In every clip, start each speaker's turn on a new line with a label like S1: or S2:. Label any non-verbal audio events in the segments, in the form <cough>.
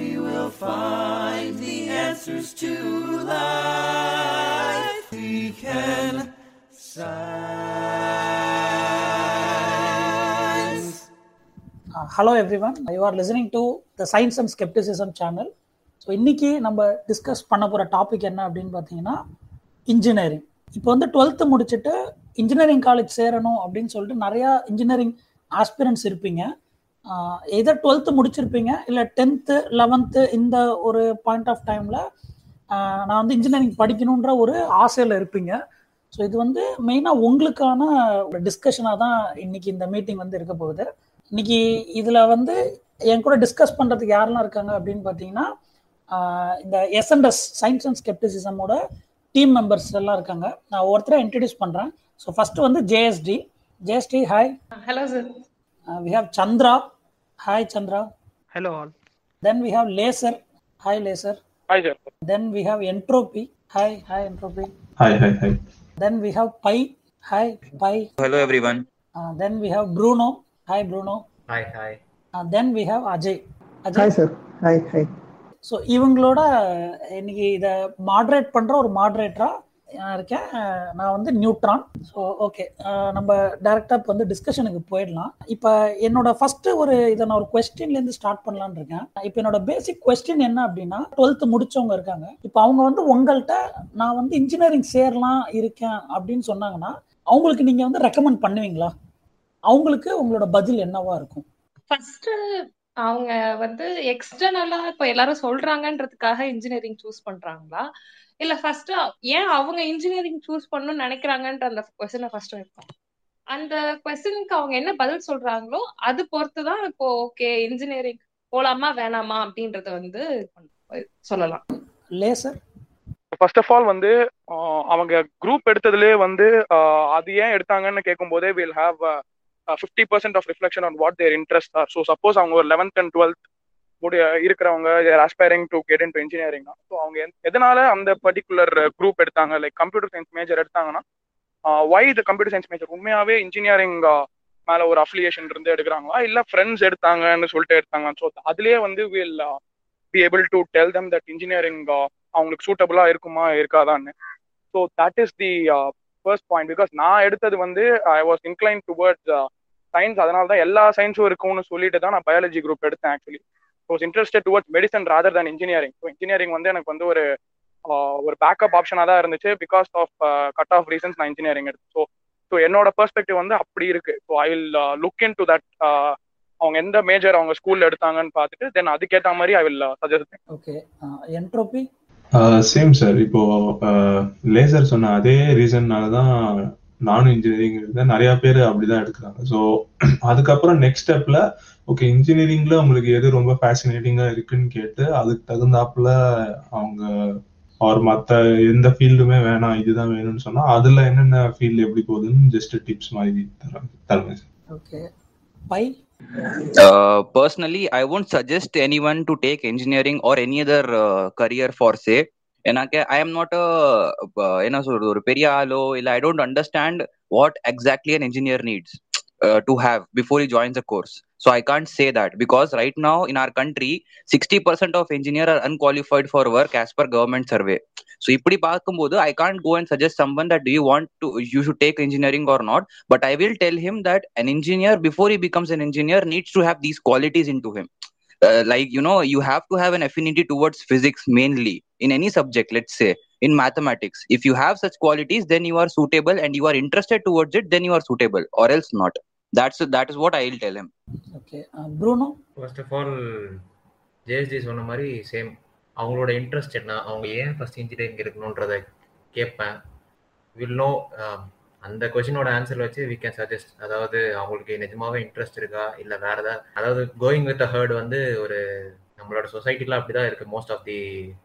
S1: we will find the answers to life. We can science. Uh, hello everyone. You are listening to the Science and Skepticism channel. So இன்றைக்கி நம்ம discuss பண்ண போகிற topic என்ன அப்படின்னு பார்த்தீங்கன்னா engineering இப்போ வந்து டுவெல்த்து முடிச்சுட்டு இன்ஜினியரிங் காலேஜ் சேரணும் அப்படின்னு சொல்லிட்டு நிறையா இன்ஜினியரிங் ஆஸ்பிரன்ஸ் இருப்பீங்க எதர் டுவெல்த்து முடிச்சிருப்பீங்க இல்லை டென்த்து லெவன்த்து இந்த ஒரு பாயிண்ட் ஆஃப் டைமில் நான் வந்து இன்ஜினியரிங் படிக்கணுன்ற ஒரு ஆசையில் இருப்பீங்க ஸோ இது வந்து மெயினாக உங்களுக்கான ஒரு டிஸ்கஷனாக தான் இன்னைக்கு இந்த மீட்டிங் வந்து இருக்க போகுது இன்னைக்கு இதில் வந்து என் கூட டிஸ்கஸ் பண்ணுறதுக்கு யாரெல்லாம் இருக்காங்க அப்படின்னு பார்த்தீங்கன்னா இந்த எஸ்என்எஸ் சயின்ஸ் அண்ட் ஸ்கெப்டிசிசமோட டீம் மெம்பர்ஸ் எல்லாம் இருக்காங்க நான் ஒருத்தரை இன்ட்ரடியூஸ் பண்ணுறேன் ஸோ ஃபஸ்ட்டு வந்து JST JST hi
S2: hello sir
S1: Uh, we have Chandra. Hi, Chandra. Hello, all. Then we have Laser. Hi, Laser. Hi, sir. Then we have Entropy. Hi, hi, Entropy.
S3: Hi, hi, hi.
S1: Then we have Pi. Hi, Pi.
S4: Hello, everyone. Uh,
S1: then we have Bruno. Hi, Bruno. Hi, hi. Uh, then we have Ajay. Ajay. Hi,
S5: sir. Hi, hi.
S1: So இவங்களோட uh, இன்னைக்கு இதை moderate பண்ணுற ஒரு மாட்ரேட்டராக இருக்கேன் நான் வந்து neutron so okay நம்ம டேரெக்டாக இப்போ வந்து டிஸ்கஷனுக்கு போயிடலாம் இப்போ என்னோட ஃபஸ்ட்டு ஒரு இதை நான் ஒரு கொஸ்டின்லேருந்து ஸ்டார்ட் பண்ணலான் இருக்கேன் இப்போ என்னோட பேசிக் கொஸ்டின் என்ன அப்படின்னா டுவெல்த்து முடிச்சவங்க இருக்காங்க இப்போ அவங்க வந்து உங்கள்கிட்ட நான் வந்து இன்ஜினியரிங் சேரலாம் இருக்கேன் அப்படின்னு சொன்னாங்கன்னா அவங்களுக்கு நீங்கள் வந்து ரெக்கமெண்ட் பண்ணுவீங்களா அவங்களுக்கு உங்களோட பதில் என்னவா இருக்கும் ஃபர்ஸ்ட் அவங்க வந்து எக்ஸ்டர்னலா
S6: இப்போ எல்லாரும் சொல்றாங்கன்றதுக்காக இன்ஜினியரிங் சூஸ் பண்றாங்களா இல்ல ஃபர்ஸ்ட் ஏன் அவங்க இன்ஜினியரிங் சூஸ் பண்ணணும் நினைக்கிறாங்கன்ற அந்த கொஸ்டின் ஃபர்ஸ்ட் வைப்போம் அந்த கொஸ்டினுக்கு அவங்க என்ன பதில் சொல்றாங்களோ அது பொறுத்து தான் இப்போ ஓகே இன்ஜினியரிங் போலாமா
S1: வேணாமா அப்படின்றத வந்து சொல்லலாம் லேசர் ஃபர்ஸ்ட் ஆஃப் ஆல் வந்து அவங்க குரூப்
S7: எடுத்ததுலேயே வந்து அது ஏன் எடுத்தாங்கன்னு கேட்கும்போதே will have fifty percent of reflection on what their interest are so suppose அவங்க ஒரு லெவன்த் அண்ட் டுவெல்த் முடிய இருக்கிறவங்க aspiring to get in to இன்ஜினியரிங்னா ஸோ அவங்க எதனால அந்த பர்டிகுலர் குரூப் எடுத்தாங்க லைக் கம்ப்யூட்டர் சயின்ஸ் மேஜர் எடுத்தாங்கன்னா வை இது கம்ப்யூட்டர் சயின்ஸ் மேஜர் உண்மையாகவே இன்ஜினியரிங் மேல ஒரு அஃபிலியேஷன் இருந்து எடுக்கிறாங்களா இல்லை ஃப்ரெண்ட்ஸ் எடுத்தாங்கன்னு சொல்லிட்டு எடுத்தாங்க ஸோ அதுலேயே வந்து will be able to tell them that engineering அவங்களுக்கு சூட்டபிளா இருக்குமா இருக்காதான்னு so that is the first point because நான் எடுத்தது வந்து I was incline towards science அதனால தான் எல்லா சயின்ஸும் இருக்கும்னு சொல்லிட்டு தான் நான் பயாலஜி குரூப் எடுத்தேன் actually was interested towards medicine rather than engineering so engineering வந்து எனக்கு வந்து ஒரு ஒரு பேக்கப் ஆப்ஷனாக தான் இருந்துச்சு because of cut off reasons நான் இன்ஜினியரிங் எடுத்தேன் ஸோ ஸோ என்னோட பெர்ஸ்பெக்டிவ் வந்து அப்படி இருக்கு so I will look in to that அவங்க எந்த மேஜர் அவங்க ஸ்கூல்ல எடுத்தாங்கன்னு பார்த்துட்டு தென் அதுக்கேற்ற
S1: மாதிரி I will suggest okay entropy
S8: same sir இப்போ லேசர் சொன்ன அதே ரீசன்னால தான் நானும் இன்ஜினியரிங் இருந்தேன் நிறைய பேர் அப்படிதான் எடுக்கிறாங்க ஸோ அதுக்கப்புறம் நெக்ஸ்ட் ஸ்டெப்ல ஓகே இன்ஜினியரிங்ல உங்களுக்கு எது ரொம்ப ஃபேசினேட்டிங்கா இருக்குன்னு கேட்டு அதுக்கு தகுந்தாப்புல அவங்க அவர் மற்ற எந்த ஃபீல்டுமே வேணாம் இதுதான் வேணும்னு சொன்னா அதுல என்னென்ன ஃபீல்டு எப்படி போகுதுன்னு ஜஸ்ட்
S1: டிப்ஸ் மாதிரி தருங்க okay personally Uh, personally, I
S4: won't suggest anyone to take engineering or any other uh, career for say. I am not என்ன சொல்றது ஒரு பெரிய ஆளோ இல்ல I don't understand what exactly an engineer needs to have before you join the course so i can't say that because right now in our country 60% of engineer are unqualified for work as per government survey so i can't go and suggest someone that that you want to you should take engineering or not but I will tell him that an engineer before he becomes an engineer needs to have these qualities in to him like you know you have to have an affinity towards physics mainly in any subject let's say in mathematics if you have such qualities then you are suitable and you are interested towards it then you are suitable or else not that's that is what I tell tell
S9: okay uh, bruno first of all JST சொன்ன
S4: மாதிரி same
S9: அவங்களோட
S4: interest என்ன
S9: அவங்க
S1: ஏன்
S9: first engineering இருக்கணுன்றத கேட்பேன் will know um, அந்த கொஷினோட ஆன்சர் வச்சு வி கேன் சஜஸ்ட் அதாவது அவங்களுக்கு நிஜமாவே இன்ட்ரெஸ்ட் இருக்கா இல்லை வேற ஏதாவது அதாவது கோயிங் வித் அ ஹர்ட் வந்து ஒரு நம்மளோட சொசைட்டில அப்படிதான் இருக்கு மோஸ்ட் ஆஃப் தி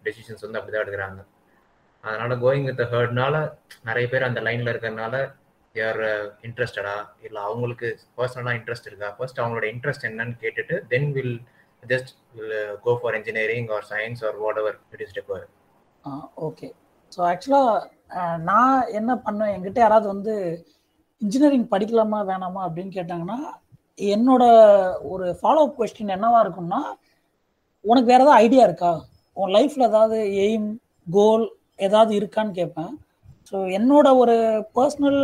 S9: டெசிஷன்ஸ் வந்து அப்படிதான் எடுக்கிறாங்க அதனால கோயிங் வித் ஹர்ட்னால நிறைய பேர் அந்த லைன்ல இருக்கிறதுனால ஏர் இன்ட்ரெஸ்டடா இல்லை அவங்களுக்கு பர்சனலாக இன்ட்ரெஸ்ட் இருக்கா ஃபர்ஸ்ட் அவங்களோட இன்ட்ரெஸ்ட் என்னன்னு கேட்டுட்டு then will just go for engineering or science or
S1: whatever it is require okay so ஆக்சுவலாக நான் என்ன பண்ணேன் என்கிட்ட யாராவது வந்து இன்ஜினியரிங் படிக்கலாமா வேணாமா அப்படின்னு கேட்டாங்கன்னா என்னோட ஒரு ஃபாலோ அப் கொஸ்டின் என்னவா இருக்கும்னா உனக்கு வேற ஏதாவது ஐடியா இருக்கா உன் லைஃப்ல ஏதாவது எய்ம் கோல் ஏதாவது இருக்கான்னு கேட்பேன் ஸோ என்னோட ஒரு பர்சனல்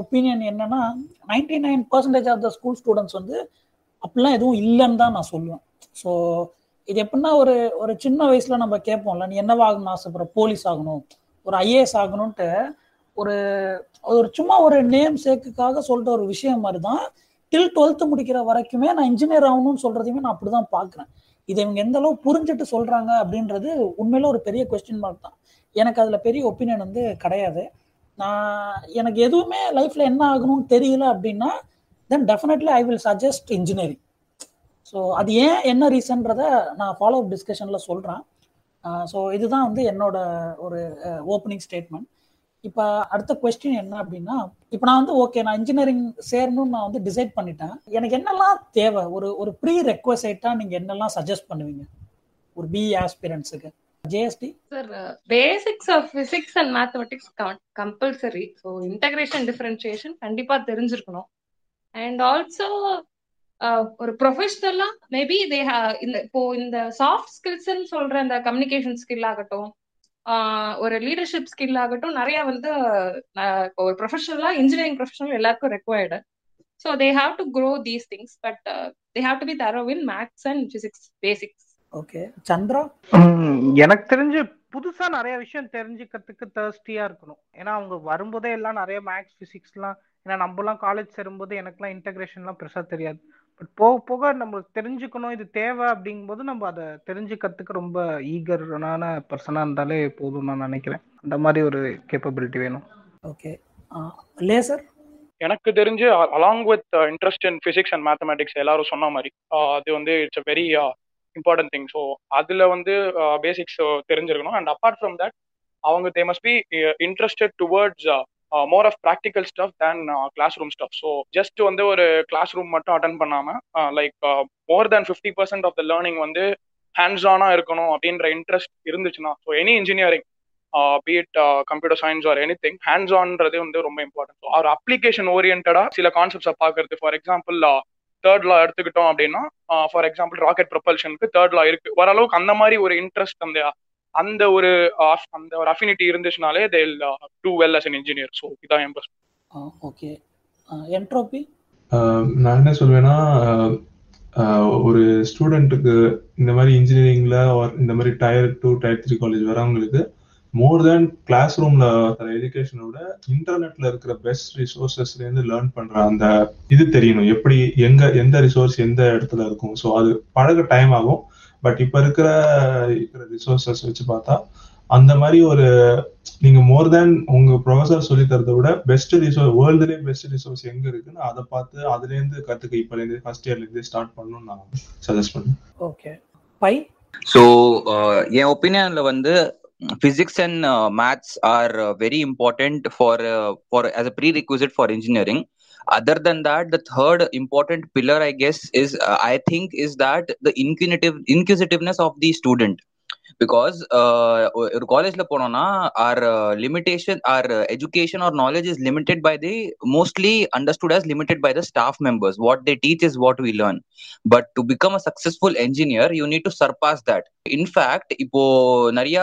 S1: ஒப்பீனியன் என்னன்னா ninety nine percentage of the school students வந்து அப்படிலாம் எதுவும் இல்லைன்னு தான் நான் சொல்லுவேன் ஸோ இது எப்படின்னா ஒரு ஒரு சின்ன வயசுல நம்ம கேட்போம்ல நீ என்னவாகணும்னு ஆசைப்படுற போலீஸ் ஆகணும் ஒரு ஐஏஎஸ் ஆகணும்ன்ட்டு ஒரு ஒரு சும்மா ஒரு நேம் சேர்க்குக்காக சொல்ற ஒரு விஷயம் மாதிரி தான் டில் டுவெல்த்து முடிக்கிற வரைக்குமே நான் இன்ஜினியர் ஆகணும்னு சொல்றதையுமே நான் அப்படிதான் பாக்குறேன் இதை இவங்க எந்த அளவு புரிஞ்சுட்டு சொல்றாங்க அப்படின்றது உண்மையில ஒரு பெரிய கொஸ்டின் மார்க் தான் எனக்கு அதுல பெரிய ஒப்பீனியன் வந்து கிடையாது நான் எனக்கு எதுவுமே லைஃப்ல என்ன ஆகணும்னு தெரியல அப்படின்னா then definitely I will suggest engineering so அது ஏன் என்ன ரீசன்றத நான் ஃபாலோ அப் டிஸ்கஷனில் சொல்கிறேன் ஸோ இதுதான் வந்து என்னோட ஒரு ஓப்பனிங் ஸ்டேட்மெண்ட் இப்போ அடுத்த கொஸ்டின் என்ன அப்படின்னா இப்போ நான் வந்து ஓகே நான் இன்ஜினியரிங் சேரணும்னு நான் வந்து டிசைட் பண்ணிட்டேன் எனக்கு என்னெல்லாம் தேவை ஒரு ஒரு ப்ரீ ரெக்வசைட்டாக நீங்க என்னெல்லாம் சஜஸ்ட் பண்ணுவீங்க ஒரு பிஇ ஆஸ்பிரன்ஸுக்கு
S2: GST sir basics of physics and mathematics compulsory so integration differentiation கண்டிப்பாக தெரிஞ்சிருக்கணும் அண்ட் ஆல்சோ uh, ஒரு ப்ரொஃபஷனலா மேபி தே இந்த இப்போ இந்த சாஃப்ட் ஸ்கில்ஸ்ன்னு சொல்ற அந்த கம்யூனிகேஷன் ஸ்கில் ஆகட்டும் ஒரு லீடர்ஷிப் ஸ்கில் ஆகட்டும் நிறைய வந்து ஒரு ப்ரொஃபஷனலா இன்ஜினியரிங் ப்ரொஃபஷனல் எல்லாருக்கும் required so they have to grow these things but they have to be thorough in maths and physics basics okay Chandra எனக்கு தெரிஞ்சு
S10: புதுசா நிறைய விஷயம் தெரிஞ்சுக்கிறதுக்கு தேர்ஸ்டியா இருக்கணும் ஏன்னா அவங்க வரும்போதே எல்லாம் நிறைய மேக்ஸ் பிசிக்ஸ்லாம் ஏன்னா நம்மலாம் காலேஜ் சேரும்போது எனக்குலாம் இன்டகிரேஷன்லாம் பெருசா தெரியாது பட் போக போக நம்ம தெரிஞ்சுக்கணும் இது தேவை அப்படிங்கும்போது நம்ம அதை தெரிஞ்சுக்கிறதுக்கு ரொம்ப ஈகரான பர்சனாக இருந்தாலே போதும் நான் நினைக்கிறேன்
S7: அந்த மாதிரி ஒரு கேப்பபிலிட்டி வேணும் ஓகே இல்லையா சார் எனக்கு தெரிஞ்சு along with interest in physics and mathematics எல்லாரும் சொன்ன மாதிரி அது வந்து it's a very important thing so அதில் வந்து பேசிக்ஸ் தெரிஞ்சிருக்கணும் அண்ட் அப்பார்ட் ஃப்ரம் தட் அவங்க they must be interested towards more of practical stuff than class room stuff so just வந்து ஒரு கிளாஸ் ரூம் மட்டும் அட்டன் பண்ணாமல் like more than fifty percent of the learning வந்து hands ஆனாக இருக்கணும் அப்படின்ற interest இருந்துச்சுன்னா so any engineering BEd computer science or any thing hands ஆன்றது வந்து ரொம்ப இம்பார்ட்டன்ட் ஸோ அவர் அப்ளிகேஷன் ஓரியன்டாக சில கான்செப்ட்ஸை பார்க்கறது ஃபார் எக்ஸாம்பிள் தேர்ட் லா எடுத்துக்கிட்டோம் அப்படின்னா ஃபார் எக்ஸாம்பிள் ராக்கெட் ப்ரொபல்ஷனுக்கு தேர்ட் லா இருக்கு ஓரளவுக்கு அந்த மாதிரி ஒரு இன்ட்ரெஸ்ட் அந்த அந்த ஒரு uh, அந்த ஒரு அஃபினிட்டி இருந்துச்சுனாலே தேல் two well as an engineer so இதான் என் ஓகே
S8: என்ட்ரோபி நான் என்ன சொல்வேன்னா ஒரு ஸ்டூடெண்ட்டுக்கு இந்த மாதிரி இன்ஜினியரிங்ல இந்த மாதிரி tier two tier three college வரவங்களுக்கு மோர் தேன் கிளாஸ் ரூம்ல வர எஜுகேஷனோட இன்டர்நெட்ல இருக்கிற பெஸ்ட் ரிசோர்ஸஸ்ல இருந்து லேர்ன் பண்ற அந்த இது தெரியணும் எப்படி எங்க எந்த ரிசோர்ஸ் எந்த இடத்துல இருக்கும் ஸோ அது பழக டைம் ஆகும் பட் இப்ப இருக்கிற இருக்கிற ரிசோர்சஸ் வச்சு பார்த்தா அந்த மாதிரி ஒரு நீங்க மோர் தேன் உங்க ப்ரொஃபசர் சொல்லி தரத விட பெஸ்ட் ரிசோர்ஸ் வேர்ல்டுலேயே பெஸ்ட் ரிசோர்ஸ் எங்க இருக்குன்னு அதை பார்த்து அதுல இருந்து கத்துக்க இப்ப இருந்து ஃபர்ஸ்ட் இயர்ல இருந்து ஸ்டார்ட் பண்ணணும்னு
S1: நான் சஜஸ்ட் பண்ணேன் ஓகே பை ஸோ என் ஒப்பீனியன்ல
S4: வந்து physics and maths are very important for for as a pre as for engineering other than that the third important pillar i guess is uh, i think is that the inquisitive inquisitiveness of the student because ஒரு காலேஜ்ல போனோம்னா R limitation or education or knowledge is limited by the mostly understood as limited by the staff members what they teach is what we learn but to become a successful engineer you need to surpass that in fact இப்போ நிறைய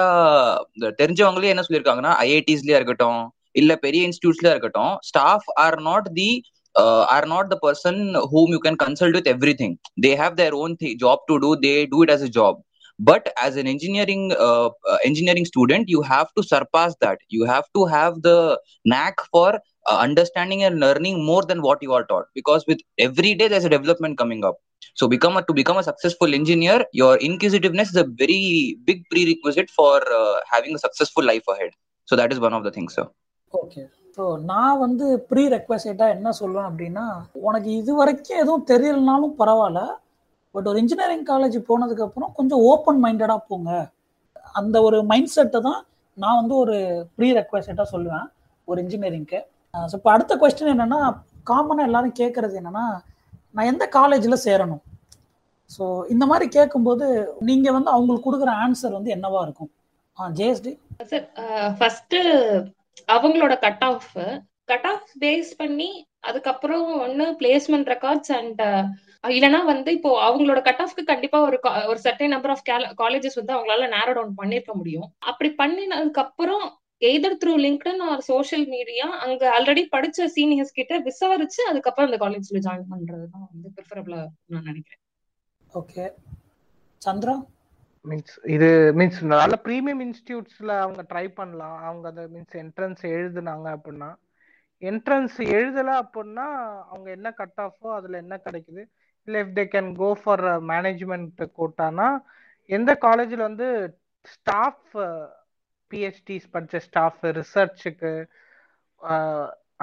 S4: தெரிஞ்சவங்களே என்ன சொல்லியிருக்காங்கன்னா ஐஐடிஸ்லயே இருக்கட்டும் இல்ல பெரிய இன்ஸ்டியூட்ஸ்ல இருக்கட்டும் staff are not the uh, are not the person whom you can consult with everything they have their own th- job to do they do it as a job but as an engineering uh, uh, engineering student you have to surpass that you have to have the knack for uh, understanding and learning more than what you are taught because with every day there's a development coming up so become a, to become a successful engineer your inquisitiveness is a very big prerequisite for uh, having a successful life ahead so that is one of the things
S1: sir okay so நான் வந்து pre ரெக்வஸ்டாக என்ன சொல்லுவேன் அப்படின்னா உனக்கு இது வரைக்கும் எதுவும் தெரியலனாலும் பரவாயில்ல பட் ஒரு இன்ஜினியரிங் காலேஜ் போனதுக்கப்புறம் கொஞ்சம் ஓப்பன் மைண்டடாக போங்க அந்த ஒரு மைண்ட் செட்டை தான் நான் வந்து ஒரு ப்ரீ ரெக்வஸ்டாக சொல்லுவேன் ஒரு இன்ஜினியரிங்க்கு ஸோ இப்போ அடுத்த கொஸ்டின் என்னென்னா காமனாக எல்லாரும் கேட்குறது என்னென்னா நான் எந்த காலேஜில் சேரணும் ஸோ இந்த மாதிரி கேட்கும்போது நீங்கள் வந்து அவங்களுக்கு கொடுக்குற ஆன்சர் வந்து என்னவா இருக்கும் ஜேஎஸ்டி
S6: சார் ஃபஸ்ட்டு அவங்களோட cut off cut off base பண்ணி அதுக்கப்புறம் ஒன்னு பிளேஸ்மெண்ட் ரெக்கார்ட்ஸ் அண்ட் இல்லைன்னா வந்து இப்போ அவங்களோட கட் ஆஃப்க்கு கண்டிப்பா ஒரு ஒரு சர்டன் நம்பர் ஆஃப் காலேஜஸ் வந்து அவங்களால நேரோ டவுன் பண்ணிருக்க முடியும் அப்படி பண்ணினதுக்கு அப்புறம் either through LinkedIn or social media அங்க ஆல்ரெடி படிச்ச சீனியர்ஸ் கிட்ட விசாரிச்சு அதுக்கப்புறம் அந்த காலேஜ்ல ஜாயின் பண்றது தான் வந்து ப்ரிஃபரபிளா நான் நினைக்கிறேன் ஓகே
S11: சந்திரா மீன்ஸ் இது மீன்ஸ் நல்ல ப்ரீமியம் இன்ஸ்டியூட்ஸில் அவங்க ட்ரை பண்ணலாம் அவங்க அந்த மீன்ஸ் என்ட்ரன்ஸ் எழுதுனாங்க அப்படின்னா என்ட்ரன்ஸ் எழுதலை அப்படின்னா அவங்க என்ன கட் ஆஃபோ அதில் என்ன கிடைக்குது இல்லை if they can go for management கோட்டானா எந்த காலேஜில் வந்து ஸ்டாஃப் பிஹெச்டிஸ் படித்த ஸ்டாஃப் ரிசர்ச்சுக்கு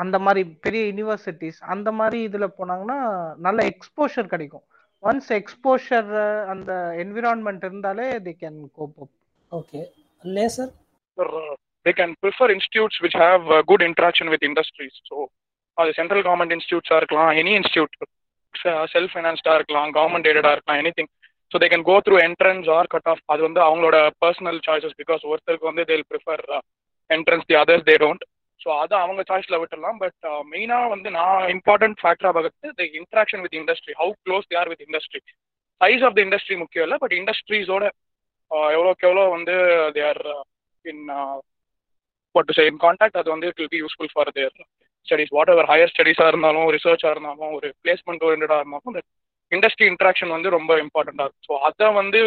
S11: அந்த மாதிரி பெரிய யூனிவர்சிட்டிஸ் அந்த மாதிரி இதில் போனாங்கன்னா நல்ல எக்ஸ்போஷர் கிடைக்கும் ஒன்ஸ் எக்ஸ்போஷர் uh, அந்த என்விரான்மெண்ட் இருந்தாலே they can cope up
S1: okay laser
S7: they can prefer institutes which have uh, good interaction with industries so uh, the central government institutes are any institute uh, இருக்கலாம் government எய்டடா இருக்கலாம் anything so they can go through entrance or cut off அது வந்து அவங்களோட personal choices because ஒருத்தருக்கு வந்து they'll prefer entrance the others they don't so அதை அவங்க சாய்ஸில் விட்டுடலாம் பட் மெயினாக uh, வந்து நான் இம்பார்ட்டன்ட் ஃபேக்டராக பார்க்குறது the interaction with industry how close their with industry size of the industry முக்கியம் இல்லை பட் இண்டஸ்ட்ரீஸோட எவ்வளோக்கு எவ்வளோ வந்து தேர் in what to in contact அது வந்து it will be useful for their studies whatever higher ஸ்டடீஸாக இருந்தாலும் ரிசர்ச்சாக இருந்தாலும் ஒரு பிளேஸ்மெண்ட் ஓரியன்டாக இருந்தாலும் இண்டஸ்ட்ரி இன்ட்ராக்ஷன் வந்து ரொம்ப இம்பார்ட்டண்ட்டாக இருக்கும் ஸோ அதை வந்து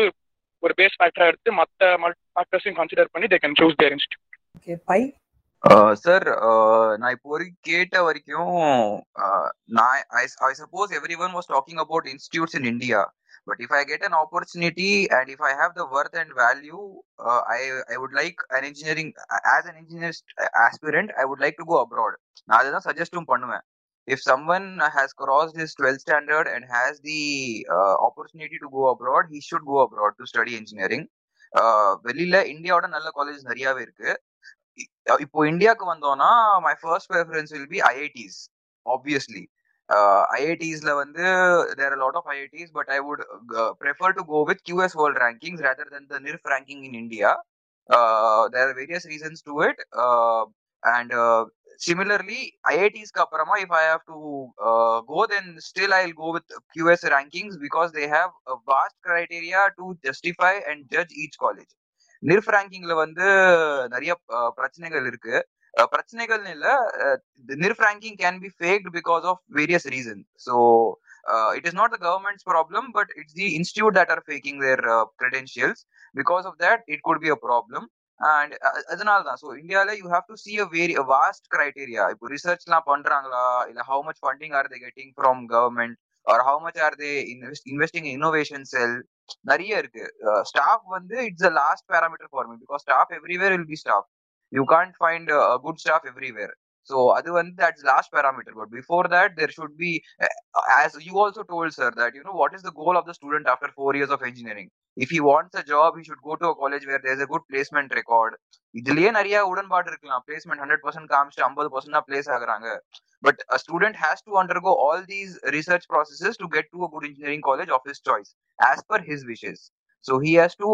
S7: ஒரு பேஸ் ஃபேக்டராக எடுத்து மற்ற ஃபேக்டர்ஸையும் கன்சிடர் பண்ணி they can choose their institute
S1: okay bye
S4: sir நான் இப்போ ஒரு கேட்ட வரைக்கும் நான் I suppose every one was talking about institutes in India but if I get an opportunity and if I have the worth and value I I would like an engineering as an engineer aspirant I would like to go abroad நான் அதுதான் சஜஸ்டும் பண்ணுவேன் if someone has crossed his 12th standard and has the uh, opportunity to go abroad he should go abroad to study engineering வெளியில இந்தியாவோட நல்ல college நிறையாவே இருக்கு இப்போ இந்தியாவுக்கு வந்தோம்னா my first preference will be IITs obviously ஐஐடிஸ்ல வந்து there lot of IITs but I would prefer to go with QS world rankings rather than the NIRF ranking in India there are various reasons to it and similarly ஐஐடிஸ்க்கு அப்புறமா if I have to go then still I go with QS rankings because they have vast criteria to justify and judge each college NIRF ரேங்கிங்ல வந்து நிறைய பிரச்சனைகள் இருக்கு பிரச்சனைகள் இல்ல NIRF ranking can be faked because of various reason so it is is not the government's problem, but it's the institute that are faking their uh, credentials. Because of that, it could be and அதனால தான் so இந்தியால you have to see a very vast criteria இப்போ ரிசர்ச்லாம் பண்றாங்களா இல்லை how much funding are they getting from government or how much are they investing innovation cell நிறைய இருக்கு staff வந்து it's a last parameter for me because staff everywhere will be staff you can't find good staff everywhere so அது வந்து that's last parameter but before that there should be as you also told sir that you know what is the goal of the student after four years of engineering if he wants a job, he should go to a college where there's a good placement record. இதுலயே நிறைய உடன்பாடு இருக்கலாம் placement hundred percent காமிச்சு ஐம்பது percent தான் place ஆகுறாங்க but a student has to undergo all these research processes to get to a good engineering college of his choice as per his wishes so he has to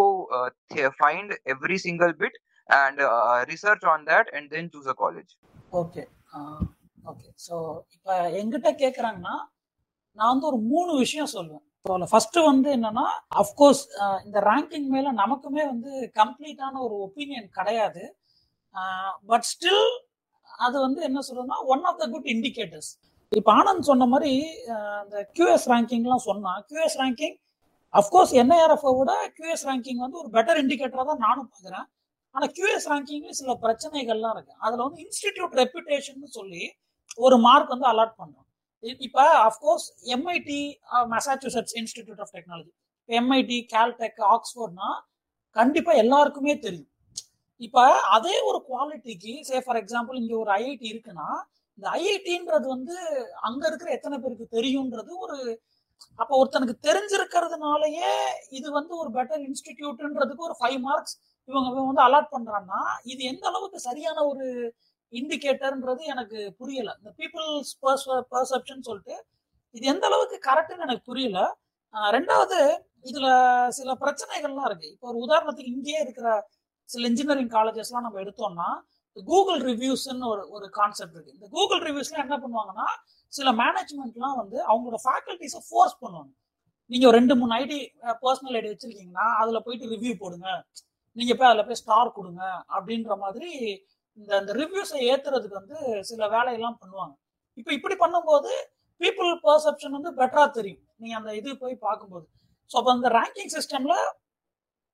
S4: find every single bit and research on that and then choose a
S1: college okay okay so இப்போ எங்கிட்ட கேட்குறாங்கன்னா நான் வந்து ஒரு மூணு விஷயம் சொல்லுவேன் so first வந்து என்னன்னா அஃப்கோர்ஸ் இந்த ரேங்கிங் மேல நமக்குமே வந்து கம்ப்ளீட்டான ஒரு ஒப்பீனியன் கிடையாது பட் ஸ்டில் அது வந்து என்ன சொல்றதுன்னா one of the good indicators இப்போ ஆனந்த் சொன்ன மாதிரி இந்த கியூஎஸ் ரேங்கிங்லாம் சொன்னா கியூஎஸ் ரேங்கிங் அஃப்கோர்ஸ் என்ஐஆர்எஃப்ஐ விட கியூஎஸ் ரேங்கிங் வந்து ஒரு பெட்டர் இண்டிகேட்டராக தான் நானும் பார்க்குறேன் ஆனால் கியூஎஸ் ரேங்கிங்ல சில பிரச்சனைகள்லாம் இருக்கு அதில் வந்து இன்ஸ்டிடியூட் ரெப்யூட்டேஷன் சொல்லி ஒரு மார்க் வந்து அலாட் பண்ணுறோம் இப்போ of course MIT Massachusetts institute of technology இப்போ எம்ஐடி கேல்டெக் ஆக்ஸ்போர்ட்னா கண்டிப்பாக எல்லாருக்குமே தெரியும் இப்போ அதே ஒரு குவாலிட்டிக்கு சே ஃபார் எக்ஸாம்பிள் இங்கே ஒரு ஐஐடி இருக்குன்னா இந்த ஐஐடின்றது வந்து அங்கே இருக்கிற எத்தனை பேருக்கு தெரியுன்றது ஒரு அப்போ ஒருத்தனுக்கு தெரிஞ்சிருக்கிறதுனாலயே இது வந்து ஒரு பெட்டர் இன்ஸ்டிடியூட்ன்றதுக்கு ஒரு ஃபைவ் மார்க்ஸ் இவங்க வந்து அலாட் பண்ணுறான்னா இது எந்த அளவுக்கு சரியான ஒரு இண்டிகேட்டர்ன்றது எனக்கு புரியல இந்த பீப்புள்ஸ் பர்செப்ஷன் சொல்லிட்டு இது எந்த அளவுக்கு கரெக்டுன்னு எனக்கு புரியல ரெண்டாவது இதுல சில பிரச்சனைகள்லாம் இருக்கு இப்போ ஒரு உதாரணத்துக்கு இங்கேயே இருக்கிற சில இன்ஜினியரிங் காலேஜஸ்லாம் நம்ம எடுத்தோம்னா கூகுள் ரிவ்யூஸ்ன்னு ஒரு ஒரு கான்செப்ட் இருக்கு இந்த கூகுள் ரிவ்யூஸ்லாம் என்ன பண்ணுவாங்கன்னா சில மேனேஜ்மெண்ட்லாம் வந்து அவங்களோட ஃபேக்கல்டிஸை ஃபோர்ஸ் பண்ணுவாங்க நீங்க ரெண்டு மூணு ஐடி பர்சனல் ஐடி வச்சிருக்கீங்கன்னா அதுல போயிட்டு ரிவ்யூ போடுங்க நீங்க போய் அதுல போய் ஸ்டார் கொடுங்க அப்படின்ற மாதிரி இந்த அந்த ரிவ்யூஸை ஏத்துறதுக்கு வந்து சில வேலையெல்லாம் பண்ணுவாங்க இப்போ இப்படி பண்ணும்போது பீப்புள் பர்செப்ஷன் வந்து பெட்டரா தெரியும் நீங்க அந்த இது போய் பார்க்கும்போது ஸோ அப்போ அந்த ரேங்கிங் சிஸ்டம்ல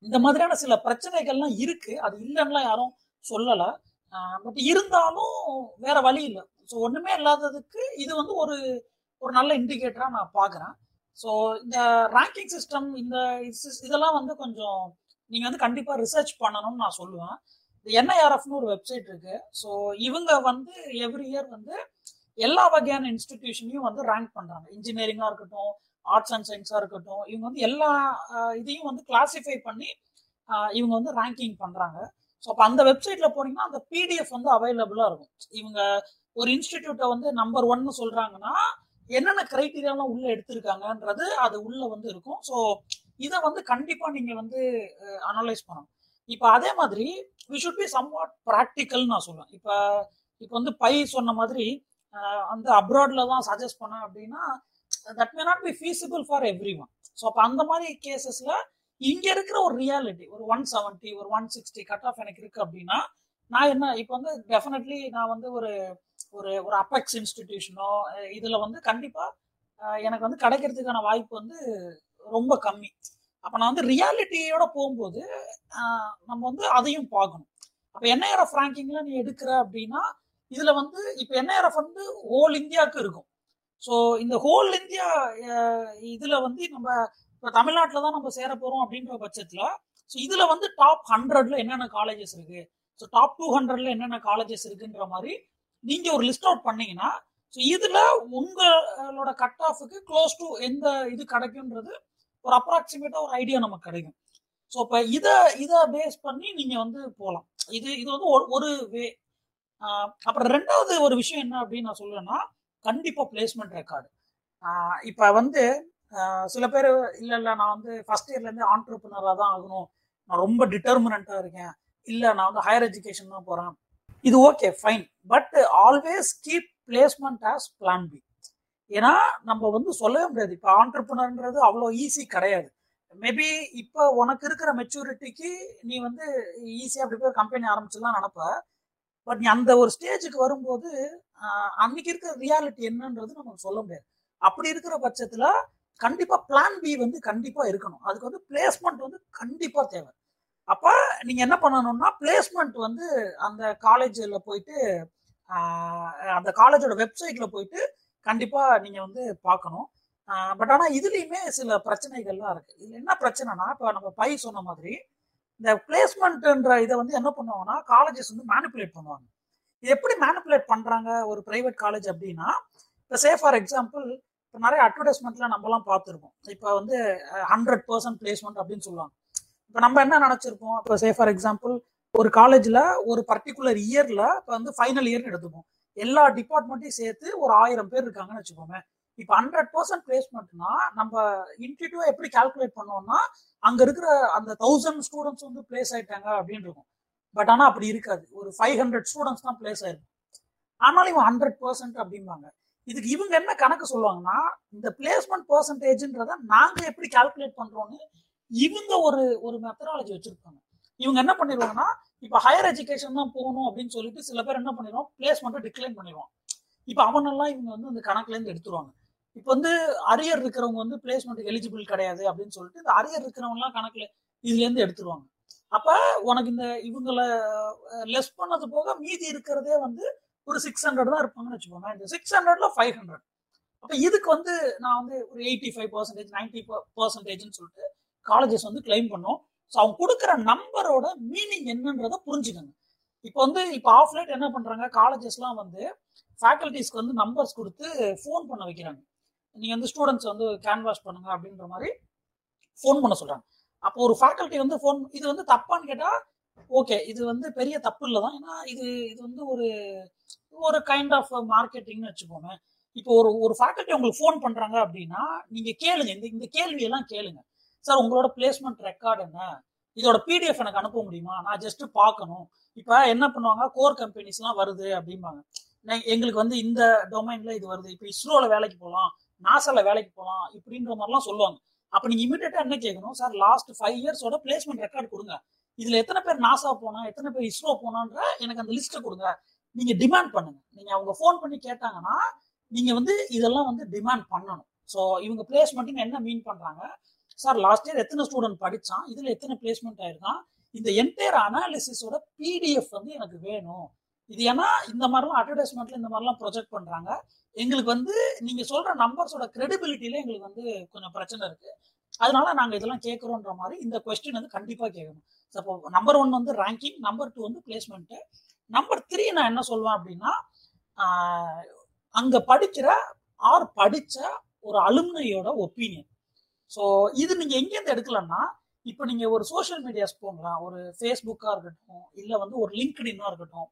S1: இந்த மாதிரியான சில பிரச்சனைகள்லாம் இருக்கு அது இல்லைன்னா யாரும் சொல்லலை பட் இருந்தாலும் வேற வழி இல்லை ஸோ ஒண்ணுமே இல்லாததுக்கு இது வந்து ஒரு ஒரு நல்ல இண்டிகேட்டரா நான் பார்க்குறேன் ஸோ இந்த ரேங்கிங் சிஸ்டம் இந்த இதெல்லாம் வந்து கொஞ்சம் நீங்க வந்து கண்டிப்பா ரிசர்ச் பண்ணணும்னு நான் சொல்லுவேன் என்ஐஆர்எஃப்னு ஒரு வெப்சைட் இருக்கு ஸோ இவங்க வந்து எவ்ரி இயர் வந்து எல்லா வகையான இன்ஸ்டிடியூஷனையும் வந்து ரேங்க் பண்றாங்க இன்ஜினியரிங்கா இருக்கட்டும் ஆர்ட்ஸ் அண்ட் சயின்ஸா இருக்கட்டும் இவங்க வந்து எல்லா இதையும் வந்து கிளாசிஃபை பண்ணி இவங்க வந்து ரேங்கிங் பண்றாங்க ஸோ அப்போ அந்த வெப்சைட்ல போனீங்கன்னா அந்த பிடிஎஃப் வந்து அவைலபிளா இருக்கும் இவங்க ஒரு இன்ஸ்டிடியூட்டை வந்து நம்பர் ஒன்னு சொல்றாங்கன்னா என்னென்ன கிரைட்டீரியாலாம் உள்ள எடுத்திருக்காங்கன்றது அது உள்ள வந்து இருக்கும் ஸோ இதை வந்து கண்டிப்பா நீங்க வந்து அனலைஸ் பண்ணணும் இப்போ அதே மாதிரி we should be somewhat ப்ராக்டிக்கல்னு நான் சொல்லுவேன் இப்போ இப்போ வந்து பை சொன்ன மாதிரி அந்த அப்ராடில் தான் சஜஸ்ட் பண்ணேன் அப்படின்னா that may not be feasible for everyone so அப்போ அந்த மாதிரி கேசஸில் இங்கே இருக்கிற ஒரு ரியாலிட்டி ஒரு ஒன் செவன்ட்டி ஒரு ஒன் சிக்ஸ்டி கட் ஆஃப் எனக்கு இருக்குது அப்படின்னா நான் என்ன இப்போ வந்து டெஃபினெட்லி நான் வந்து ஒரு ஒரு ஒரு அப்பெக்ஸ் இன்ஸ்டிடியூஷனோ இதில் வந்து கண்டிப்பாக எனக்கு வந்து கிடைக்கிறதுக்கான வாய்ப்பு வந்து ரொம்ப கம்மி அப்போ நான் வந்து ரியாலிட்டியோட போகும்போது நம்ம வந்து அதையும் பார்க்கணும் அப்போ என்ஐஆர்எஃப் ரேங்கிங்ல நீ எடுக்கிற அப்படின்னா இதில் வந்து இப்போ என்ஐஆர்எஃப் வந்து ஹோல் இந்தியாவுக்கு இருக்கும் ஸோ இந்த ஹோல் இந்தியா இதில் வந்து நம்ம இப்போ தமிழ்நாட்டில் தான் நம்ம சேர போகிறோம் அப்படின்ற பட்சத்தில் ஸோ இதில் வந்து டாப் ஹண்ட்ரட்ல என்னென்ன காலேஜஸ் இருக்கு ஸோ டாப் டூ ஹண்ட்ரட்ல என்னென்ன காலேஜஸ் இருக்குன்ற மாதிரி நீங்கள் ஒரு லிஸ்ட் அவுட் பண்ணீங்கன்னா ஸோ இதில் உங்களோட கட் ஆஃபுக்கு க்ளோஸ் டு எந்த இது கிடைக்குன்றது ஒரு அப்ராக்சிமேட்டா ஒரு ஐடியா நமக்கு கிடைக்கும் ஸோ இப்போ இதை இதை பேஸ் பண்ணி நீங்கள் வந்து போகலாம் இது இது வந்து ஒரு வே அப்புறம் ரெண்டாவது ஒரு விஷயம் என்ன அப்படின்னு நான் சொல்லுவேன்னா கண்டிப்பாக பிளேஸ்மெண்ட் ரெக்கார்டு இப்போ வந்து சில பேர் இல்லை இல்லை நான் வந்து ஃபர்ஸ்ட் இயர்லேருந்து ஆண்டர்பிரினராக தான் ஆகணும் நான் ரொம்ப டிட்டர்மினண்ட்டாக இருக்கேன் இல்லை நான் வந்து ஹையர் எஜுகேஷன் தான் போகிறேன் இது okay fine but always keep placement as plan B ஏன்னா நம்ம வந்து சொல்லவே முடியாது இப்போ ஆண்டர்பனர்ன்றது அவ்வளோ ஈஸி கிடையாது மேபி இப்போ உனக்கு இருக்கிற மெச்சூரிட்டிக்கு நீ வந்து ஈஸியாக அப்படி போய் கம்பெனி ஆரம்பிச்சிடலாம் நினப்ப பட் நீ அந்த ஒரு ஸ்டேஜுக்கு வரும்போது அன்னைக்கு இருக்கிற ரியாலிட்டி என்னன்றது நமக்கு சொல்ல முடியாது அப்படி இருக்கிற பட்சத்தில் கண்டிப்பாக பிளான் பி வந்து கண்டிப்பாக இருக்கணும் அதுக்கு வந்து பிளேஸ்மெண்ட் வந்து கண்டிப்பாக தேவை அப்போ நீங்கள் என்ன பண்ணணும்னா பிளேஸ்மெண்ட் வந்து அந்த காலேஜில் போயிட்டு அந்த காலேஜோட வெப்சைட்டில் போயிட்டு கண்டிப்பாக நீங்கள் வந்து பார்க்கணும் பட் ஆனால் இதுலேயுமே சில பிரச்சனைகள்லாம் இருக்குது இதில் என்ன பிரச்சனைனா இப்போ நம்ம பை சொன்ன மாதிரி இந்த பிளேஸ்மெண்ட்ன்ற இதை வந்து என்ன பண்ணுவாங்கன்னா காலேஜஸ் வந்து மேனிப்புலேட் பண்ணுவாங்க இது எப்படி மேனிப்புலேட் பண்ணுறாங்க ஒரு ப்ரைவேட் காலேஜ் அப்படின்னா இப்போ சே ஃபார் எக்ஸாம்பிள் இப்போ நிறைய அட்வர்டைஸ்மெண்ட்லாம் நம்மலாம் பார்த்துருக்கோம் இப்போ வந்து ஹண்ட்ரட் பர்சன்ட் பிளேஸ்மெண்ட் அப்படின்னு சொல்லுவாங்க இப்போ நம்ம என்ன நினச்சிருப்போம் இப்போ சே ஃபார் எக்ஸாம்பிள் ஒரு காலேஜில் ஒரு பர்டிகுலர் இயரில் இப்போ வந்து ஃபைனல் இயர்னு எடுத்துப்போம் எல்லா டிபார்ட்மெண்ட்டையும் சேர்த்து ஒரு ஆயிரம் பேர் இருக்காங்கன்னு வச்சுக்கோங்க இப்போ ஹண்ட்ரட் பர்சன்ட் பிளேஸ்மெண்ட்னா நம்ம இன்ஸ்டிடியூட் எப்படி கால்குலேட் பண்ணோம்னா அங்க இருக்கிற அந்த தௌசண்ட் ஸ்டூடெண்ட்ஸ் வந்து பிளேஸ் ஆயிட்டாங்க அப்படின்னு இருக்கும் பட் ஆனால் அப்படி இருக்காது ஒரு ஃபைவ் ஹண்ட்ரட் ஸ்டூடெண்ட்ஸ் தான் பிளேஸ் ஆயிருக்கும் ஆனாலும் இவன் ஹண்ட்ரட் பர்சன்ட் அப்படிம்பாங்க இதுக்கு இவங்க என்ன கணக்கு சொல்லுவாங்கன்னா இந்த பிளேஸ்மெண்ட் பர்சன்டேஜ்ன்றத நாங்க எப்படி கால்குலேட் பண்றோம்னு இவங்க ஒரு ஒரு மெத்தடாலஜி வச்சிருப்பாங்க இவங்க என்ன பண்ணிடுவாங்கன்னா இப்போ ஹையர் எஜுகேஷன் தான் போகணும் அப்படின்னு சொல்லிட்டு சில பேர் என்ன பண்ணிடுவோம் பிளேஸ்மெண்ட்டை டிக்ளைன் பண்ணிடுவான் இப்போ அவனெல்லாம் இவங்க வந்து அந்த கணக்குலேருந்து எடுத்துருவாங்க இப்போ வந்து அரியர் இருக்கிறவங்க வந்து பிளேஸ்மெண்ட் எலிஜிபிள் கிடையாது அப்படின்னு சொல்லிட்டு இந்த அரியர் இருக்கிறவங்கலாம் கணக்கில் இதுலேருந்து எடுத்துருவாங்க அப்போ உனக்கு இந்த இவங்களை லெஸ் பண்ணது போக மீதி இருக்கிறதே வந்து ஒரு சிக்ஸ் ஹண்ட்ரட் தான் இருப்பாங்கன்னு வச்சுக்கோங்க இந்த சிக்ஸ் ஹண்ட்ரட்ல ஃபைவ் ஹண்ட்ரட் அப்போ இதுக்கு வந்து நான் வந்து ஒரு எயிட்டி ஃபைவ் பர்சன்டேஜ் நைன்டி பர்சன்டேஜ்னு சொல்லிட்டு காலேஜஸ் வந்து கிளைம் பண்ணோம் ஸோ அவங்க கொடுக்குற நம்பரோட மீனிங் என்னன்றதை புரிஞ்சுக்கோங்க இப்போ வந்து இப்போ ஆஃப்லைட் என்ன பண்ணுறாங்க காலேஜஸ்லாம் வந்து ஃபேக்கல்டிஸ்க்கு வந்து நம்பர்ஸ் கொடுத்து ஃபோன் பண்ண வைக்கிறாங்க நீங்கள் வந்து ஸ்டூடெண்ட்ஸ் வந்து கேன்வாஷ் பண்ணுங்க அப்படின்ற மாதிரி ஃபோன் பண்ண சொல்கிறாங்க அப்போ ஒரு ஃபேக்கல்ட்டி வந்து ஃபோன் இது வந்து தப்பான்னு கேட்டால் ஓகே இது வந்து பெரிய தப்பு இல்லை தான் ஏன்னா இது இது வந்து ஒரு ஒரு கைண்ட் ஆஃப் மார்க்கெட்டிங்னு வச்சுக்கோங்க இப்போ ஒரு ஒரு ஃபேக்கல்ட்டி உங்களுக்கு ஃபோன் பண்ணுறாங்க அப்படின்னா நீங்கள் கேளுங்க இந்த இந்த கேள்வியெல்லாம் கேளுங்க சார் உங்களோட பிளேஸ்மெண்ட் ரெக்கார்டு என்ன இதோட பிடிஎஃப் எனக்கு அனுப்ப முடியுமா நான் ஜஸ்ட் பார்க்கணும் இப்போ என்ன பண்ணுவாங்க கோர் கம்பெனிஸ்லாம் வருது அப்படிம்பாங்க எங்களுக்கு வந்து இந்த டொமைன்ல இது வருது இப்போ இஸ்ரோல வேலைக்கு போகலாம் நாசால வேலைக்கு போகலாம் இப்படின்ற மாதிரிலாம் சொல்லுவாங்க அப்போ நீங்க இமீடியட்டா என்ன கேட்கணும் சார் லாஸ்ட் ஃபைவ் இயர்ஸோட பிளேஸ்மெண்ட் ரெக்கார்டு கொடுங்க இதுல எத்தனை பேர் நாசா போனா எத்தனை பேர் இஸ்ரோ போனான்ற எனக்கு அந்த லிஸ்ட்டை கொடுங்க நீங்க டிமாண்ட் பண்ணுங்க நீங்க அவங்க ஃபோன் பண்ணி கேட்டாங்கன்னா நீங்க வந்து இதெல்லாம் வந்து டிமாண்ட் பண்ணணும் ஸோ இவங்க பிளேஸ்மெண்ட்டுன்னு என்ன மீன் பண்றாங்க சார் லாஸ்ட் இயர் எத்தனை ஸ்டூடெண்ட் படித்தான் இதில் எத்தனை பிளேஸ்மெண்ட் ஆயிருக்கான் இந்த என்டையர் அனாலிசிஸோட பிடிஎஃப் வந்து எனக்கு வேணும் இது ஏன்னா இந்த மாதிரிலாம் அட்வர்டைஸ்மெண்ட்ல இந்த மாதிரிலாம் ப்ரொஜெக்ட் பண்ணுறாங்க எங்களுக்கு வந்து நீங்கள் சொல்கிற நம்பர்ஸோட கிரெடிபிலிட்டியில எங்களுக்கு வந்து கொஞ்சம் பிரச்சனை இருக்குது அதனால நாங்கள் இதெல்லாம் கேட்குறோன்ற மாதிரி இந்த கொஸ்டின் வந்து கண்டிப்பாக கேட்கணும் இப்போ நம்பர் ஒன் வந்து ரேங்கிங் நம்பர் டூ வந்து பிளேஸ்மெண்ட்டு நம்பர் த்ரீ நான் என்ன சொல்லுவேன் அப்படின்னா அங்கே படிக்கிற ஆர் படித்த ஒரு அலுமினையோட ஒப்பீனியன் ஸோ இது நீங்கள் எங்கேருந்து எடுக்கலன்னா இப்போ நீங்கள் ஒரு சோஷியல் மீடியாஸ் போங்களா ஒரு ஃபேஸ்புக்காக இருக்கட்டும் இல்லை வந்து ஒரு லிங்க்டின்னா இருக்கட்டும்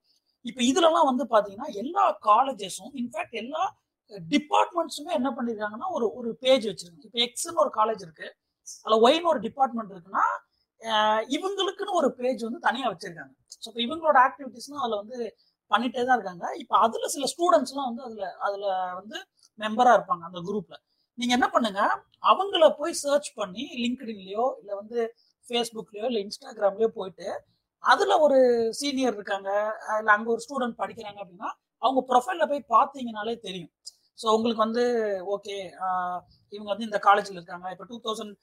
S1: இப்போ இதுலலாம் வந்து பார்த்தீங்கன்னா எல்லா காலேஜஸும் இன்ஃபேக்ட் எல்லா டிபார்ட்மெண்ட்ஸுமே என்ன பண்ணியிருக்காங்கன்னா ஒரு ஒரு பேஜ் வச்சிருக்காங்க இப்போ எக்ஸ்னு ஒரு காலேஜ் இருக்கு அதில் ஒய்னு ஒரு டிபார்ட்மெண்ட் இருக்குன்னா இவங்களுக்குன்னு ஒரு பேஜ் வந்து தனியாக வச்சிருக்காங்க ஸோ இப்போ இவங்களோட ஆக்டிவிட்டீஸ்லாம் அதில் வந்து பண்ணிட்டே தான் இருக்காங்க இப்போ அதில் சில ஸ்டூடெண்ட்ஸ்லாம் வந்து அதில் அதில் வந்து மெம்பராக இருப்பாங்க அந்த குரூப்பில் நீங்க என்ன பண்ணுங்க அவங்கள போய் சர்ச் பண்ணி லிங்க்டின்லயோ இல்ல வந்து ஃபேஸ்புக்லயோ இல்ல இன்ஸ்டாகிராம்லயோ போயிட்டு அதுல ஒரு சீனியர் இருக்காங்க இல்ல அங்க ஒரு ஸ்டூடெண்ட் படிக்கிறாங்க அப்படின்னா அவங்க ப்ரொஃபைல போய் பாத்தீங்கனாலே தெரியும் ஸோ உங்களுக்கு வந்து ஓகே இவங்க வந்து இந்த காலேஜில் இருக்காங்க இப்போ டூ தௌசண்ட்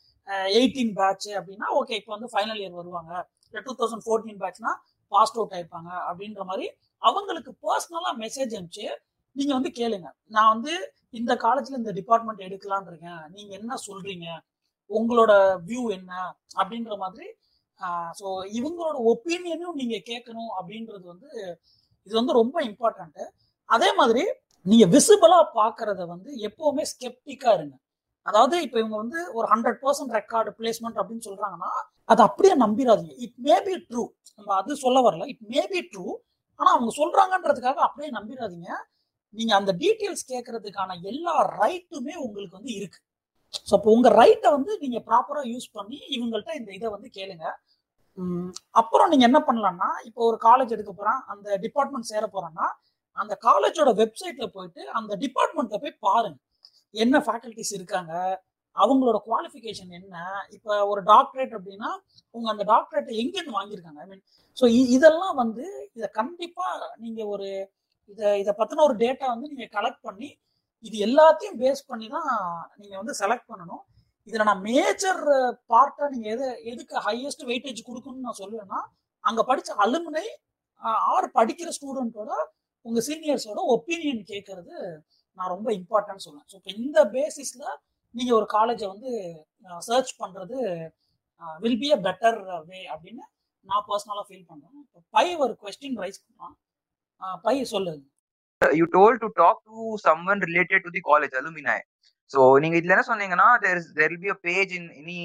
S1: எயிட்டீன் பேட்ச் அப்படின்னா ஓகே இப்போ வந்து ஃபைனல் இயர் வருவாங்க இல்லை டூ தௌசண்ட் ஃபோர்டீன் பேட்ச்னா பாஸ்ட் அவுட் ஆயிருப்பாங்க அப்படின்ற மாதிரி அவங்களுக்கு பர்சனலாக மெசேஜ் அனுப்பிச்சு நீங்க வந்து கேளுங்க நான் வந்து இந்த காலேஜ்ல இந்த டிபார்ட்மெண்ட் எடுக்கலாம் இருக்கேன் நீங்க என்ன சொல்றீங்க உங்களோட வியூ என்ன அப்படின்ற மாதிரி ஸோ இவங்களோட ஒப்பீனியனும் நீங்க கேட்கணும் அப்படின்றது வந்து இது வந்து ரொம்ப இம்பார்ட்டன்ட்டு அதே மாதிரி நீங்க விசிபிளா பாக்குறத வந்து எப்பவுமே ஸ்கெப்டிக்கா இருங்க அதாவது இப்ப இவங்க வந்து ஒரு ஹண்ட்ரட் பர்சன்ட் ரெக்கார்டு பிளேஸ்மெண்ட் அப்படின்னு சொல்றாங்கன்னா அதை அப்படியே நம்பிடாதீங்க இட் மே பி ட்ரூ நம்ம அது சொல்ல வரல இட் மே பி ட்ரூ ஆனா அவங்க சொல்றாங்கன்றதுக்காக அப்படியே நம்பிடாதீங்க நீங்க அந்த டீட்டெயில்ஸ் கேட்கறதுக்கான எல்லா ரைட்டுமே உங்களுக்கு வந்து இருக்கு ஸோ அப்போ உங்க ரைட்டை வந்து நீங்க ப்ராப்பரா யூஸ் பண்ணி இவங்கள்ட்ட இந்த இதை வந்து கேளுங்க அப்புறம் நீங்க என்ன பண்ணலாம்னா இப்போ ஒரு காலேஜ் எடுக்க போறான் அந்த டிபார்ட்மெண்ட் சேர போறான்னா அந்த காலேஜோட வெப்சைட்ல போயிட்டு அந்த டிபார்ட்மெண்ட்ல போய் பாருங்க என்ன ஃபேக்கல்டிஸ் இருக்காங்க அவங்களோட குவாலிஃபிகேஷன் என்ன இப்போ ஒரு டாக்டரேட் அப்படின்னா உங்க அந்த டாக்டரேட்டை எங்கேருந்து வாங்கியிருக்காங்க ஐ மீன் ஸோ இதெல்லாம் வந்து இதை கண்டிப்பா நீங்க ஒரு இதை இதை பற்றின ஒரு டேட்டா வந்து நீங்கள் கலெக்ட் பண்ணி இது எல்லாத்தையும் பேஸ் பண்ணி தான் நீங்கள் வந்து செலக்ட் பண்ணணும் இதில் நான் மேஜர் பார்ட்டாக நீங்கள் எது எதுக்கு ஹையஸ்ட் வெயிட்டேஜ் கொடுக்கணும்னு நான் சொல்லுவேன்னா அங்கே படித்த அலுமினை ஆர் படிக்கிற ஸ்டூடெண்ட்டோட உங்கள் சீனியர்ஸோட ஒப்பீனியன் கேட்கறது நான் ரொம்ப இம்பார்ட்டன்ட் சொல்லுவேன் ஸோ இப்போ இந்த பேசிஸில் நீங்கள் ஒரு காலேஜை வந்து சர்ச் பண்ணுறது will be a better way அப்படின்னு நான் பர்சனலாக ஃபீல் பண்ணுறேன் இப்போ ஃபைவ் ஒரு கொஸ்டின் ரைஸ் பண்ணான் பை சொல்லு you
S4: told to talk to someone related to the college alumni so நீங்க இதுல என்ன சொன்னீங்கன்னா there there be a page in any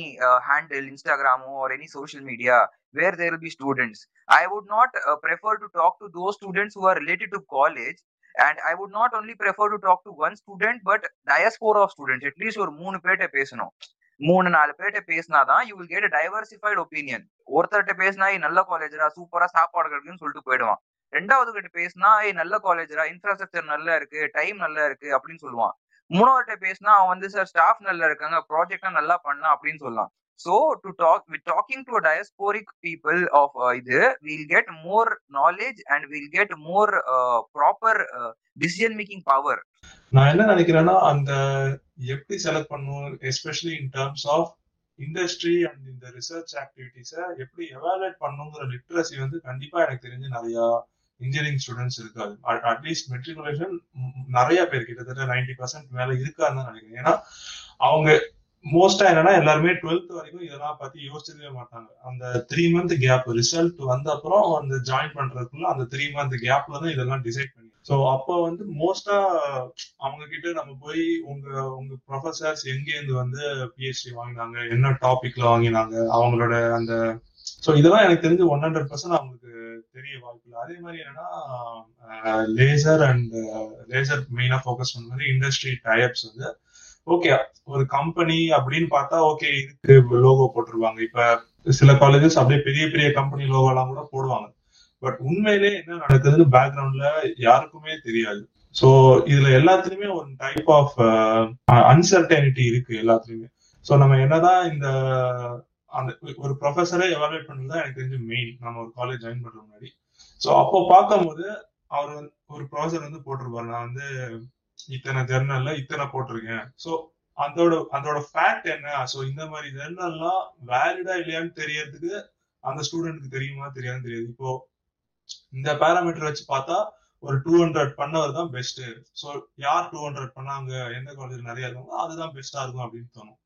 S4: handle இன்ஸ்டாகிராமோ or any social media where there be students I would not prefer to talk to those students who are related to college and I would not only prefer to talk to one student but diaspora of students at least ஒரு மூணு பேர்ட்ட பேசணும் மூணு நாலு பேர்ட்ட பேசினாதான் you will get diversified opinion ஒருத்தர்கிட்ட பேசினா நல்ல காலேஜரா சூப்பரா சாப்பாடு கிடைக்குன்னு சொல்லிட்டு போயிடுவான் ரெண்டாவது கிட்ட பேசினா ஏய் நல்ல காலேஜ்ரா இன்ஃப்ராஸ்ட்ரக்சர் நல்லா இருக்கு டைம் நல்லா இருக்கு அப்படின்னு சொல்லுவான் மூணாவட்ட பேசினா அவன் வந்து சார் ஸ்டாஃப் நல்லா இருக்காங்க ப்ராஜெக்ட் நல்லா பண்ணலாம் அப்படின்னு சொல்லலாம் so to talk with talking to diasporic people of இது will get more knowledge and will get more proper decision making power நான் என்ன நினைக்கிறேன்னா அந்த எப்படி செலக்ட் பண்ணுவோம் especially in terms of
S12: industry and இந்த ரிசர்ச் ஆக்டிவிட்டிஸை எப்படி எவாலுவேட் பண்ணுங்கிற லிட்ரஸி வந்து கண்டிப்பா எனக்கு தெரிஞ்சு நிறையா இன்ஜினியரிங் ஸ்டூடெண்ட்ஸ் இருக்காது அட்லீஸ்ட் மெட்ரிகுலேஷன் நிறைய பேர் கிட்டத்தட்ட நைன்டி பர்சன்ட் மேல இருக்கான்னு தான் நினைக்கிறேன் ஏன்னா அவங்க மோஸ்டா என்னன்னா எல்லாருமே டுவெல்த் வரைக்கும் இதெல்லாம் பத்தி யோசிச்சிருக்கவே மாட்டாங்க அந்த த்ரீ மந்த் கேப் ரிசல்ட் வந்த அப்புறம் அந்த ஜாயின் பண்றதுக்குள்ள அந்த த்ரீ மந்த் கேப்ல தான் இதெல்லாம் டிசைட் பண்ணி ஸோ அப்போ வந்து மோஸ்டா அவங்க கிட்ட நம்ம போய் உங்க உங்க ப்ரொஃபசர்ஸ் எங்கேருந்து வந்து பிஹெச்டி வாங்கினாங்க என்ன டாபிக்ல வாங்கினாங்க அவங்களோட அந்த ஸோ இதெல்லாம் எனக்கு தெரிஞ்சு ஒன் ஹண்ட்ரட் பர்சன்ட் அவங்களுக்கு தெரிய வாய்ப்பு அதே மாதிரி என்னன்னா லேசர் அண்ட் லேசர் மெயினா போக்கஸ் பண்ண மாதிரி இண்டஸ்ட்ரி டயப்ஸ் வந்து ஓகே ஒரு கம்பெனி அப்படின்னு பார்த்தா ஓகே இதுக்கு லோகோ போட்டுருவாங்க இப்ப சில காலேஜஸ் அப்படியே பெரிய பெரிய கம்பெனி லோகோ எல்லாம் கூட போடுவாங்க பட் உண்மையிலே என்ன நடக்குதுன்னு பேக்ரவுண்ட்ல யாருக்குமே தெரியாது ஸோ இதுல எல்லாத்துலயுமே ஒரு டைப் ஆஃப் அன்சர்டனிட்டி இருக்கு எல்லாத்துலயுமே ஸோ நம்ம என்னதான் இந்த அந்த ஒரு ப்ரொஃபஸரை எவாலுவேட் பண்ணுறது தான் எனக்கு தெரிஞ்சு மெயின் நம்ம ஒரு காலேஜ் ஜாயின் பண்ணுற முன்னாடி ஸோ அப்போ பார்க்கும்போது அவர் வந்து ஒரு ப்ரொஃபஸர் வந்து போட்டிருப்பாரு நான் வந்து இத்தனை ஜெர்னல்ல இத்தனை போட்டிருக்கேன் ஸோ அதோட அதோட ஃபேக்ட் என்ன ஸோ இந்த மாதிரி ஜெர்னல்லாம் வேலிடா இல்லையான்னு தெரியறதுக்கு அந்த ஸ்டூடெண்ட்க்கு தெரியுமா தெரியாது தெரியாது இப்போ இந்த பேராமீட்டர் வச்சு பார்த்தா ஒரு டூ ஹண்ட்ரட் பண்ணவர் தான் பெஸ்ட் ஸோ யார் டூ ஹண்ட்ரட் பண்ணாங்க எந்த காலேஜ் நிறைய இருக்காங்களோ அதுதான் பெஸ்டா இருக்கும் அப்படின்னு தோணும்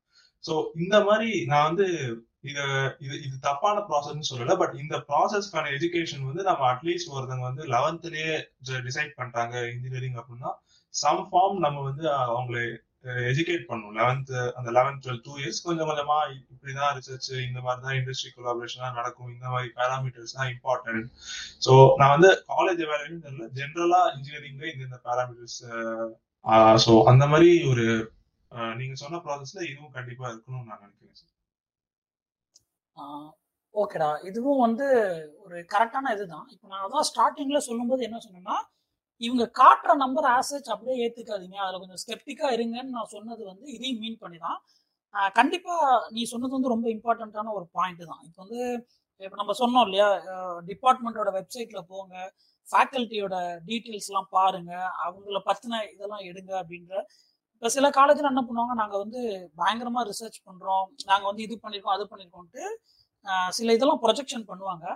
S12: ஸோ இந்த மாதிரி நான் வந்து இத இது இது தப்பான ப்ராசஸ்னு சொல்லல பட் இந்த ப்ராசஸ்க்கான எஜுகேஷன் வந்து நம்ம அட்லீஸ்ட் ஒருத்தங்க வந்து லெவன்த்லயே டிசைட் பண்றாங்க இன்ஜினியரிங் அப்படின்னா சம் ஃபார்ம் நம்ம வந்து அவங்களை எஜுகேட் பண்ணும் லெவன்த் அந்த லெவன்த் டுவெல் டூ இயர்ஸ் கொஞ்சம் கொஞ்சமா இப்படிதான் ரிசர்ச் இந்த மாதிரி தான் இண்டஸ்ட்ரி கொலாபரேஷன் நடக்கும் இந்த மாதிரி பேராமீட்டர்ஸ் தான் இம்பார்ட்டன்ட் ஸோ நான் வந்து காலேஜ் வேலைன்னு தெரியல ஜென்ரலா இன்ஜினியரிங்ல இந்த இந்த பேராமீட்டர்ஸ் ஸோ அந்த மாதிரி ஒரு நீங்க சொன்ன ப்ராசஸ்ல இதுவும் கண்டிப்பா இருக்கணும்னு நான் நினைக்கிறேன் சார்
S1: ஓகேடா இதுவும் வந்து ஒரு கரெக்டான இதுதான் இப்போ நான் அதான் ஸ்டார்டிங்கில் சொல்லும்போது என்ன சொன்னேன்னா இவங்க காட்டுற நம்பர் ஆசேஜ் அப்படியே ஏற்றுக்காதீங்க அதில் கொஞ்சம் ஸ்கெப்டிக்காக இருங்கன்னு நான் சொன்னது வந்து இதையும் மீன் பண்ணி தான் கண்டிப்பாக நீ சொன்னது வந்து ரொம்ப இம்பார்ட்டண்ட்டான ஒரு பாயிண்ட் தான் இப்போ வந்து இப்போ நம்ம சொன்னோம் இல்லையா டிபார்ட்மெண்ட்டோட வெப்சைட்டில் போங்க ஃபேக்கல்ட்டியோட டீட்டெயில்ஸ்லாம் பாருங்கள் அவங்கள பற்றின இதெல்லாம் எடுங்க அப்படின்ற இப்போ சில காலேஜில் என்ன பண்ணுவாங்க நாங்கள் வந்து பயங்கரமாக ரிசர்ச் பண்ணுறோம் நாங்கள் வந்து இது பண்ணியிருக்கோம் அது பண்ணியிருக்கோம்ட்டு சில இதெல்லாம் ப்ரொஜெக்ஷன் பண்ணுவாங்க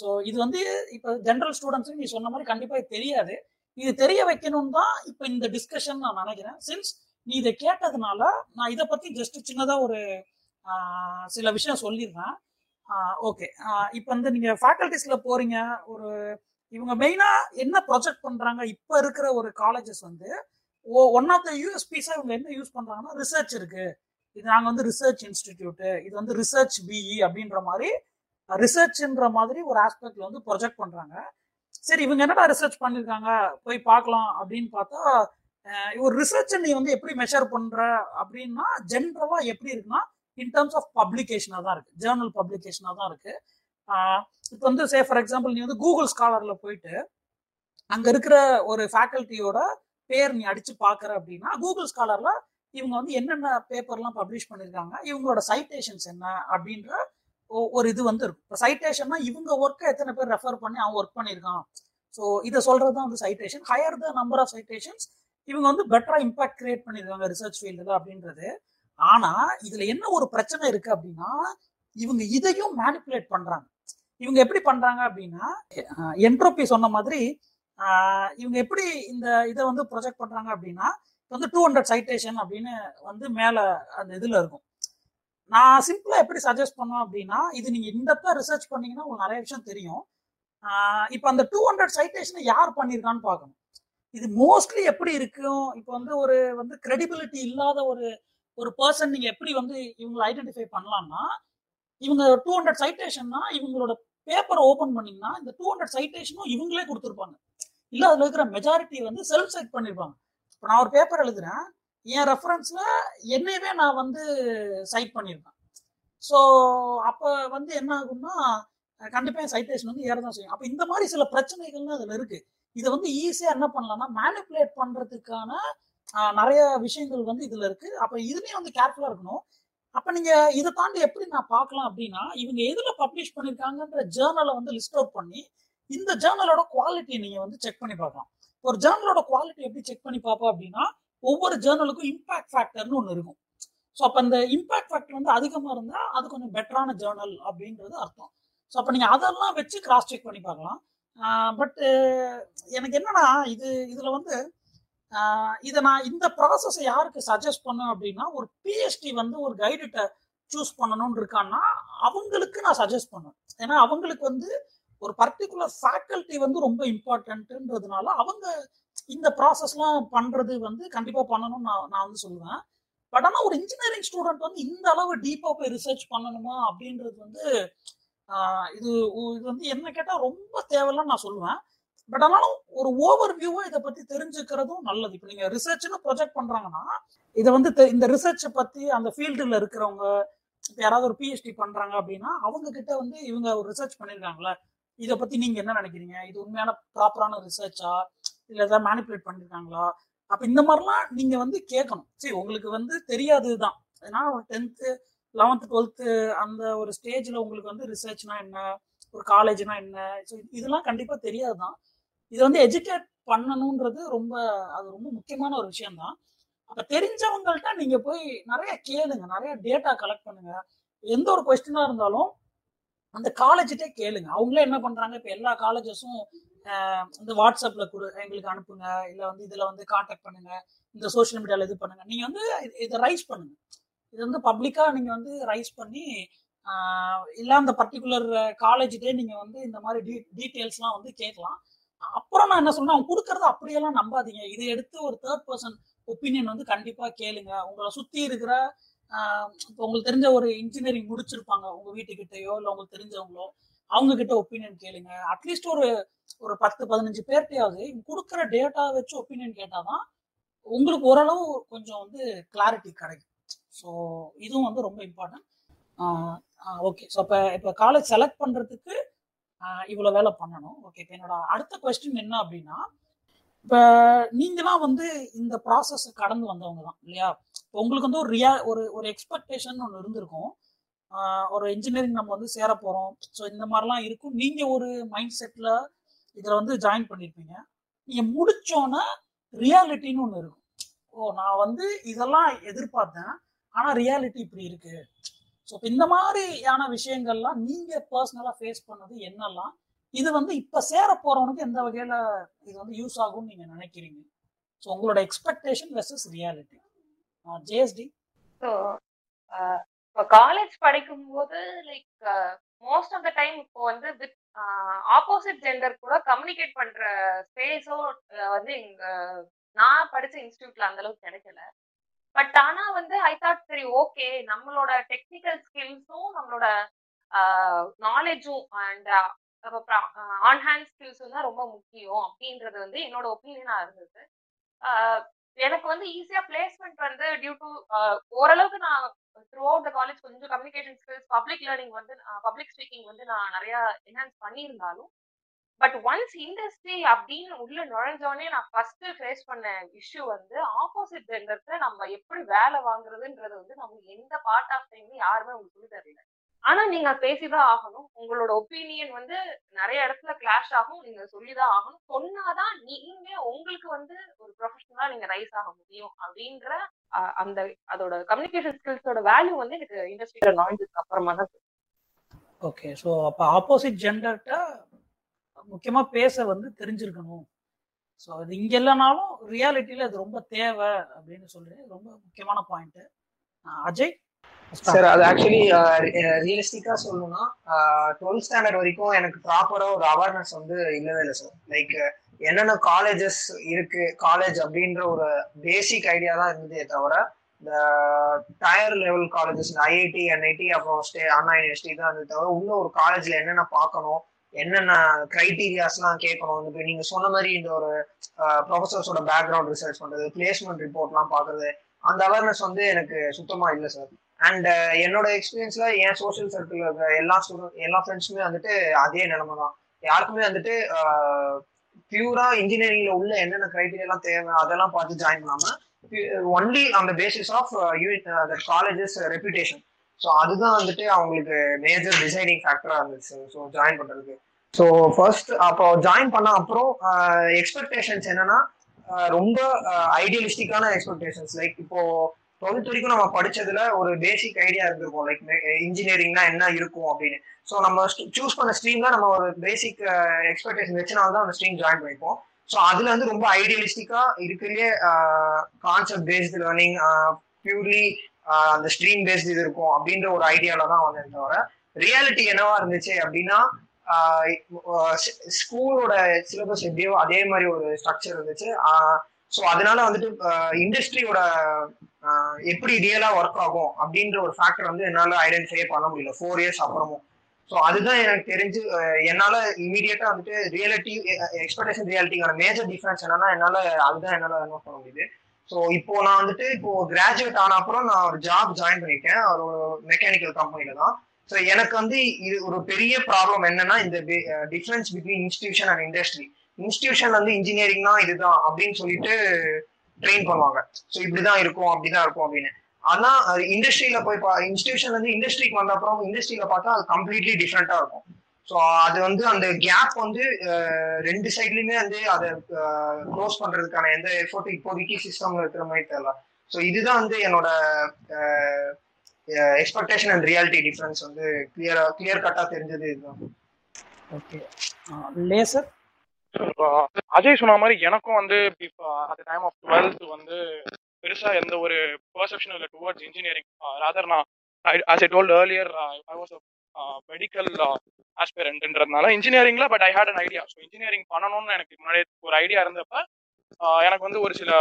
S1: ஸோ இது வந்து இப்போ ஜென்ரல் ஸ்டூடெண்ட்ஸுக்கு நீ சொன்ன மாதிரி கண்டிப்பாக தெரியாது இது தெரிய வைக்கணும்னு தான் இப்போ இந்த டிஸ்கஷன் நான் நினைக்கிறேன் சின்ஸ் நீ இதை கேட்டதுனால நான் இதை பற்றி ஜஸ்ட் சின்னதாக ஒரு சில விஷயம் சொல்லிடுறேன் ஓகே இப்போ வந்து நீங்கள் ஃபேக்கல்டிஸில் போகிறீங்க ஒரு இவங்க மெயினாக என்ன ப்ரொஜெக்ட் பண்ணுறாங்க இப்போ இருக்கிற ஒரு காலேஜஸ் வந்து ஒன் ஆஃப் த யூஎஸ்பிஸாக இவங்க என்ன யூஸ் பண்ணுறாங்கன்னா ரிசர்ச் இருக்கு இது நாங்கள் வந்து ரிசர்ச் இன்ஸ்டிடியூட்டு இது வந்து ரிசர்ச் பிஇ e அப்படின்ற மாதிரி ரிசர்ச்ன்ற மாதிரி ஒரு ஆஸ்பெக்ட்ல வந்து ப்ரொஜெக்ட் பண்ணுறாங்க சரி இவங்க என்னடா ரிசர்ச் பண்ணியிருக்காங்க போய் பார்க்கலாம் அப்படின்னு பார்த்தா ஒரு ரிசர்ச் நீ வந்து எப்படி மெஷர் பண்ணுற அப்படின்னா ஜென்ரலாக எப்படி இருக்குன்னா இன் டர்ம்ஸ் ஆஃப் பப்ளிகேஷனாக தான் இருக்குது ஜேர்னல் பப்ளிகேஷனாக தான் இருக்குது இப்போ வந்து சே ஃபார் எக்ஸாம்பிள் நீ வந்து கூகுள் ஸ்காலரில் போயிட்டு அங்கே இருக்கிற ஒரு ஃபேக்கல்ட்டியோட பேர் நீ அடிச்சு பாக்குற அப்படின்னா கூகுள் ஸ்காலர்ல இவங்க வந்து என்னென்ன பேப்பர்லாம் பப்ளிஷ் பண்ணிருக்காங்க இவங்களோட சைட்டேஷன்ஸ் என்ன அப்படின்ற ஒரு இது வந்து இருக்கும் இப்போ சைட்டேஷன்னா இவங்க ஒர்க்கை எத்தனை பேர் ரெஃபர் பண்ணி அவன் ஒர்க் பண்ணியிருக்கான் ஸோ இதை சொல்றது தான் வந்து citation higher the number of citations இவங்க வந்து பெட்டரா இம்பாக்ட் கிரியேட் பண்ணியிருக்காங்க ரிசர்ச் ஃபீல்டில் அப்படின்றது ஆனா இதுல என்ன ஒரு பிரச்சனை இருக்கு அப்படின்னா இவங்க இதையும் மேனிப்புலேட் பண்றாங்க இவங்க எப்படி பண்றாங்க அப்படின்னா என்ட்ரோபி சொன்ன மாதிரி இவங்க எப்படி இந்த இதை வந்து ப்ரொஜெக்ட் பண்றாங்க அப்படின்னா இப்போ வந்து டூ ஹண்ட்ரட் சைட்டேஷன் அப்படின்னு வந்து மேல அந்த இதுல இருக்கும் நான் சிம்பிளா எப்படி சஜஸ்ட் பண்ணோம் அப்படின்னா இது நீங்க இந்த ரிசர்ச் பண்ணீங்கன்னா உங்களுக்கு நிறைய விஷயம் தெரியும் இப்போ அந்த டூ ஹண்ட்ரட் சைட்டேஷனை யார் பண்ணியிருக்கான்னு பார்க்கணும் இது மோஸ்ட்லி எப்படி இருக்கும் இப்போ வந்து ஒரு வந்து கிரெடிபிலிட்டி இல்லாத ஒரு ஒரு பர்சன் நீங்க எப்படி வந்து இவங்களை ஐடென்டிஃபை பண்ணலாம்னா இவங்க டூ ஹண்ட்ரட் சைட்டேஷன்னா இவங்களோட பேப்பரை ஓப்பன் பண்ணீங்கன்னா இந்த டூ ஹண்ட்ரட் சைட்டேஷனும் இவங்களே கொடுத்துருப்பாங்க இல்ல அதுல இருக்கிற மெஜாரிட்டி வந்து செல்ஃப் செட் பண்ணிருப்பாங்க இப்போ நான் ஒரு பேப்பர் எழுதுறேன் என் ரெஃபரன்ஸ்ல என்னையவே நான் வந்து சைட் பண்ணியிருக்கேன் ஸோ அப்போ வந்து என்ன ஆகும்னா கண்டிப்பாக சைட்டேஷன் வந்து ஏறதான் செய்யும் அப்போ இந்த மாதிரி சில பிரச்சனைகள்லாம் அதில் இருக்கு இதை வந்து ஈஸியாக என்ன பண்ணலாம்னா மேனிப்புலேட் பண்ணுறதுக்கான நிறைய விஷயங்கள் வந்து இதில் இருக்கு அப்போ இதுலேயும் வந்து கேர்ஃபுல்லாக இருக்கணும் அப்போ நீங்கள் இதை தாண்டி எப்படி நான் பார்க்கலாம் அப்படின்னா இவங்க எதில் பப்ளிஷ் பண்ணியிருக்காங்கன்ற ஜேர்னலை வந்து லிஸ்ட் அவுட் பண்ணி இந்த ஜேர்னலோட குவாலிட்டியை நீங்க வந்து செக் பண்ணி பார்க்கலாம் ஒரு ஜேர்னலோட குவாலிட்டி எப்படி செக் பண்ணி பார்ப்போம் அப்படின்னா ஒவ்வொரு ஜேர்னலுக்கும் இம்பாக்ட் ஃபேக்டர்னு ஒன்று இருக்கும் ஸோ அப்போ அந்த இம்பாக்ட் ஃபேக்டர் வந்து அதிகமாக இருந்தால் அது கொஞ்சம் பெட்டரான ஜேர்னல் அப்படின்றது அர்த்தம் ஸோ அப்போ நீங்கள் அதெல்லாம் வச்சு கிராஸ் செக் பண்ணி பார்க்கலாம் பட்டு எனக்கு என்னன்னா இது இதில் வந்து இதை நான் இந்த ப்ராசஸை யாருக்கு சஜஸ்ட் பண்ணேன் அப்படின்னா ஒரு பிஹெச்டி வந்து ஒரு கைடுகிட்ட சூஸ் பண்ணணும்னு இருக்கான்னா அவங்களுக்கு நான் சஜஸ்ட் பண்ணுவேன் ஏன்னா அவங்களுக்கு வந்து ஒரு பர்டிகுலர் ஃபேக்கல்ட்டி வந்து ரொம்ப இம்பார்ட்டன்ட்ன்றதுனால அவங்க இந்த ப்ராசஸ்லாம் பண்ணுறது வந்து கண்டிப்பாக பண்ணணும்னு நான் நான் வந்து சொல்லுவேன் பட் ஆனால் ஒரு இன்ஜினியரிங் ஸ்டூடெண்ட் வந்து இந்த அளவு டீப்பாக போய் ரிசர்ச் பண்ணணுமா அப்படின்றது வந்து இது இது வந்து என்ன கேட்டால் ரொம்ப தேவையில்லன்னு நான் சொல்லுவேன் பட் ஆனாலும் ஒரு ஓவர் வியூவா இதை பத்தி தெரிஞ்சுக்கிறதும் நல்லது இப்போ நீங்க ரிசர்ச்னு ப்ரொஜெக்ட் பண்றாங்கன்னா இதை வந்து இந்த ரிசர்ச் பத்தி அந்த ஃபீல்டுல இருக்கிறவங்க இப்ப யாராவது ஒரு பிஹெச்டி பண்றாங்க அப்படின்னா அவங்க கிட்ட வந்து இவங்க ஒரு ரிசர்ச் பண்ணிருக்காங்களே இதை பத்தி நீங்க என்ன நினைக்கிறீங்க இது உண்மையான ப்ராப்பரான ரிசர்ச்சா இல்ல ஏதாவது மேனிப்புலேட் பண்ணிருக்காங்களா அப்ப இந்த மாதிரிலாம் நீங்க வந்து கேட்கணும் சரி உங்களுக்கு வந்து தெரியாதுதான் ஏன்னா ஒரு டென்த்து லெவன்த்து டுவெல்த்து அந்த ஒரு ஸ்டேஜ்ல உங்களுக்கு வந்து ரிசர்ச்னா என்ன ஒரு காலேஜ்னா என்ன ஸோ இதெல்லாம் கண்டிப்பா தெரியாதுதான் இதை வந்து எஜுகேட் பண்ணணுன்றது ரொம்ப அது ரொம்ப முக்கியமான ஒரு விஷயம்தான் அப்ப தெரிஞ்சவங்கள்ட்ட நீங்க போய் நிறைய கேளுங்க நிறைய டேட்டா கலெக்ட் பண்ணுங்க எந்த ஒரு கொஸ்டினா இருந்தாலும் அந்த காலேஜ்கிட்டே கேளுங்க அவங்களே என்ன பண்றாங்க இப்ப எல்லா காலேஜஸும் இந்த வாட்ஸ்அப்ல கொடு எங்களுக்கு அனுப்புங்க இல்ல வந்து இதுல வந்து கான்டாக்ட் பண்ணுங்க இந்த சோசியல் மீடியால இது பண்ணுங்க நீங்க வந்து இதை ரைஸ் பண்ணுங்க இது வந்து பப்ளிக்கா நீங்க வந்து ரைஸ் பண்ணி இல்ல அந்த பர்டிகுலர் காலேஜ்கிட்டே நீங்க வந்து இந்த மாதிரி டீ டீட்டெயில்ஸ்லாம் வந்து கேட்கலாம் அப்புறம் நான் என்ன சொல்ல அவங்க கொடுக்கறத அப்படியெல்லாம் நம்பாதீங்க இதை எடுத்து ஒரு தேர்ட் பர்சன் ஒப்பீனியன் வந்து கண்டிப்பாக கேளுங்க உங்களை சுற்றி இருக்கிற உங்களுக்கு தெரிஞ்ச ஒரு இன்ஜினியரிங் முடிச்சிருப்பாங்க உங்க வீட்டுக்கிட்டயோ இல்லை உங்களுக்கு தெரிஞ்சவங்களோ அவங்க கிட்ட ஒப்பீனியன் கேளுங்க அட்லீஸ்ட் ஒரு ஒரு பத்து பதினஞ்சு பேர்ட்டையாவது கொடுக்குற டேட்டா வச்சு ஒப்பீனியன் கேட்டாதான் உங்களுக்கு ஓரளவு கொஞ்சம் வந்து கிளாரிட்டி கிடைக்கும் ஸோ இதுவும் வந்து ரொம்ப இம்பார்ட்டன்ட் ஓகே ஸோ இப்போ இப்போ காலேஜ் செலக்ட் பண்ணுறதுக்கு இவ்வளோ வேலை பண்ணணும் ஓகே இப்போ என்னோட அடுத்த கொஸ்டின் என்ன அப்படின்னா இப்போ நீங்களாம் வந்து இந்த ப்ராசஸ் கடந்து வந்தவங்க தான் இல்லையா உங்களுக்கு வந்து ஒரு ரியா ஒரு ஒரு எக்ஸ்பெக்டேஷன் ஒன்று இருந்திருக்கும் ஒரு இன்ஜினியரிங் நம்ம வந்து சேர போகிறோம் ஸோ இந்த மாதிரிலாம் இருக்கும் நீங்கள் ஒரு மைண்ட் செட்டில் இதில் வந்து ஜாயின் பண்ணியிருப்பீங்க நீங்கள் முடித்தோன்னா ரியாலிட்டின்னு ஒன்று இருக்கும் ஓ நான் வந்து இதெல்லாம் எதிர்பார்த்தேன் ஆனால் ரியாலிட்டி இப்படி இருக்குது ஸோ இந்த மாதிரியான விஷயங்கள்லாம் நீங்கள் பர்சனலாக ஃபேஸ் பண்ணது என்னெல்லாம் இது வந்து இப்போ சேர போகிறவனுக்கு எந்த வகையில் இது வந்து யூஸ் ஆகும்னு நீங்கள் நினைக்கிறீங்க ஸோ உங்களோட expectation versus reality GST
S13: so இப்போ காலேஜ் படிக்கும் போது like most of the time இப்போ வந்து வித் ஆப்போசிட் ஜெண்டர் கூட கம்யூனிகேட் பண்ற ஸ்பேஸோ வந்து எங்க நான் படிச்ச இன்ஸ்டியூட்ல அந்த அளவுக்கு கிடைக்கல பட் ஆனா வந்து ஐ தாட் சரி ஓகே நம்மளோட டெக்னிக்கல் ஸ்கில்ஸும் நம்மளோட நாலேஜும் அண்ட் ஆன் ஹேண்ட் ஸ்கில்ஸும் தான் ரொம்ப முக்கியம் அப்படின்றது வந்து என்னோட ஒப்பீனியனா இருந்தது எனக்கு வந்து ஈஸியா பிளேஸ்மெண்ட் வந்து டியூ டு ஓரளவுக்கு நான் த்ரூ அவுட் த காலேஜ் கொஞ்சம் கம்யூனிகேஷன் ஸ்கில்ஸ் பப்ளிக் லேர்னிங் வந்து பப்ளிக் ஸ்பீக்கிங் வந்து நான் நிறைய என்ஹான்ஸ் பண்ணியிருந்தாலும் பட் ஒன்ஸ் இண்டஸ்ட்ரி அப்படின்னு உள்ள நுழைஞ்சோடனே நான் ஃபர்ஸ்ட் ஃபேஸ் பண்ண இஷ்யூ வந்து ஆப்போசிட் ஜெண்டர்ஸ் நம்ம எப்படி வேலை வாங்குறதுன்றது வந்து நம்ம எந்த பார்ட் ஆஃப் டைம்ல யாருமே உங்களுக்கு சொல்லி ஆனா நீங்க பேசிதான் ஆகணும் உங்களோட ஒப்பீனியன் வந்து நிறைய இடத்துல கிளாஷ் ஆகும் நீங்க சொல்லிதான் ஆகணும் சொன்னாதான் நீங்க உங்களுக்கு வந்து ஒரு ப்ரொஃபஷனலா நீங்க ரைஸ் ஆக முடியும் அப்படின்ற அந்த அதோட
S1: கம்யூனிகேஷன் ஸ்கில்ஸோட வேல்யூ வந்து எனக்கு இண்டஸ்ட்ரியில நாலேஜுக்கு அப்புறமா தான் ஓகே ஸோ அப்போ ஆப்போசிட் ஜெண்டர்கிட்ட முக்கியமாக பேச வந்து தெரிஞ்சிருக்கணும் ஸோ அது இங்கே இல்லைனாலும் ரியாலிட்டியில் அது ரொம்ப தேவை அப்படின்னு சொல்கிறேன் ரொம்ப முக்கியமான பாயிண்ட்டு அஜய்
S14: சார் அது uh, ஆக்சுவலி ரியலிஸ்டிக்கா சொல்லணும்னா டுவெல்த் uh, ஸ்டாண்டர்ட் வரைக்கும் எனக்கு ப்ராப்பரா ஒரு அவேர்னஸ் வந்து இல்லவே இல்லை சார் லைக் uh, என்னென்ன காலேஜஸ் இருக்கு காலேஜ் அப்படின்ற ஒரு பேசிக் ஐடியா தான் இருந்ததே தவிர இந்த tier level colleges IIT NIT அப்புறம் ஸ்டே அண்ணா யூனிவர்சிட்டி தான் இருந்தது தவிர உள்ள ஒரு காலேஜ்ல என்னென்ன பார்க்கணும் என்னென்ன கிரைட்டீரியாஸ்லாம் கேட்கணும் இப்போ நீங்க சொன்ன மாதிரி இந்த ஒரு ப்ரொஃபசர்ஸோட பேக்ரவுண்ட் ரிசர்ச் பண்றது பிளேஸ்மெண்ட் ரிப்போர்ட்லாம் பார்க்கறது அந்த அவேர்னஸ் வந்து எனக்கு சுத்தமா இல்லை சார் அண்ட் uh, என்னோட எக்ஸ்பீரியன்ஸ்ல என் சோசியல் சர்க்கிள் இருக்கிற எல்லா ஸ்டூடெண்ட் எல்லா ஃப்ரெண்ட்ஸுமே வந்துட்டு அதே நிலைமை தான் யாருக்குமே வந்துட்டு பியூரா uh, இன்ஜினியரிங்ல உள்ள என்னென்ன கிரைட்டீரியெல்லாம் தேவை அதெல்லாம் பார்த்து ஜாயின் பண்ணாம ஒன்லி அந்த basis of colleges reputation so அதுதான் வந்துட்டு அவங்களுக்கு மேஜர் டிசைனிங் ஃபேக்டரா இருந்துச்சு ஸோ ஜாயின் பண்றதுக்கு ஸோ ஃபர்ஸ்ட் அப்போ ஜாயின் பண்ண அப்புறம் எக்ஸ்பெக்டேஷன்ஸ் uh, என்னன்னா ரொம்ப ஐடியலிஸ்டிக்கான எக்ஸ்பெக்டேஷன்ஸ் லைக் இப்போ டுவெல்த் வரைக்கும் நம்ம படிச்சதுல ஒரு பேசிக் ஐடியா இருந்திருக்கும் லைக் இன்ஜினியரிங்னா என்ன இருக்கும் அப்படின்னு ஸோ நம்ம சூஸ் பண்ண ஸ்ட்ரீம்ல நம்ம ஒரு பேசிக் எக்ஸ்பெக்டேஷன் வச்சுனால்தான் அந்த ஸ்ட்ரீம் ஜாயின் பண்ணிப்போம் ஸோ அதுல வந்து ரொம்ப ஐடியலிஸ்டிக்கா இருக்கிறே கான்செப்ட் பேஸ்டு லேர்னிங் பியூர்லி அந்த ஸ்ட்ரீம் பேஸ்ட் இது இருக்கும் அப்படின்ற ஒரு ஐடியால தான் வந்தேன் தவிர ரியாலிட்டி என்னவா இருந்துச்சு அப்படின்னா ஸ்கூலோட சிலபஸ் எப்படியோ அதே மாதிரி ஒரு ஸ்ட்ரக்சர் இருந்துச்சு ஸோ அதனால வந்துட்டு இண்டஸ்ட்ரியோட எப்படி ரியலா ஒர்க் ஆகும் அப்படின்ற ஒரு ஃபேக்டர் வந்து என்னால ஐடென்டிஃபை பண்ண முடியல ஃபோர் இயர்ஸ் அப்புறமும் ஸோ அதுதான் எனக்கு தெரிஞ்சு என்னால இமீடியட்டா வந்துட்டு ரியாலிட்டி எக்ஸ்பெக்டேஷன் ரியாலிட்டிக்கான மேஜர் டிஃபரன்ஸ் என்னன்னா என்னால அதுதான் என்னால நோட் பண்ண முடியுது ஸோ இப்போ நான் வந்துட்டு இப்போ கிராஜுவேட் ஆன அப்புறம் நான் ஒரு ஜாப் ஜாயின் பண்ணிட்டேன் ஒரு மெக்கானிக்கல் கம்பெனில தான் ஸோ எனக்கு வந்து இது ஒரு பெரிய ப்ராப்ளம் என்னன்னா இந்த difference between institution and industry institution வந்து இன்ஜினியரிங்னா இதுதான் அப்படின்னு சொல்லிட்டு ட்ரெயின் பண்ணுவாங்க ஸோ இப்படிதான் இருக்கும் அப்படிதான் இருக்கும் அப்படின்னு ஆனா அது இண்டஸ்ட்ரியில போய் இன்ஸ்டியூஷன்ல இருந்து இண்டஸ்ட்ரிக்கு வந்த அப்புறம் இண்டஸ்ட்ரியில பார்த்தா அது கம்ப்ளீட்லி டிஃப்ரெண்டா இருக்கும் ஸோ அது வந்து அந்த கேப் வந்து ரெண்டு சைட்லயுமே வந்து அதை க்ளோஸ் பண்றதுக்கான எந்த எஃபோர்ட் இப்போதைக்கு சிஸ்டம்ல இருக்கிற மாதிரி தெரியல ஸோ இதுதான் வந்து என்னோட எக்ஸ்பெக்டேஷன் அண்ட் ரியாலிட்டி டிஃபரன்ஸ் வந்து கிளியரா கிளியர் கட்டா தெரிஞ்சது இதுதான் ஓகே
S15: லேசர் அஜய் சொன்ன மாதிரி எனக்கும் வந்து அட் டைம் ஆஃப் டுவெல்த் வந்து பெருசா எந்த ஒரு பர்செப்ஷன் இல்லை டுவர்ட்ஸ் இன்ஜினியரிங் ராதர் நான் told earlier I was medical ஆஸ்பிரண்ட்ன்றதுனால இன்ஜினியரிங்ல but I had an idea so engineering பண்ணணும்னு எனக்கு முன்னாடியே ஒரு ஐடியா இருந்தப்ப எனக்கு வந்து ஒரு சில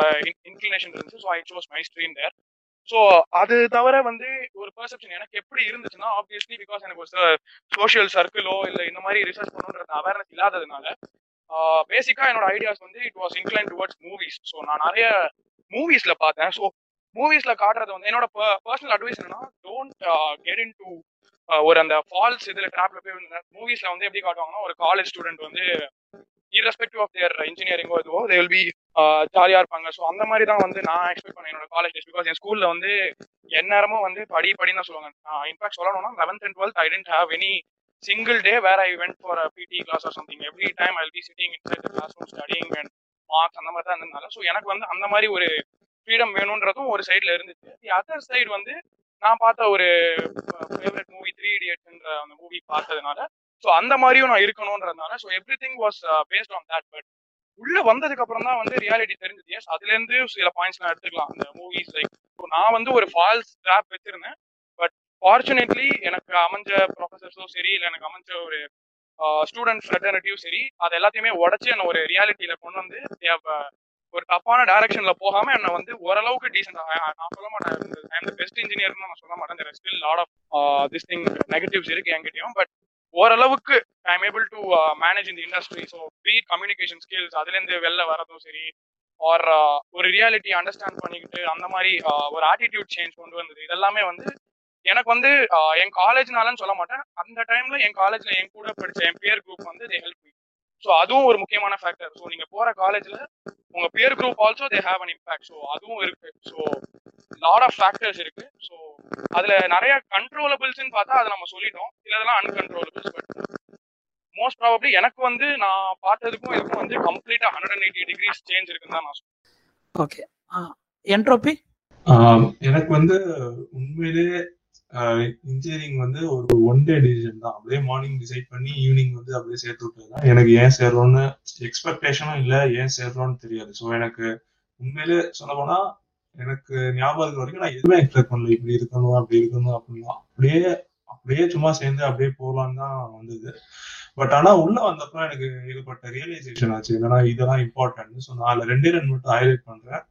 S15: இன்க்ளினேஷன் இருந்துச்சு so I chose my stream there so அது தவிர வந்து ஒரு பர்செப்ஷன் எனக்கு எப்படி இருந்துச்சுன்னா ஆப்வியஸ்லி பிகாஸ் எனக்கு ஒரு சோஷியல் சர்க்கிளோ இல்லை இந்த மாதிரி ரிசர்ச் பண்ணுன்றது அவேர்னஸ் இல்லாததுனால பேசிக்கா என்னோட ஐடியாஸ் வந்து it was incline towards movies so நான் நிறைய மூவிஸ்ல பார்த்தேன் ஸோ மூவிஸ்ல காட்டுறது வந்து என்னோட பர்சனல் அட்வைஸ் என்னன்னா டோன்ட் கெட் இன் டு ஒரு அந்த ஃபால்ஸ் இதுல ட்ராப்ல போய் மூவிஸ்ல வந்து எப்படி காட்டுவாங்கன்னா ஒரு காலேஜ் ஸ்டூடெண்ட் வந்து இரஸ்பெக்டிவ் ஆஃப் தேர் இன்ஜினியரிங்கோ இதுவோ தே வில் பி ஜாலியா இருப்பாங்க ஸோ அந்த மாதிரி தான் வந்து நான் எக்ஸ்பெக்ட் பண்ணேன் என்னோட காலேஜ் பிகாஸ் என் ஸ்கூல்ல வந்து எந்நேரமும் வந்து படி படின்னு தான் சொல்லுவாங்க இன்ஃபேக்ட் சொல்லணும்னா eleventh and twelfth I didn't have any single day where I went for a PT class or something. Every time I'll be sitting inside the classroom studying and marks அந்த மாதிரி தான் இருந்ததுனால ஸோ எனக்கு வந்து அந்த மாதிரி ஒரு ஃப்ரீடம் வேணுன்றதும் ஒரு சைடில் இருந்துச்சு தி அதர் சைடு வந்து நான் பார்த்த ஒரு ஃபேவரட் மூவி த்ரீ இடியட்ன்ற அந்த மூவி பார்த்ததுனால ஸோ அந்த மாதிரியும் நான் இருக்கணுன்றதுனால so everything was based on that but உள்ளே வந்ததுக்கு அப்புறம் தான் வந்து ரியாலிட்டி தெரிஞ்சது எஸ் அதுலேருந்து சில பாயிண்ட்ஸ்லாம் எடுத்துக்கலாம் அந்த மூவிஸ் லைக் நான் வந்து ஒரு ஃபால்ஸ் ட்ராப் வச்சிருந்தேன் ஃபார்ச்சுனேட்லி எனக்கு அமைஞ்ச ப்ரொஃபஸர்ஸும் சரி இல்லை எனக்கு அமைஞ்ச ஒரு ஸ்டூடெண்ட் ஃப்ரெட்டர்னிட்டியும் சரி அது எல்லாத்தையுமே உடச்சி என்னை ஒரு ரியாலிட்டியில் கொண்டு வந்து ஒரு தப்பான டைரக்ஷன்ல போகாமல் என்னை வந்து ஓரளவுக்கு டீசெண்டாக நான் சொல்ல மாட்டேன் த பெஸ்ட் இன்ஜினியர் நான் சொல்ல மாட்டேன் still lot of this thing negatives இருக்கு என்கிட்டயும் பட் ஓரளவுக்கு I am able to manage இந்த industry so free communication skills அதுலேருந்து வெளில வரதும் சரி ஆர் ஒரு ரியாலிட்டி அண்டர்ஸ்டாண்ட் பண்ணிக்கிட்டு அந்த மாதிரி ஒரு ஆட்டிடியூட் சேஞ்ச் கொண்டு வந்தது இதெல்லாமே வந்து எனக்கு வந்து என் காலேஜ்னாலன்னு சொல்ல மாட்டேன் அந்த டைம்ல என் காலேஜ்ல என் கூட படிச்ச என் பேர் குரூப் வந்து தே ஹெல்ப் ஸோ அதுவும் ஒரு முக்கியமான ஃபேக்டர் ஸோ நீங்க போற காலேஜ்ல உங்க peer group also they have an impact so அதுவும் இருக்கு ஸோ லாட் ஆஃப் ஃபேக்டர்ஸ் இருக்கு ஸோ அதுல நிறைய கண்ட்ரோலபிள்ஸ்ன்னு பார்த்தா அதை நம்ம சொல்லிட்டோம் சிலதெல்லாம் அன்கண்ட்ரோலபிள்ஸ் பட் மோஸ்ட் ப்ராபப்ளி எனக்கு வந்து நான் பார்த்ததுக்கும் இதுக்கும் வந்து கம்ப்ளீட்டா hundred and eighty degrees change இருக்குன்னு தான் நான் சொல்றேன் ஓகே என்ட்ரோபி
S12: எனக்கு வந்து உண்மையிலே இன்ஜினியரிங் வந்து ஒரு ஒன் டே டிசிஷன் தான் அப்படியே மார்னிங் டிசைட் பண்ணி ஈவினிங் வந்து அப்படியே சேர்த்து விட்டதுதான் எனக்கு ஏன் சேர்றோம்னு எக்ஸ்பெக்டேஷனும் இல்லை ஏன் சேர்றோன்னு தெரியாது ஸோ எனக்கு உண்மையிலே சொல்ல போனா எனக்கு ஞாபகம் இருக்கிற வரைக்கும் நான் எதுவுமே எக்ஸ்பெக்ட் பண்ணல இப்படி இருக்கணும் அப்படி இருக்கணும் அப்படின்னா அப்படியே அப்படியே சும்மா சேர்ந்து அப்படியே போகலான்னு தான் வந்தது பட் ஆனா உள்ள வந்தப்போ எனக்கு ஏகப்பட்ட ரியலைசேஷன் ஆச்சு என்னன்னா இதெல்லாம் இம்பார்ட்டன்ட் ஸோ நான் ரெண்டே ரெண்டு மட்டும் ஹைலைட் பண்றேன்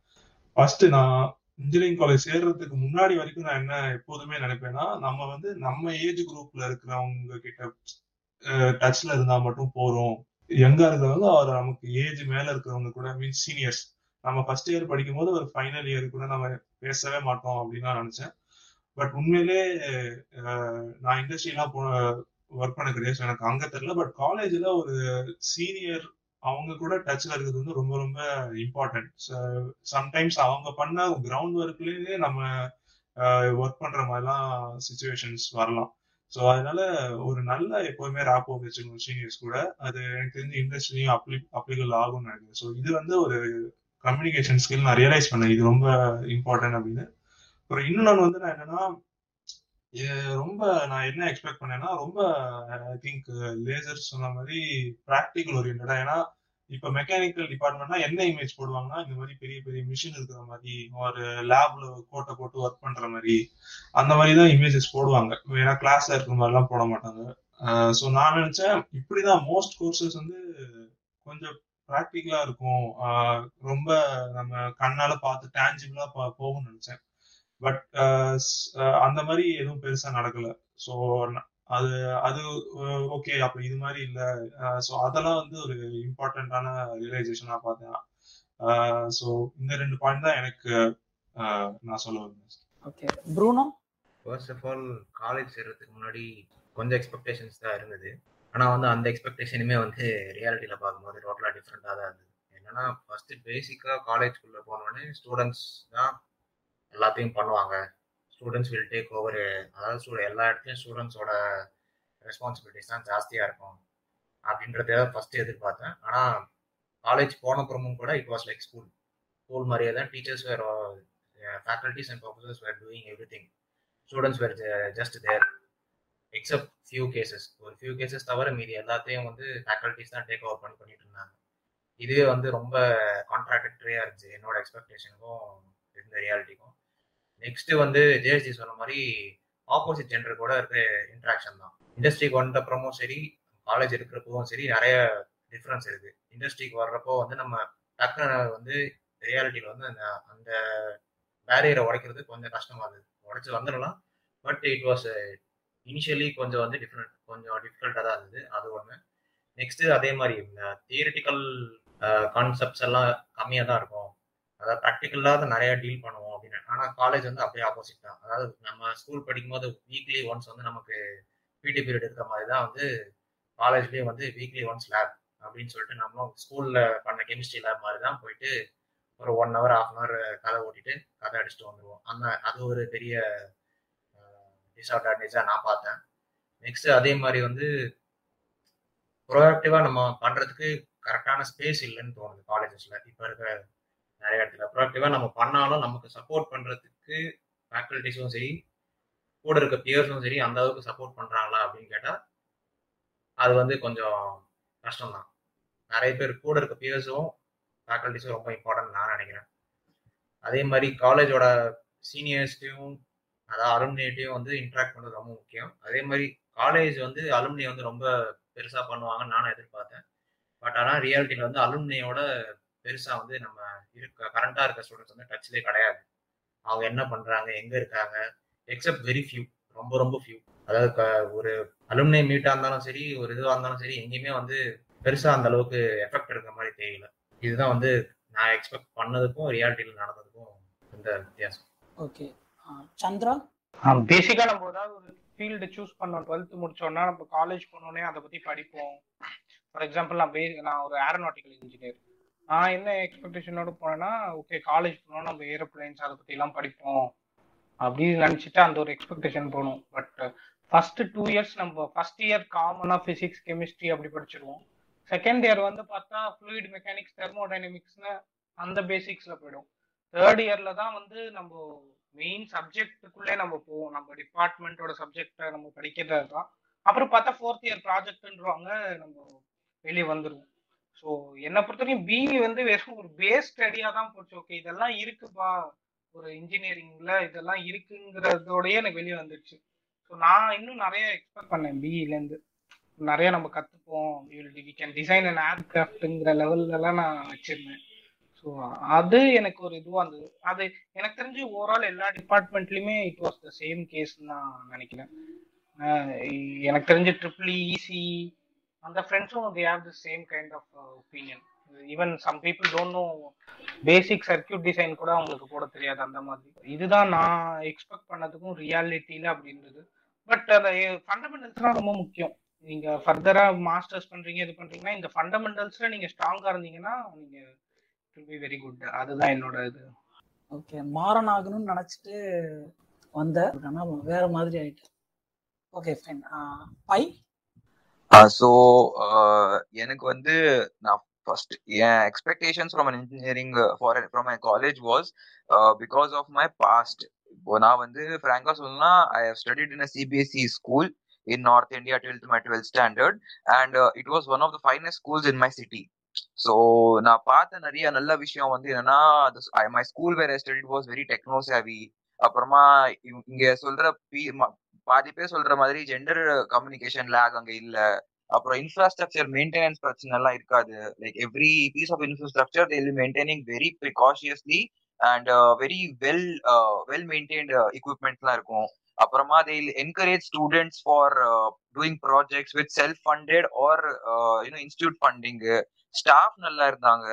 S12: ஃபர்ஸ்ட் நான் இன்ஜினியரிங் காலேஜ் சேர்றதுக்கு முன்னாடி வரைக்கும் நான் என்ன எப்போதுமே நினைப்பேன்னா நம்ம வந்து நம்ம ஏஜ் குரூப்ல இருக்கிறவங்க கிட்ட டச்ல இருந்தா மட்டும் போறோம் யங்கா இருக்கிறவங்க அவர் நமக்கு ஏஜ் மேல இருக்கிறவங்க கூட மீன்ஸ் சீனியர்ஸ் நம்ம ஃபர்ஸ்ட் இயர் படிக்கும் போது ஒரு ஃபைனல் இயர் கூட நம்ம பேசவே மாட்டோம் அப்படின்னு தான் நினைச்சேன் பட் உண்மையிலே நான் இண்டஸ்ட்ரிலாம் போ ஒர்க் பண்ண கிடையாது எனக்கு அங்க தெரியல பட் காலேஜ்ல ஒரு சீனியர் அவங்க கூட டச்ல இருக்கிறது வந்து ரொம்ப ரொம்ப இம்பார்ட்டன்ட் சம்டைம்ஸ் அவங்க பண்ண கிரவுண்ட் ஒர்க்லயே நம்ம ஒர்க் பண்ற மாதிரிலாம் சுச்சுவேஷன்ஸ் வரலாம் ஸோ அதனால ஒரு நல்ல எப்போவுமே ராப் வச்சுக்கணும் சீனியர்ஸ் கூட அது எனக்கு தெரிஞ்சு இண்டஸ்ட்ரியும் அப்ளி அப்ளிகபிள் ஆகும்னு நினைக்கிறேன் ஸோ இது வந்து ஒரு கம்யூனிகேஷன் ஸ்கில் நான் ரியலைஸ் பண்ணேன் இது ரொம்ப இம்பார்ட்டன்ட் அப்படின்னு அப்புறம் இன்னொன்று வந்து நான் என்னன்னா ரொம்ப நான் என்ன எக்ஸ்பெக்ட் பண்ணேன்னா, ரொம்ப ஐ திங்க் லேசர் சொன்ன மாதிரி ப்ராக்டிக்கல் ஓரியன்டா ஏன்னா, இப்ப மெக்கானிக்கல் டிபார்ட்மெண்ட்னா என்ன இமேஜ் போடுவாங்கன்னா, இந்த மாதிரி பெரிய, பெரிய மிஷின் இருக்கிற மாதிரி ஒரு லேப்ல கோட்டை போட்டு ஒர்க் பண்ற மாதிரி அந்த மாதிரி தான் இமேஜஸ் போடுவாங்க. ஏன்னா கிளாஸ்ல இருக்கிற மாதிரிலாம் போட மாட்டாங்க. ஸோ நான் நினைச்சேன் இப்படிதான் மோஸ்ட் கோர்சஸ் வந்து கொஞ்சம் ப்ராக்டிக்கலா இருக்கும். ரொம்ப நம்ம கண்ணால பார்த்து டேஞ்சிபிளா போகும்னு நினைச்சேன் பட் uh, uh, அந்த மாதிரி எதுவும் பெருசா நடக்கல சோ அது அது ஓகே அப்ப இது மாதிரி இல்ல சோ அதெல்லாம் வந்து ஒரு இம்பார்ட்டன்டான ரியலைசேஷனா பார்த்தேன் சோ இந்த ரெண்டு பாயிண்ட் தான் எனக்கு நான் சொல்ல வந்தேன் okay Bruno first of all college சேர்றதுக்கு முன்னாடி கொஞ்சம் எக்ஸ்பெக்டேஷன்ஸ் தான் இருந்தது ஆனா வந்து அந்த எக்ஸ்பெக்டேஷனுமே வந்து ரியாலிட்டியில பார்க்கும்போது டோட்டலாக டிஃப்ரெண்ட்டாக தான் இருந்தது என்னன்னா ஃபர்ஸ்ட் பேசிக்காக காலேஜ்க்குள்ள போனோடனே ஸ்டூடெண்ட்ஸ்
S16: தான் எல்லாத்தையும் பண்ணுவாங்க ஸ்டூடெண்ட்ஸ் வில் டேக் ஓவர் அதாவது ஸ்டூ எல்லா இடத்துலையும் ஸ்டூடெண்ட்ஸோட ரெஸ்பான்சிபிலிட்டிஸ் தான் ஜாஸ்தியாக இருக்கும் அப்படின்றத ஃபஸ்ட்டு எதிர்பார்த்தேன் ஆனால் காலேஜ் போன அப்புறமும் கூட it was like school school மாதிரியே தான் teachers were faculties and professors were doing everything students were just there except few cases ஒரு ஃபியூ கேசஸ் தவிர மீதி எல்லாத்தையும் வந்து ஃபேக்கல்டிஸ் தான் டேக் ஓவர் பண்ணி பண்ணிட்டு இருந்தாங்க இதுவே வந்து ரொம்ப கான்ட்ராக்டரியாக இருந்துச்சு என்னோட எக்ஸ்பெக்டேஷனுக்கும் இருந்த ரியாலிட்டிக்கும் நெக்ஸ்ட் வந்து ஜெயஸ்ஜி சொன்ன மாதிரி ஆப்போசிட் ஜென்டர் கூட இருக்கிற இன்ட்ராக்ஷன் தான் இண்டஸ்ட்ரிக்கு வந்தப்புறமும் சரி காலேஜ் இருக்கிறப்பவும் சரி நிறைய டிஃப்ரென்ஸ் இருக்கு இண்டஸ்ட்ரிக்கு வர்றப்போ வந்து நம்ம டக்குன்னு வந்து ரியாலிட்டியில் வந்து அந்த அந்த பேரியரை உடைக்கிறது கொஞ்சம் கஷ்டமா இருந்தது உடைச்சு வந்துடலாம் பட் இட் வாஸ் இனிஷியலி கொஞ்சம் வந்து டிஃப்ரெண்ட் கொஞ்சம் டிஃபிகல்ட்டாக தான் இருந்தது அது ஒன்று நெக்ஸ்ட் அதே மாதிரி தியரிட்டிக்கல் கான்செப்ட்ஸ் uh, எல்லாம் கம்மியாக தான் இருக்கும் அதாவது ப்ராக்டிக்கல்லாக நிறைய டீல் பண்ணுவோம் அப்படின்னு ஆனால் காலேஜ் வந்து அப்படியே ஆப்போசிட் தான் அதாவது நம்ம ஸ்கூல் படிக்கும்போது வீக்லி ஒன்ஸ் வந்து நமக்கு பிடி பீரியட் இருக்கிற மாதிரி தான் வந்து காலேஜ்லேயே வந்து வீக்லி ஒன்ஸ் லேப் அப்படின்னு சொல்லிட்டு நம்மளும் ஸ்கூலில் பண்ண கெமிஸ்ட்ரி லேப் மாதிரி தான் போயிட்டு ஒரு one hour of an hour கதை ஓட்டிட்டு கதை அடிச்சுட்டு வந்துடுவோம் அந்த அது ஒரு பெரிய டிஸ்அட்வான்டேஜாக நான் பார்த்தேன் நெக்ஸ்ட்டு அதே மாதிரி வந்து ப்ரொடக்டிவாக நம்ம பண்ணுறதுக்கு கரெக்டான ஸ்பேஸ் இல்லைன்னு தோணுது காலேஜஸில் இப்போ இருக்கிற நிறைய இடத்துல ப்ராக்டிவாக நம்ம பண்ணாலும் நமக்கு சப்போர்ட் பண்ணுறதுக்கு ஃபேக்கல்ட்டிஸும் சரி கூட இருக்க பியர்ஸும் சரி அந்த அளவுக்கு சப்போர்ட் பண்ணுறாங்களா அப்படின்னு கேட்டால் அது வந்து கொஞ்சம் கஷ்டம்தான் நிறைய பேர் கூட இருக்க பியர்ஸும் ஃபேக்கல்ட்டிஸும் ரொம்ப இம்பார்ட்டன்ட் நான் நினைக்கிறேன் அதே மாதிரி காலேஜோட சீனியர்ஸ்டையும் அதாவது அலுமினியிட்டையும் வந்து இன்ட்ராக்ட் பண்ணுறது ரொம்ப முக்கியம் அதே மாதிரி காலேஜ் வந்து அலுமினியை வந்து ரொம்ப பெருசாக பண்ணுவாங்கன்னு நானும் எதிர்பார்த்தேன் பட் ஆனால் ரியாலிட்டியில் வந்து அலுமினியோட பெருசா வந்து நம்ம இருக்க கரண்டா இருக்க ஸ்டூடெண்ட்ஸ் வந்து டச்லேயே கிடையாது அவங்க என்ன பண்றாங்க எங்க இருக்காங்க எக்ஸப்ட் வெரி ஃபியூ ரொம்ப ரொம்ப ஃபியூ அதாவது ஒரு அலுமினியம் மீட்டா இருந்தாலும் சரி ஒரு இதுவா இருந்தாலும் சரி எங்கேயுமே வந்து பெருசா அந்த அளவுக்கு எஃபெக்ட் எடுக்கிற மாதிரி தெரியல இதுதான் வந்து நான் எக்ஸ்பெக்ட் பண்ணதுக்கும் ரியாலிட்டியில்
S1: நடந்ததுக்கும் இந்த வித்தியாசம் ஓகே சந்திரா பேசிக்கா நம்ம ஏதாவது
S17: ஒரு ஃபீல்டு சூஸ் பண்ணோம் டுவெல்த் முடிச்சோம்னா நம்ம காலேஜ் போனோடனே அதை பற்றி படிப்போம் ஃபார் எக்ஸாம்பிள் நான் நான் ஒரு ஏரோநாட்டிக்கல் இன்ஜினியர் நான் என்ன எக்ஸ்பெக்டேஷனோட போனேன்னா ஓகே காலேஜ் போனோம் நம்ம ஏரோப்ளைன்ஸ் அதை பற்றிலாம் படிப்போம் அப்படின்னு நினைச்சிட்டு அந்த ஒரு எக்ஸ்பெக்டேஷன் போகணும் பட் ஃபர்ஸ்ட் டூ இயர்ஸ் நம்ம ஃபர்ஸ்ட் இயர் காமனாக ஃபிசிக்ஸ் கெமிஸ்ட்ரி அப்படி படிச்சிருவோம் செகண்ட் இயர் வந்து பார்த்தா ஃப்ளூயிட் மெக்கானிக்ஸ் தெர்மோடைனமிக்ஸ்னு அந்த பேசிக்ஸில் போயிடும் தேர்ட் இயரில் தான் வந்து நம்ம மெயின் சப்ஜெக்டுக்குள்ளே நம்ம போவோம் நம்ம டிபார்ட்மெண்ட்டோட சப்ஜெக்டை நம்ம படிக்கிறது தான் அப்புறம் பார்த்தா ஃபோர்த் இயர் ப்ராஜெக்ட்ன்றவங்க நம்ம வெளியே வந்துடுவோம் ஸோ என்னை பொறுத்த வரைக்கும் பிஇ வந்து வெறும் ஒரு பேஸ் ஸ்டடியாக தான் போச்சு ஓகே இதெல்லாம் இருக்குப்பா ஒரு இன்ஜினியரிங்ல இதெல்லாம் இருக்குங்கிறதோடய எனக்கு வெளியே வந்துடுச்சு ஸோ நான் இன்னும் நிறைய எக்ஸ்பெக்ட் பண்ணேன் பிஇலேருந்து e நிறைய நம்ம கற்றுப்போம் கேன் டிசைன் அண்ட் ஆர்ட் கிராஃப்ட்டுங்கிற லெவல்லலாம் நான் வச்சிருந்தேன் ஸோ அது எனக்கு ஒரு இதுவாக இருந்தது அது எனக்கு தெரிஞ்சு ஓவரால் எல்லா டிபார்ட்மெண்ட்லையுமே it was the same case நான் நினைக்கிறேன் எனக்கு தெரிஞ்சு ட்ரிபிள் இசி e, e அந்த ஃப்ரெண்ட்ஸும் they have the same kind of opinion even some people don't know basic circuit design கூட அவங்களுக்கு போட தெரியாது அந்த மாதிரி இதுதான் நான் எக்ஸ்பெக்ட் பண்ணதுக்கும் ரியாலிட்டியில் அப்படி இருந்தது பட் அந்த ஃபண்டமெண்டல்ஸ்லாம் eh, ரொம்ப முக்கியம் நீங்கள் ஃபர்தராக மாஸ்டர்ஸ் பண்ணுறீங்க இது பண்ணுறீங்கன்னா இந்த ஃபண்டமெண்டல்ஸில் நீங்கள் ஸ்ட்ராங்காக இருந்தீங்கன்னா நீங்கள் நீங்க பி வெரி குட் அதுதான் என்னோட இது
S1: ஓகே மாறன் ஆகணும்னு வந்த ஆனா வேற மாதிரி ஆயிட்டு ஓகே ஃபைன் பை
S18: ஸோ எனக்கு வந்து நான் ஃபர்ஸ்ட் என் expectations from engineering for from my college was because of my past இப்போ நான் வந்து ஃப்ராங்கா சொல்லணும்னா I have studied in a CBSE school in north India twelfth my twelfth standard and it was one of the finest schools in my city so நான் பார்த்த நிறைய நல்ல விஷயம் வந்து என்னன்னா மை ஸ்கூல் வேற ஸ்டடிட் வாஸ் வெரி டெக்னோ அப்புறமா இங்க சொல்ற பாதி பேர் சொல்ற மாதிரி ஜெண்டர் கம்யூனிகேஷன் லேக் அங்க இல்ல அப்புறம் இன்ஃப்ராஸ்ட்ரக்சர் மெயின்டெனன்ஸ் பிரச்சனை எல்லாம் இருக்காது like every piece of infrastructure till maintaining very precautiously and very well well maintained எக்யூப்மெண்ட்லாம் இருக்கும் அப்புறமா they encourage students for doing projects with self funded or you know institute funding staff நல்லா இருந்தாங்க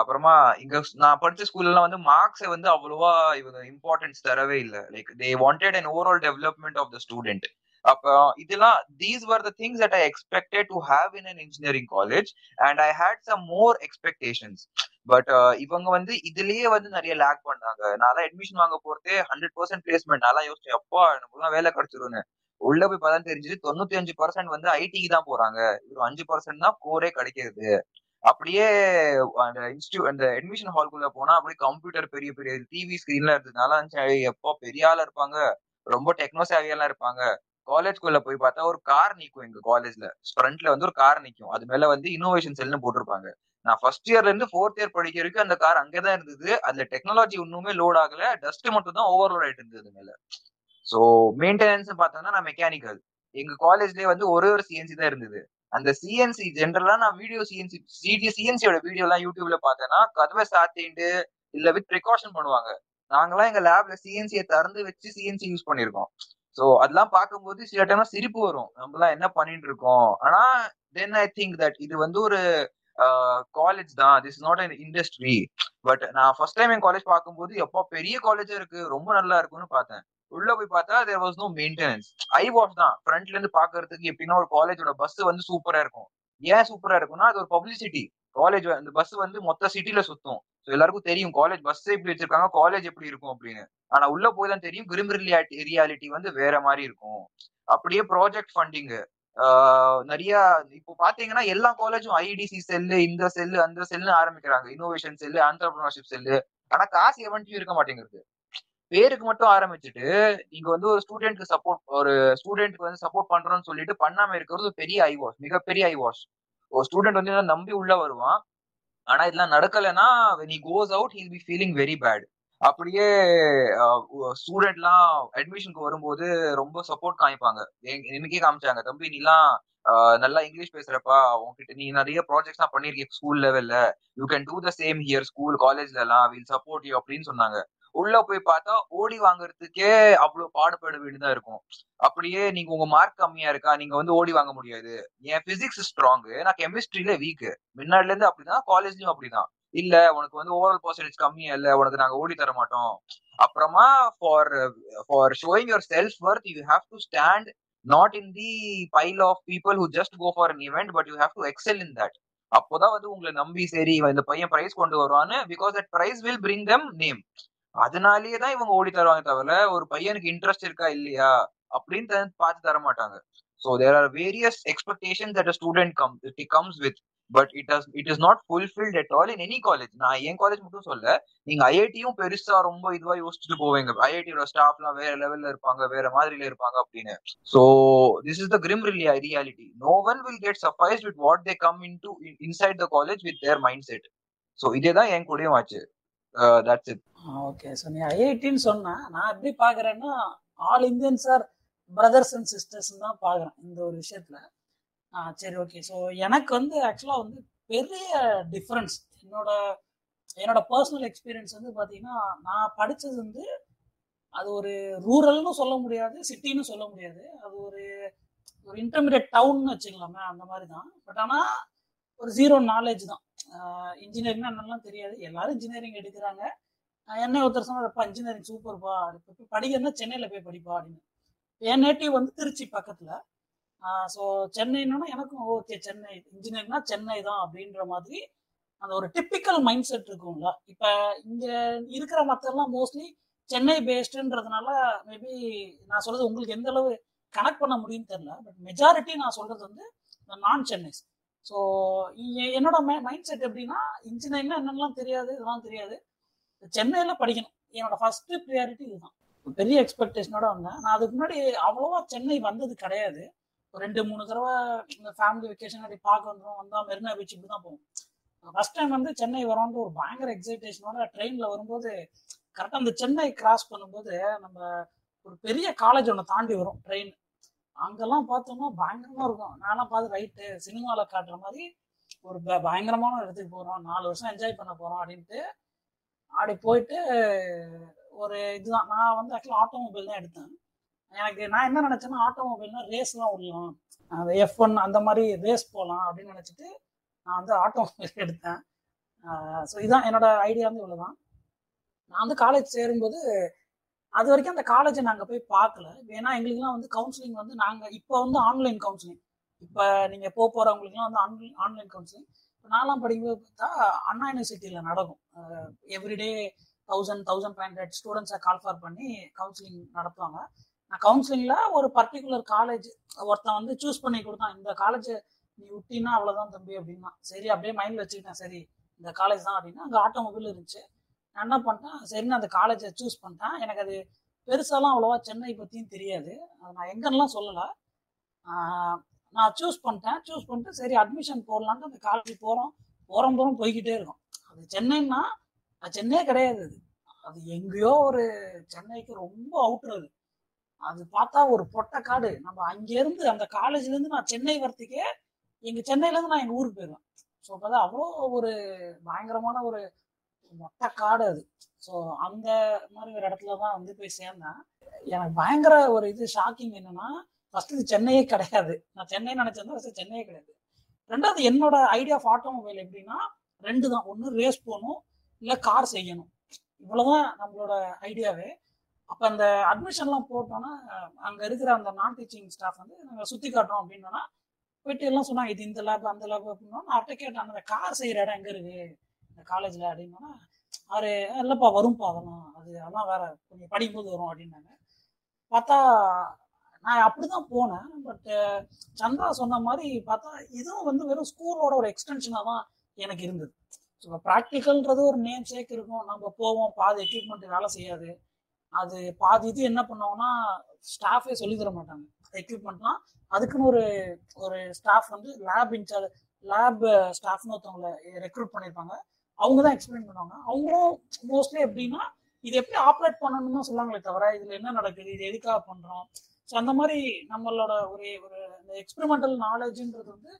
S18: அப்புறமா இங்க நான் படிச்ச ஸ்கூல்ல எல்லாம் வந்து மார்க்ஸ் வந்து அவ்வளவா இவங்க இம்பார்ட்டன்ஸ் தரவே இல்லை like they wanted and overall development of the student அப்போ இதெல்லாம் these were the things that I expected to have in an engineering college and I had some more expectations but இவங்க வந்து இதுலயே வந்து நிறைய லேக் பண்ணாங்க நான் அட்மிஷன் வாங்க போறதே ஹண்ட்ரட் பர்சன்ட் பிளேஸ்மெண்ட் நல்லா யோசிச்சேன் அப்பா எனக்கு தான் வேலை கிடைச்சிருன்னு உள்ள போய் பார்த்தா தெரிஞ்சது தொண்ணூத்தி அஞ்சு பர்சன்ட் வந்து ஐடிக்கு தான் போறாங்க ஒரு அஞ்சு பர்சன்ட் தான் கோரே கிடைக்கிறது அப்படியே அந்த இன்ஸ்டியூட் அந்த அட்மிஷன் ஹால்குள்ள போனா அப்படியே கம்ப்யூட்டர் பெரிய பெரிய டிவி ஸ்கிரீன்லாம் இருந்ததுனால எப்போ பெரிய ஆள் இருப்பாங்க ரொம்ப டெக்னோ சேவியெல்லாம் இருப்பாங்க காலேஜ்குள்ள போய் பார்த்தா ஒரு கார் நிற்கும் எங்க காலேஜ்ல ஃப்ரண்ட்ல வந்து ஒரு கார் நிற்கும் அது மேல வந்து இனோவேஷன் செல்னு போட்டிருப்பாங்க நான் ஃபர்ஸ்ட் இயர்ல இருந்து ஃபோர்த் இயர் படிக்க வரைக்கும் அந்த கார் அங்கேதான் இருந்தது அதுல டெக்னாலஜி ஒண்ணுமே லோட் ஆகல டஸ்ட் மட்டும் தான் ஓவர்லோட் ஆயிட்டு இருந்தது மேல ஸோ மெயின்டெனன்ஸ் பார்த்தோம்னா நான் மெக்கானிக்கல் எங்க காலேஜ்லயே வந்து ஒரே ஒரு சிஎன்சி தான் இருந்தது அந்த சிஎன்சி ஜென்ரலா நான் வீடியோ சிஎன்சி சிடி சிஎன்சியோட வீடியோ எல்லாம் யூடியூப்ல பாத்தேன்னா கதவை சாத்திட்டு இல்ல வித் ப்ரிகாஷன் பண்ணுவாங்க நாங்களாம் எங்க லேப்ல சிஎன்சியை திறந்து வச்சு சிஎன்சி யூஸ் பண்ணிருக்கோம் ஸோ அதெல்லாம் பார்க்கும்போது சில டைம்லாம் சிரிப்பு வரும் எல்லாம் என்ன பண்ணிட்டு இருக்கோம் ஆனா தென் ஐ திங்க் தட் இது வந்து ஒரு காலேஜ் தான் this not an industry but நான் ஃபர்ஸ்ட் டைம் என் காலேஜ் பார்க்கும்போது எப்போ பெரிய காலேஜா இருக்கு ரொம்ப நல்லா இருக்கும்னு பார்த்தேன் உள்ள போய் பார்த்தா there was no maintenance I wash தான் ஃப்ரண்ட்ல இருந்து பாக்குறதுக்கு எப்படின்னா ஒரு காலேஜோட பஸ் வந்து சூப்பரா இருக்கும் ஏன் சூப்பரா இருக்கும்னா அது ஒரு பப்ளிசிட்டி காலேஜ் அந்த பஸ் வந்து மொத்த சிட்டில சுத்தும் ஸோ எல்லாருக்கும் தெரியும் காலேஜ் பஸ் இப்படி வச்சிருக்காங்க காலேஜ் எப்படி இருக்கும் அப்படின்னு ஆனா உள்ள போய் தான் தெரியும் கிரிம் ரியாலிட்டி வந்து வேற மாதிரி இருக்கும் அப்படியே ப்ராஜெக்ட் ஃபண்டிங் நிறைய இப்போ பாத்தீங்கன்னா எல்லா காலேஜும் ஐடிசி செல்லு இந்த செல்லு அந்த செல்லு ஆரம்பிக்கிறாங்க இன்னோவேஷன் செல்லு ஆண்டர்பிரினர்ஷிப் செல்லு ஆனா காசு எவன்ட்டையும் இருக்க மாட்டேங்கிறது பேருக்கு மட்டும் ஆரம்பிச்சுட்டு நீங்க வந்து ஒரு ஸ்டூடெண்ட்க்கு சப்போர்ட் ஒரு ஸ்டூடெண்ட்க்கு வந்து சப்போர்ட் பண்றோம்னு சொல்லிட்டு பண்ணாம இருக்கிறது பெரிய ஐ வாஷ் மிகப்பெரிய ஐ வாஷ் ஒரு ஸ்டூடெண்ட் வந்து நம்பி உள்ள வருவான் ஆனா இதெல்லாம் நடக்கலைன்னா நீ goes out he'll be feeling very bad அப்படியே ஸ்டூடெண்ட்லாம் அட்மிஷனுக்கு வரும்போது ரொம்ப சப்போர்ட் காமிப்பாங்க இன்னைக்கே காமிச்சாங்க தம்பி நீ எல்லாம் நல்லா இங்கிலீஷ் பேசுறப்பா உங்ககிட்ட நீ நிறைய ப்ராஜெக்ட்ஸ் எல்லாம் பண்ணிருக்கீங்க ஸ்கூல் லெவல்ல you can do the same here school காலேஜ்ல எல்லாம் வில் சப்போர்ட் யூ அப்படின்னு சொன்னாங்க உள்ள போய் பார்த்தா ஓடி வாங்குறதுக்கே அவ்வளவு பாடுபட வேண்டியதா இருக்கும் அப்படியே நீங்க உங்க மார்க் கம்மியா இருக்கா நீங்க வந்து ஓடி வாங்க முடியாது என் பிசிக்ஸ் ஸ்ட்ராங்கு நான் கெமிஸ்ட்ரியில வீக் முன்னாடில இருந்து அப்படிதான் காலேஜ்லயும் அப்படிதான் இல்ல உனக்கு வந்து ஓவரால் பர்சன்டேஜ் கம்மியா இல்ல உனக்கு நாங்க ஓடி தர மாட்டோம் அப்புறமா for for showing your self worth you have to stand not in the pile of people who just go for an event but you have to excel in that அப்போதான் வந்து உங்களை நம்பி சரி இந்த பையன் பிரைஸ் கொண்டு வருவான்னு because that prize will bring them name அதனாலயே தான் இவங்க ஓடி தருவாங்க தவிர ஒரு பையனுக்கு இன்ட்ரெஸ்ட் இருக்கா இல்லையா அப்படின்னு பார்த்து தர மாட்டாங்க so there are various expectation a student come it comes with but it as it is not fulfilled at all in any college நான் என் காலேஜ் மட்டும் சொல்ல நீங்க ஐஐடியும் பெருசா ரொம்ப இதுவா யோசிச்சுட்டு போவீங்க ஐஐடியோட ஸ்டாஃப்லாம் வேற லெவல்ல இருப்பாங்க வேற மாதிரில இருப்பாங்க அப்படின்னு so this is the grim reality no one will get சஃபைஸ் with what they come in to inside the college with their mind set so இதே தான் என் கூடயும் ஆச்சு
S1: தட்ஸ் இட் ஓகே ஸோ நீ ஐஐடின்னு சொன்ன நான் எப்படி பாக்குறேன்னா all Indians are brothers and sisters தான் பாக்குறேன் இந்த ஒரு விஷயத்துல சரி ஓகே ஸோ எனக்கு வந்து ஆக்சுவலாக வந்து பெரிய டிஃப்ரென்ஸ் என்னோட என்னோட பர்சனல் எக்ஸ்பீரியன்ஸ் வந்து பார்த்தீங்கன்னா நான் படித்தது வந்து அது ஒரு ரூரல்னு சொல்ல முடியாது சிட்டின்னு சொல்ல முடியாது அது ஒரு ஒரு இன்டர்மீடியட் டவுன்னு வச்சுக்கலாமே அந்த மாதிரி தான் பட் ஆனால் ஒரு ஜீரோ நாலேஜ் தான் இன்ஜினியரிங்னா நல்லா தெரியாது எல்லாரும் இன்ஜினியரிங் எடுக்கிறாங்க என்ன ஒருத்தர் சொன்னார்ப்பா இன்ஜினியரிங் சூப்பர்ப்பா இப்போ படிக்கிறதுனா சென்னையில் போய் படிப்பா அப்படின்னு என் நேட்டிவ் வந்து திருச்சி பக்கத்தில் ஸோ சென்னைன்னா எனக்கும் ஓகே சென்னை இன்ஜினியரிங்னா சென்னை தான் அப்படின்ற மாதிரி அந்த ஒரு டிப்பிக்கல் மைண்ட் செட் இருக்கும்ல இப்போ இங்கே இருக்கிற மக்கள்லாம் மோஸ்ட்லி சென்னை பேஸ்டுன்றதுனால மேபி நான் சொல்றது உங்களுக்கு எந்த அளவு கனெக்ட் பண்ண முடியும்னு தெரியல பட் மெஜாரிட்டி நான் சொல்றது வந்து நான் சென்னை ஸோ என்னோட மைண்ட் செட் எப்படின்னா இன்ஜினியரிங்ல என்னென்னலாம் தெரியாது இதெல்லாம் தெரியாது சென்னையில படிக்கணும் என்னோட ஃபர்ஸ்ட் ப்ரியாரிட்டி இதுதான் பெரிய எக்ஸ்பெக்டேஷனோட வந்தேன் நான் அதுக்கு முன்னாடி அவ்வளோவா சென்னை வந்தது கிடையாது ஒரு ரெண்டு மூணு தடவை இந்த ஃபேமிலி வெக்கேஷன் அப்படி பார்க்க வந்துடும் வந்தால் மெரினா பீச் இப்படி தான் போவோம் ஃபர்ஸ்ட் டைம் வந்து சென்னை வரோன்ற ஒரு பயங்கர எக்ஸைட்டேஷனோட ட்ரெயினில் வரும்போது கரெக்டாக அந்த சென்னை கிராஸ் பண்ணும்போது நம்ம ஒரு பெரிய காலேஜ் ஒன்று தாண்டி வரும் ட்ரெயின் அங்கெல்லாம் பார்த்தோம்னா பயங்கரமா இருக்கும் நானும் பார்த்து ரைட்டு சினிமாவில் காட்டுற மாதிரி ஒரு பயங்கரமான இடத்துக்கு போகிறோம் நாலு வருஷம் என்ஜாய் பண்ண போகிறோம் அப்படின்ட்டு அப்படி போயிட்டு ஒரு இதுதான் நான் வந்து ஆக்சுவலாக ஆட்டோமொபைல் தான் எடுத்தேன் எனக்கு நான் என்ன நினைச்சேன்னா ஆட்டோமொபைல்னா ரேஸ் தான் விடலாம் அந்த எஃப் ஒன் அந்த மாதிரி ரேஸ் போகலாம் அப்படின்னு நினச்சிட்டு நான் வந்து ஆட்டோமொபைல் <laughs> எடுத்தேன் ஸோ இதுதான் என்னோட ஐடியா வந்து இவ்வளோதான் நான் வந்து காலேஜ் சேரும்போது அது வரைக்கும் அந்த காலேஜை நாங்கள் போய் பார்க்கல ஏன்னா எங்களுக்குலாம் வந்து கவுன்சிலிங் வந்து நாங்கள் இப்போ வந்து ஆன்லைன் கவுன்சிலிங் இப்போ நீங்கள் போக போகிறவங்களுக்குலாம் வந்து ஆன்லைன் ஆன்லைன் கவுன்சிலிங் இப்போ நான்லாம் படிக்கும்போது பார்த்தா அண்ணா யூனிவர்சிட்டியில் நடக்கும் everyday thousand thousand five hundred ஸ்டூடெண்ட்ஸை கால்ஃபார் பண்ணி கவுன்சிலிங் நடத்துவாங்க நான் கவுன்சிலிங்கில் ஒரு பர்டிகுலர் காலேஜ் ஒருத்தன் வந்து சூஸ் பண்ணி கொடுத்தான் இந்த காலேஜ் நீ விட்டினா அவ்வளோதான் தம்பி அப்படின்னா சரி அப்படியே மைண்டில் வச்சுக்கிட்டேன் சரி இந்த காலேஜ் தான் அப்படின்னா அங்கே ஆட்டோமொபைல் இருந்துச்சு நான் என்ன பண்ணிட்டேன் சரின்னு அந்த காலேஜை சூஸ் பண்ணிட்டேன் எனக்கு அது பெருசாலாம் அவ்வளோவா சென்னை பற்றியும் தெரியாது அது நான் எங்கன்னெலாம் சொல்லலை நான் சூஸ் பண்ணிட்டேன் சூஸ் பண்ணிட்டு சரி அட்மிஷன் போடலான்ட்டு அந்த காலேஜ் போகிறோம் போகிறோம் போகிறோம் போய்கிட்டே இருக்கும் அது சென்னைன்னா அது சென்னையே கிடையாது அது அது எங்கேயோ ஒரு சென்னைக்கு ரொம்ப அவுட்ரு அது அது பார்த்தா ஒரு பொட்டை காடு நம்ம அங்கேருந்து அந்த காலேஜ்லேருந்து நான் சென்னை வரத்துக்கே எங்கள் சென்னையிலேருந்து நான் எங்கள் ஊருக்கு போயிடுவேன் ஸோ அப்போ அவ்வளோ ஒரு பயங்கரமான ஒரு மொட்டை காடு அது ஸோ அந்த மாதிரி ஒரு இடத்துல தான் வந்து போய் சேர்ந்தேன் எனக்கு பயங்கர ஒரு இது ஷாக்கிங் என்னன்னா ஃபர்ஸ்ட் இது சென்னையே கிடையாது நான் சென்னை நினைச்சிருந்தா ஃபர்ஸ்ட் சென்னையே கிடையாது ரெண்டாவது என்னோட ஐடியா ஆஃப் ஆட்டோமொபைல் எப்படின்னா ரெண்டு தான் ஒன்று ரேஸ் போகணும் இல்லை கார் செய்யணும் இவ்வளோதான் நம்மளோட ஐடியாவே அப்போ அந்த அட்மிஷன்லாம் போட்டோன்னா அங்கே இருக்கிற அந்த நான் டீச்சிங் ஸ்டாஃப் வந்து நாங்கள் சுற்றி காட்டோம் அப்படின்னா போயிட்டு எல்லாம் சொன்னாங்க இது இந்த லேப் அந்த லேப் அப்படின்னா நான் அவர்கிட்ட கேட்டேன் அந்த கார் செய்கிற இடம் எங்கே இருக்குது இந்த காலேஜில் அப்படின்னா அவர் இல்லைப்பா வரும்ப்பா அதெல்லாம் அது அதெல்லாம் வேற கொஞ்சம் படிக்கும்போது வரும் அப்படின்னாங்க பார்த்தா நான் அப்படி தான் போனேன் பட்டு சந்திரா சொன்ன மாதிரி பார்த்தா இதுவும் வந்து வெறும் ஸ்கூலோட ஒரு எக்ஸ்டென்ஷனாக தான் எனக்கு இருந்தது ஸோ இப்போ ப்ராக்டிக்கல்ன்றது ஒரு நேம் சேக் இருக்கும் நம்ம போவோம் பாதி எக்யூப்மெண்ட் வேலை செய்யாது அது பாதி இது என்ன பண்ணோம்னா ஸ்டாஃபே சொல்லி தர மாட்டாங்க எக்யூப்மெண்ட்லாம் அதுக்குன்னு ஒரு ஒரு ஸ்டாஃப் வந்து லேப் இன்சார்ஜ் லேப் ஸ்டாஃப்னு ஒருத்தவங்களை ரெக்ரூட் பண்ணியிருப்பாங்க அவங்க தான் எக்ஸ்பிளைன் பண்ணுவாங்க அவங்களும் மோஸ்ட்லி எப்படின்னா இது எப்படி ஆப்ரேட் பண்ணணும்னு சொல்லுவாங்களே தவிர இதுல என்ன நடக்குது இது எதுக்காக பண்றோம் ஸோ அந்த மாதிரி நம்மளோட ஒரு ஒரு இந்த எக்ஸ்பெரிமெண்டல் நாலேஜுன்றது வந்து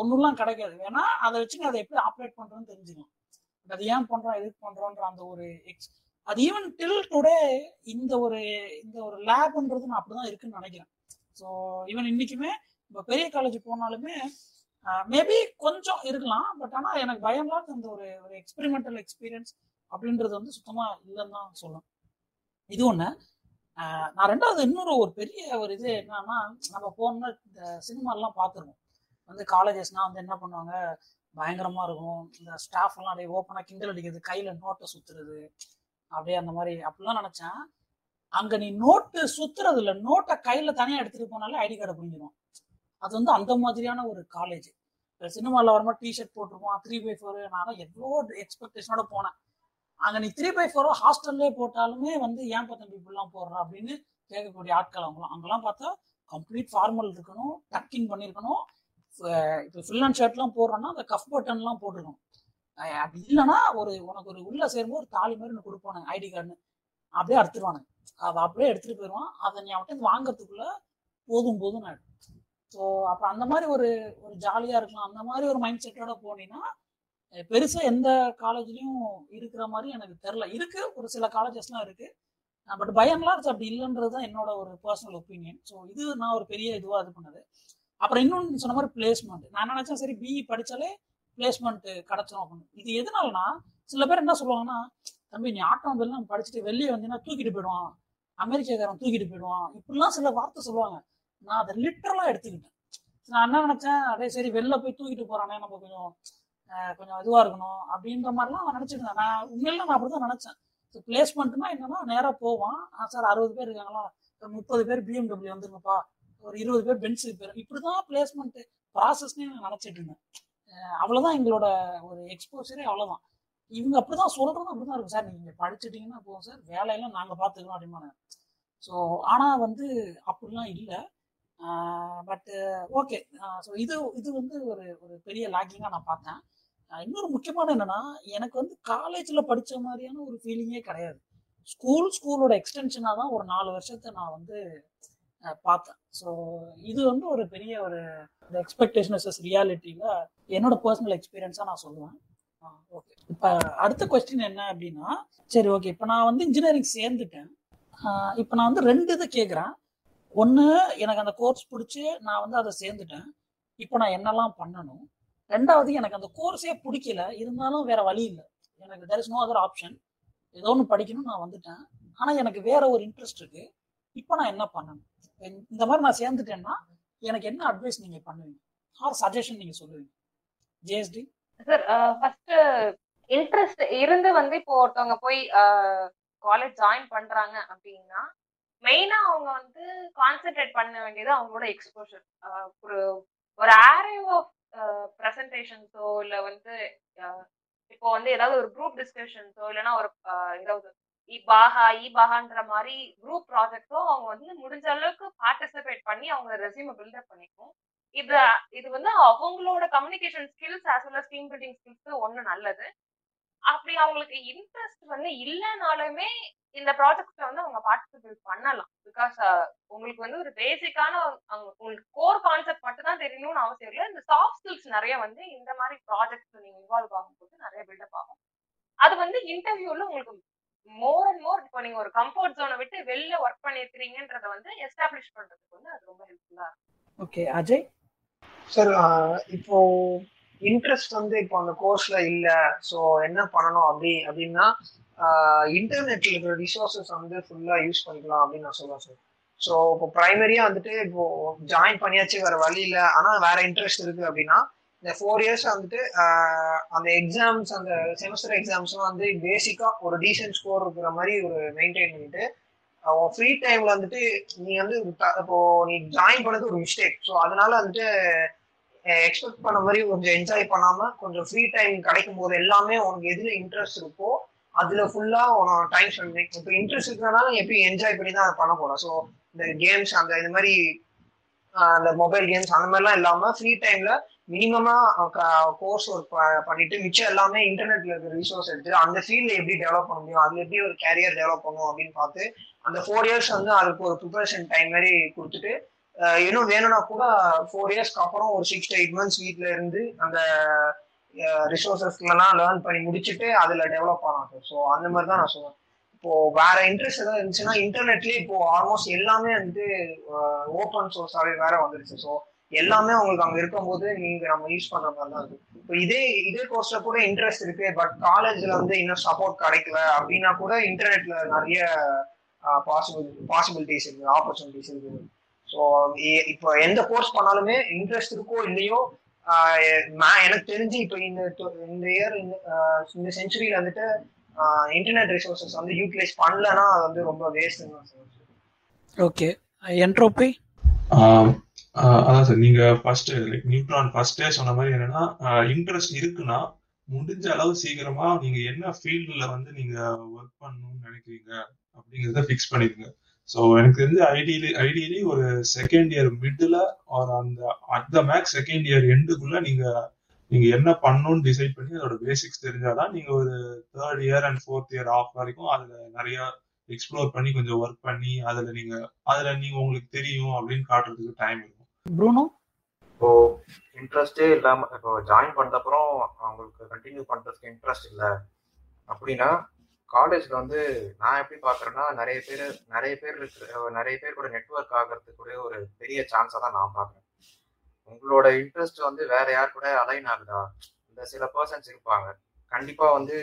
S1: ஒன்றும்லாம் கிடைக்காது ஏன்னா அதை வச்சு அதை எப்படி ஆப்ரேட் பண்றோம்னு தெரிஞ்சுக்கலாம் அது ஏன் பண்றோம் எதுக்கு பண்றோன்ற அந்த ஒரு எக்ஸ் அது ஈவன் டில் டுடே இந்த ஒரு இந்த ஒரு லேப்ன்றது நான் அப்படிதான் இருக்குன்னு நினைக்கிறேன் ஸோ ஈவன் இன்னைக்குமே இப்போ பெரிய காலேஜ் போனாலுமே மேபி கொஞ்சம் இருக்கலாம் பட் ஆனால் எனக்கு பயம்லாம் அந்த ஒரு ஒரு எக்ஸ்பெரிமெண்டல் எக்ஸ்பீரியன்ஸ் அப்படின்றது வந்து சுத்தமாக இல்லைன்னு தான் சொல்லணும் இது ஒன்று நான் ரெண்டாவது இன்னொரு ஒரு பெரிய ஒரு இது என்னன்னா நம்ம போனோம்னா இந்த சினிமாலாம் பார்த்துருவோம் வந்து காலேஜஸ்னால் வந்து என்ன பண்ணுவாங்க பயங்கரமாக இருக்கும் இந்த ஸ்டாஃப்லாம் அப்படியே ஓப்பனாக கிண்டல் அடிக்கிறது கையில் நோட்டை சுற்றுறது அப்படியே அந்த மாதிரி அப்படிலாம் நினச்சேன் அங்கே நீ நோட்டு சுற்றுறதில்ல நோட்டை கையில் தனியாக எடுத்துகிட்டு போனாலே ஐடி கார்டை புரிஞ்சிடும் அது வந்து அந்த மாதிரியான ஒரு காலேஜ் சினிமாவில் வரும்போது டிஷர்ட் போட்டிருக்கோம் த்ரீ பை ஃபோர் நானும் எவ்வளோ எக்ஸ்பெக்டேஷனோட போனேன் அங்கே நீ த்ரீ பை ஃபோரோ ஹாஸ்டல்லே போட்டாலுமே வந்து ஏன் பத்தம் இப்படிலாம் போடுறா அப்படின்னு கேட்கக்கூடிய ஆட்கள் அவங்களாம் அங்கெல்லாம் பார்த்தா கம்ப்ளீட் ஃபார்மல் இருக்கணும் டக்கிங் பண்ணியிருக்கணும் இப்போ ஃபில் அண்ட் ஷர்ட்லாம் போடுறோன்னா அந்த கஃப் பட்டன்லாம் போட்டிருக்கணும் அப்படி இல்லைன்னா ஒரு உனக்கு ஒரு உள்ளே சேரும்போது ஒரு தாலி மாதிரி ஒன்று கொடுப்பானு ஐடி கார்டு அப்படியே அறுத்துருவானுங்க அதை அப்படியே எடுத்துகிட்டு போயிடுவான் அதை நீ அவன்கிட்ட வாங்கறதுக்குள்ள போதும் போதும் நான் ஸோ அப்புறம் அந்த மாதிரி ஒரு ஒரு ஜாலியாக இருக்கலாம் அந்த மாதிரி ஒரு மைண்ட் செட்டோட போனீங்கன்னா பெருசாக எந்த காலேஜ்லையும் இருக்கிற மாதிரி எனக்கு தெரில இருக்கு ஒரு சில காலேஜஸ்லாம் இருக்கு பட் பயன்லாம் அப்படி இல்லைன்றது தான் என்னோட ஒரு பர்சனல் ஒப்பீனியன் ஸோ இது நான் ஒரு பெரிய இதுவாக இது பண்ணது அப்புறம் இன்னொன்று சொன்ன மாதிரி பிளேஸ்மெண்ட் நான் நினச்சேன் சரி பிஇ படித்தாலே பிளேஸ்மெண்ட் கிடச்சிரும் அப்படின்னு இது எதனாலனா சில பேர் என்ன சொல்லுவாங்கன்னா தம்பி நீ ஆட்டோமொபைல் நம்ம படிச்சுட்டு வெளியே வந்தீங்கன்னா தூக்கிட்டு போயிடுவான் அமெரிக்காக்காரன் தூக்கிட்டு போயிடுவான் இப்படிலாம் சில வார்த்தை சொல்லுவாங்க நான் அதை லிட்டரலாக எடுத்துக்கிட்டேன் நான் என்ன நினச்சேன் அதே சரி வெளில போய் தூக்கிட்டு போகிறானே நம்ம கொஞ்சம் கொஞ்சம் இதுவாக இருக்கணும் அப்படின்ற மாதிரிலாம் நான் நினச்சிருந்தேன் நான் உண்மையில நான் அப்படி தான் நினச்சேன் பிளேஸ்மெண்ட்னா என்னன்னா நேராக போவான் சார் அறுபது பேர் இருக்காங்களா ஒரு முப்பது பேர் பிஎம்டபிள்யூ வந்துருங்கப்பா ஒரு இருபது பேர் பென்சில் பேர் இப்படிதான் பிளேஸ்மெண்ட் ப்ராசஸ்னே நான் நினச்சிட்டு இருந்தேன் அவ்வளோதான் எங்களோட ஒரு எக்ஸ்போசரே அவ்வளோதான் இவங்க அப்படிதான் சொல்றதும் அப்படிதான் இருக்கும் சார் நீங்க படிச்சுட்டீங்கன்னா போதும் சார் வேலையெல்லாம் நாங்கள் பார்த்துக்கிறோம் அப்படிமான ஸோ ஆனால் வந்து அப்படிலாம் இல்லை பட்டு ஓகே ஸோ இது இது வந்து ஒரு ஒரு பெரிய லாக்கிங்காக நான் பார்த்தேன் இன்னொரு முக்கியமான என்னன்னா எனக்கு வந்து காலேஜில் படித்த மாதிரியான ஒரு ஃபீலிங்கே கிடையாது ஸ்கூல் ஸ்கூலோட எக்ஸ்டென்ஷனாக தான் ஒரு நாலு வருஷத்தை நான் வந்து பார்த்தேன் ஸோ இது வந்து ஒரு பெரிய ஒரு இந்த எக்ஸ்பெக்டேஷன் இஸ் ரியாலிட்டியில் என்னோட பர்சனல் எக்ஸ்பீரியன்ஸாக நான் சொல்லுவேன் ஓகே இப்போ அடுத்த கொஸ்டின் என்ன அப்படின்னா சரி ஓகே இப்போ நான் வந்து இன்ஜினியரிங் சேர்ந்துட்டேன் இப்போ நான் வந்து ரெண்டு இதை கேட்குறேன் ஒன்று எனக்கு அந்த கோர்ஸ் பிடிச்சி நான் வந்து அதை சேர்ந்துட்டேன் இப்போ நான் என்னெல்லாம் பண்ணணும் ரெண்டாவது எனக்கு அந்த கோர்ஸே பிடிக்கல இருந்தாலும் வேற வழி இல்லை எனக்கு there is no other option ஏதோ ஒன்று படிக்கணும் நான் வந்துட்டேன் ஆனால் எனக்கு வேற ஒரு இன்ட்ரெஸ்ட் இருக்கு இப்போ நான் என்ன பண்ணணும் இந்த மாதிரி நான் சேர்ந்துட்டேன்னா எனக்கு என்ன அட்வைஸ் நீங்கள் பண்ணுவீங்க ஆர் சஜஷன் நீங்கள் சொல்லுவீங்க ஜேஎஸ்டி
S19: சார் ஃபர்ஸ்ட் இன்ட்ரெஸ்ட் இருந்து வந்து இப்போ ஒருத்தவங்க போய் காலேஜ் ஜாயின் பண்றாங்க அப்படின்னா மெயினா அவங்க வந்து கான்சென்ட்ரேட் பண்ண வேண்டியது அவங்களோட எக்ஸ்போஷர் ஒரு ஒரு ஆரே ஆஃப் ப்ரெசன்டேஷன்ஸோ இல்லை வந்து இப்போ வந்து ஏதாவது ஒரு குரூப் டிஸ்கஷன்ஸோ இல்லைன்னா ஒரு ஏதாவது இ பாஹா இ பாஹான்ற மாதிரி குரூப் ப்ராஜெக்ட்ஸோ அவங்க வந்து முடிஞ்ச அளவுக்கு பார்ட்டிசிபேட் பண்ணி அவங்க ரெசியூம் பில்டப் பண்ணிக்கும் இது இது வந்து அவங்களோட communication skills as well as team building skills ஒன்று நல்லது அப்படி அவங்களுக்கு இன்ட்ரெஸ்ட் வந்து இல்லைனாலுமே இந்த ப்ராஜெக்ட்ல வந்து அவங்க பார்ட்டிசிபேட் பண்ணலாம் பிகாஸ் உங்களுக்கு வந்து ஒரு பேசிக்கான உங்களுக்கு கோர் கான்செப்ட் மட்டும் தான் தெரியணும்னு அவசியம் இல்லை இந்த சாஃப்ட் ஸ்கில்ஸ் நிறைய வந்து இந்த மாதிரி ப்ராஜெக்ட்ஸ் நீங்க இன்வால்வ் ஆகும்போது நிறைய பில்டப் ஆகும் அது வந்து இன்டர்வியூல உங்களுக்கு மோர் அண்ட் மோர் இப்போ நீங்க ஒரு கம்ஃபர்ட் ஜோனை விட்டு வெளில ஒர்க் பண்ணிருக்கிறீங்கன்றத வந்து எஸ்டாப்ளிஷ் பண்றதுக்கு வந்து அது ரொம்ப ஹெல்ப்ஃபுல்லா இருக்கும்
S20: ஓகே அஜய் சார் இப்போ இன்ட்ரெஸ்ட் வந்து இப்போ அந்த கோர்ஸ்ல இல்ல சோ என்ன பண்ணணும் அப்படி அப்படின்னா இன்டர்நெட் இருக்கிற ரிசோர்ஸஸ் வந்து ஃபுல்லாக யூஸ் பண்ணிக்கலாம் அப்படின்னு நான் சொல்லுவேன் சார் ஸோ இப்போ ப்ரைமரியாக வந்துட்டு இப்போ ஜாயின் பண்ணியாச்சு வேற வழி இல்லை ஆனால் வேற இன்ட்ரெஸ்ட் இருக்கு அப்படின்னா இந்த ஃபோர் இயர்ஸ் வந்துட்டு அந்த எக்ஸாம்ஸ் அந்த செமஸ்டர் எக்ஸாம்ஸ்லாம் வந்து பேசிக்காக ஒரு டீசென்ட் ஸ்கோர் இருக்கிற மாதிரி ஒரு மெயின்டைன் பண்ணிட்டு ஃப்ரீ டைம்ல வந்துட்டு நீ வந்து இப்போ நீ ஜாயின் பண்ணது ஒரு மிஸ்டேக் ஸோ அதனால வந்துட்டு எக்ஸ்பெக்ட் பண்ண மாதிரி கொஞ்சம் என்ஜாய் பண்ணாம கொஞ்சம் ஃப்ரீ டைம் கிடைக்கும் போது எல்லாமே உனக்கு எதுல இன்ட்ரெஸ்ட் இருக்கோ அதுல ஃபுல்லா உனக்கு டைம் ஸ்பெண்ட் பண்ணி இப்போ இன்ட்ரெஸ்ட் இருக்கிறனால நீ எப்பயும் என்ஜாய் பண்ணி தான் பண்ண போறோம் ஸோ இந்த கேம்ஸ் அந்த இந்த மாதிரி அந்த மொபைல் கேம்ஸ் அந்த மாதிரிலாம் இல்லாம ஃப்ரீ டைம்ல மினிமமா கோர்ஸ் ஒர்க் பண்ணிட்டு மிச்சம் எல்லாமே இன்டர்நெட்ல இருக்கிற ரிசோர்ஸ் எடுத்து அந்த ஃபீல்ட்ல எப்படி டெவலப் பண்ண முடியும் அதுல எப்படி ஒரு கேரியர் டெவலப் பண்ணும் அப்படின்னு பார்த்து அந்த ஃபோர் இயர்ஸ் வந்து அதுக்கு ஒரு ப்ரிப்பரேஷன் டைம் மாதிரி கொடுத்துட்டு இன்னும் வேணும்னா கூட ஃபோர் இயர்ஸ்க்கு அப்புறம் ஒரு சிக்ஸ் டு எயிட் மந்த்ஸ் வீட்ல இருந்து அந்த ரிசோர்ஸஸ்லாம் லேர்ன் பண்ணி முடிச்சுட்டு அதில் டெவலப் ஆனாங்க ஸோ அந்த மாதிரி தான் நான் சொல்லுவேன் இப்போ வேற இன்ட்ரெஸ்ட் ஏதாவது இருந்துச்சுன்னா இன்டர்நெட்லேயே இப்போ ஆல்மோஸ்ட் எல்லாமே வந்து ஓப்பன் சோர்ஸாகவே வேற வந்துருச்சு ஸோ எல்லாமே உங்களுக்கு அங்கே இருக்கும்போது நீங்க நம்ம யூஸ் பண்ற மாதிரி தான் இருக்கு இப்போ இதே இதே கோர்ஸ்ல கூட இன்ட்ரெஸ்ட் இருக்கு பட் காலேஜ்ல வந்து இன்னும் சப்போர்ட் கிடைக்கல அப்படின்னா கூட இன்டர்நெட்ல நிறைய பாசிபிள் பாசிபிலிட்டிஸ் இருக்கு ஆப்பர்ச்சுனிட்டிஸ் இருக்கு ஸோ இப்போ எந்த கோர்ஸ் பண்ணாலுமே இன்ட்ரெஸ்ட் இருக்கோ இல்லையோ நான் எனக்கு தெரிஞ்சு இப்போ இந்த இந்த இயர் இந்த செஞ்சுரியில வந்துட்டு இன்டர்நெட் ரிசோர்சஸ் வந்து யூட்டிலைஸ் பண்ணலன்னா அது வந்து ரொம்ப தான் சார் ஓகே
S1: என்ட்ரோபி
S21: அதான் சார் நீங்க ஃபர்ஸ்ட் லைக் நியூட்ரான் ஃபர்ஸ்டே சொன்ன மாதிரி என்னன்னா இன்ட்ரெஸ்ட் இருக்குன்னா முடிஞ்ச அளவு சீக்கிரமா நீங்க என்ன ஃபீல்டுல வந்து நீங்க ஒர்க் பண்ணணும்னு நினைக்கிறீங்க அப்படிங்கிறத ஃபிக்ஸ் பண்ணிடுங்க ஸோ எனக்கு தெரிஞ்சு ஐடியில ஐடியலி ஒரு செகண்ட் இயர் மிடில் ஆர் அந்த at the max second year எண்டுக்குள்ள நீங்க நீங்க என்ன பண்ணணும்னு டிசைட் பண்ணி அதோட பேசிக்ஸ் தெரிஞ்சாதான் நீங்க ஒரு third year and fourth year of வரைக்கும் அதுல நிறைய எக்ஸ்ப்ளோர் பண்ணி கொஞ்சம் ஒர்க் பண்ணி அதுல நீங்க அதுல நீங்க உங்களுக்கு தெரியும் அப்படின்னு காட்டுறதுக்கு டைம்
S22: இருக்கும் ப்ரூனோ இப்போ இன்ட்ரெஸ்டே இல்லாம இப்போ ஜாயின் பண்ணப்புறம் அவங்களுக்கு கண்டினியூ பண்றதுக்கு இன்ட்ரெஸ்ட் இல்லை அப்படின்னா காலேஜ்ல வந்து நான் எப்படி பாக்குறேன்னா நிறைய பேர் நிறைய பேர் இருக்கிற நிறைய பேர் கூட நெட்ஒர்க் ஆகிறதுக்குரிய ஒரு பெரிய சான்ஸா தான் நான் பாக்குறேன் உங்களோட இன்ட்ரெஸ்ட் வந்து வேற யார் கூட அலைன் ஆகுதா இந்த சில பர்சன்ஸ் இருப்பாங்க கண்டிப்பா வந்து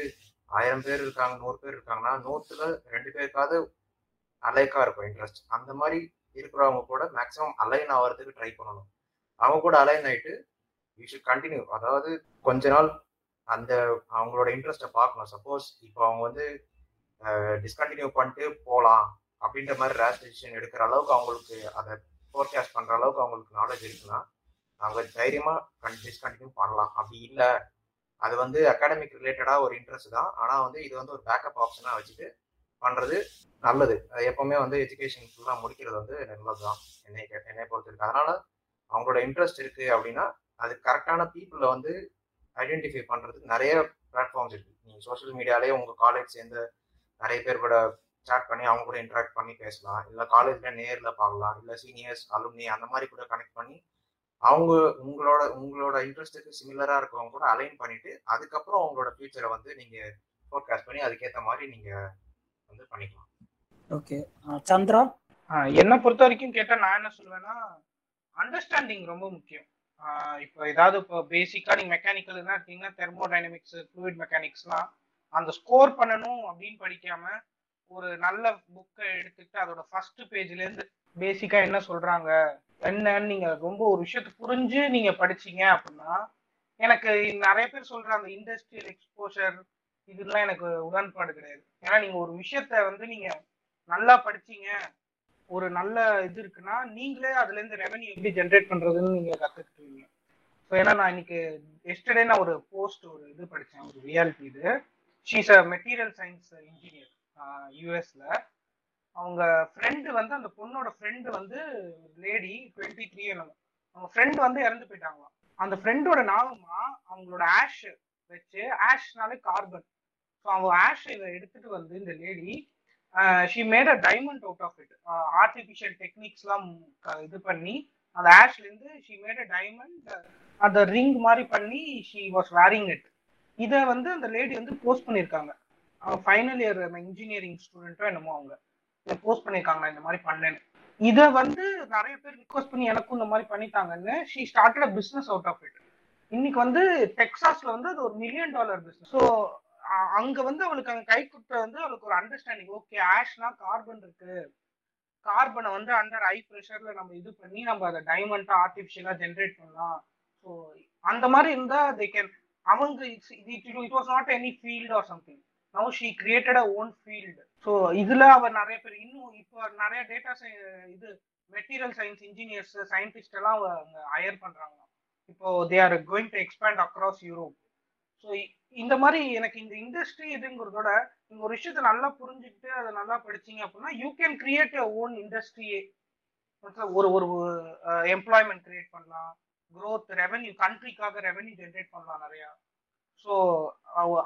S22: ஆயிரம் பேர் இருக்காங்க நூறு பேர் இருக்காங்கன்னா நூத்துல ரெண்டு பேருக்காவது அலைக்கா இருக்கும் இன்ட்ரெஸ்ட் அந்த மாதிரி இருக்கிறவங்க கூட மேக்ஸிமம் அலைன் ஆகிறதுக்கு ட்ரை பண்ணணும் அவங்க கூட அலைன் ஆயிட்டு யூ ஷுட் கண்டினியூ அதாவது கொஞ்ச நாள் அந்த அவங்களோட இன்ட்ரெஸ்ட்டை பார்க்கணும் சப்போஸ் இப்போ அவங்க வந்து டிஸ்கண்டினியூ பண்ணிட்டு போகலாம் அப்படின்ற மாதிரி ரேஷ் எடுக்கிற அளவுக்கு அவங்களுக்கு அதை ஃபோர்காஸ்ட் பண்ணுற அளவுக்கு அவங்களுக்கு நாலேஜ் இருக்குன்னா அவங்க தைரியமாக டிஸ்கண்டினியூ பண்ணலாம் அப்படி இல்லை அது வந்து அகாடமிக் ரிலேட்டடாக ஒரு இன்ட்ரெஸ்ட் தான் ஆனால் வந்து இது வந்து ஒரு பேக்கப் ஆப்ஷனாக வச்சுட்டு பண்ணுறது நல்லது எப்போவுமே வந்து எஜுகேஷன் ஃபுல்லாக முடிக்கிறது வந்து நல்லது தான் என்னை என்னை பொறுத்திருக்கு அதனால் அவங்களோட இன்ட்ரெஸ்ட் இருக்குது அப்படின்னா அது கரெக்டான பீப்புளை வந்து ஐடென்டிஃபை பண்ணுறதுக்கு நிறைய பிளாட்ஃபார்ம்ஸ் இருக்குது நீங்கள் சோஷியல் மீடியாலே உங்கள் காலேஜ் சேர்ந்து நிறைய பேர் கூட சாட் பண்ணி அவங்க கூட இன்ட்ராக்ட் பண்ணி பேசலாம் இல்லை காலேஜில் நேரில் பார்க்கலாம் இல்லை சீனியர்ஸ் அலுமினி அந்த மாதிரி கூட கனெக்ட் பண்ணி அவங்க உங்களோட உங்களோட இன்ட்ரெஸ்ட்டுக்கு சிமிலராக இருக்கவங்க கூட அலைன் பண்ணிவிட்டு அதுக்கப்புறம் அவங்களோட ஃபியூச்சரை வந்து நீங்கள் ஃபோர்காஸ்ட் பண்ணி அதுக்கேற்ற மாதிரி நீங்கள் வந்து
S1: பண்ணிக்கலாம் ஓகே சந்திரா என்னை
S17: பொறுத்த வரைக்கும் கேட்டால் நான் என்ன சொல்லுவேன்னா அண்டர்ஸ்டாண்டிங் ரொம்ப முக்கியம் இப்போ ஏதாவது இப்போ பேசிக்காக நீங்கள் மெக்கானிக்கல்னா இருக்கீங்கன்னா தெர்மோடைனமிக்ஸ் ஃப்ளூயிட் மெக்கானிக்ஸ்லாம் அந்த ஸ்கோர் பண்ணணும் அப்படின்னு படிக்காம ஒரு நல்ல புக்கை எடுத்துக்கிட்டு அதோட ஃபர்ஸ்ட் பேஜ்லேருந்து பேசிக்காக என்ன சொல்கிறாங்க என்னன்னு நீங்கள் ரொம்ப ஒரு விஷயத்தை புரிஞ்சு நீங்கள் படிச்சீங்க அப்படின்னா எனக்கு நிறைய பேர் சொல்கிற அந்த இண்டஸ்ட்ரியல் எக்ஸ்போஷர் இதெல்லாம் எனக்கு உடன்பாடு கிடையாது ஏன்னா நீங்கள் ஒரு விஷயத்த வந்து நீங்கள் நல்லா படிச்சீங்க ஒரு நல்ல இது இருக்குன்னா நீங்களே அதுல இருந்து ரெவன்யூ எப்படி ஜென்ரேட் பண்றதுன்னு நீங்க கத்துக்கிட்டீங்க ஸோ ஏன்னா நான் இன்னைக்கு எஸ்டர்டே நான் ஒரு போஸ்ட் ஒரு இது படித்தேன் ஒரு ரியாலிட்டி இது she's a material science engineer யூஎஸ்ல அவங்க ஃப்ரெண்டு வந்து அந்த பொண்ணோட ஃப்ரெண்டு வந்து லேடி டுவெண்ட்டி த்ரீ என்ன அவங்க ஃப்ரெண்டு வந்து இறந்து போயிட்டாங்களாம் அந்த ஃப்ரெண்டோட நாவமா அவங்களோட ஆஷ் வச்சு ஆஷ்னாலே கார்பன் ஸோ அவங்க ஆஷ் இதை எடுத்துட்டு வந்து இந்த lady she made a diamond out of it artificial டெக்னிக்ஸ்லாம் இது பண்ணி அந்த ஆஷ்லேருந்து ஷீ மேட் அ டைமண்ட் அந்த ரிங் மாதிரி பண்ணி ஷீ வாஸ் வேரிங் இட் இதை வந்து அந்த லேடி வந்து போஸ்ட் பண்ணியிருக்காங்க ஃபைனல் இயர் இன்ஜினியரிங் ஸ்டூடெண்ட்டோ என்னமோ அவங்க இதை போஸ்ட் பண்ணியிருக்காங்க இந்த மாதிரி பண்ணேன்னு இதை வந்து நிறைய பேர் ரிக்வஸ்ட் பண்ணி எனக்கும் இந்த மாதிரி பண்ணித்தாங்கன்னு she started a business out of it இன்னைக்கு வந்து டெக்ஸாஸ்ல வந்து அது ஒரு மில்லியன் டாலர் பிஸ்னஸ் ஸோ அங்க வந்து அவளுக்கு அங்க கைக்குட்ட வந்து அவளுக்கு ஒரு அண்டர்ஸ்டாண்டிங் ஓகே ஆஷ்னா கார்பன் இருக்கு கார்பனை வந்து அண்டர் ஹை ப்ரெஷர்ல நம்ம இது பண்ணி நம்ம அதை டைமண்டா ஆர்டிபிஷியலா ஜென்ரேட் பண்ணலாம் ஸோ அந்த மாதிரி இருந்தா தே கேன் அவங்க it's it was not any field or something now she created a own field so இதுல அவர் நிறைய பேர் இன்னும் இப்போ நிறைய டேட்டா இது மெட்டீரியல் சயின்ஸ் இன்ஜினியர்ஸ் சயின்டிஸ்ட் எல்லாம் அவங்க ஹையர் பண்றாங்க இப்போ they are going to expand across Europe so இந்த மாதிரி எனக்கு இந்த இண்டஸ்ட்ரி இதுங்கிறதோட நீங்க ஒரு விஷயத்த நல்லா புரிஞ்சுக்கிட்டு அதை நல்லா படிச்சீங்க அப்படின்னா you can create your own இண்டஸ்ட்ரியே ஒரு ஒரு எம்ப்ளாய்மெண்ட் கிரியேட் பண்ணலாம் க்ரோத் ரெவன்யூ கண்ட்ரிக்காக ரெவன்யூ ஜென்ரேட் பண்ணலாம் நிறையா ஸோ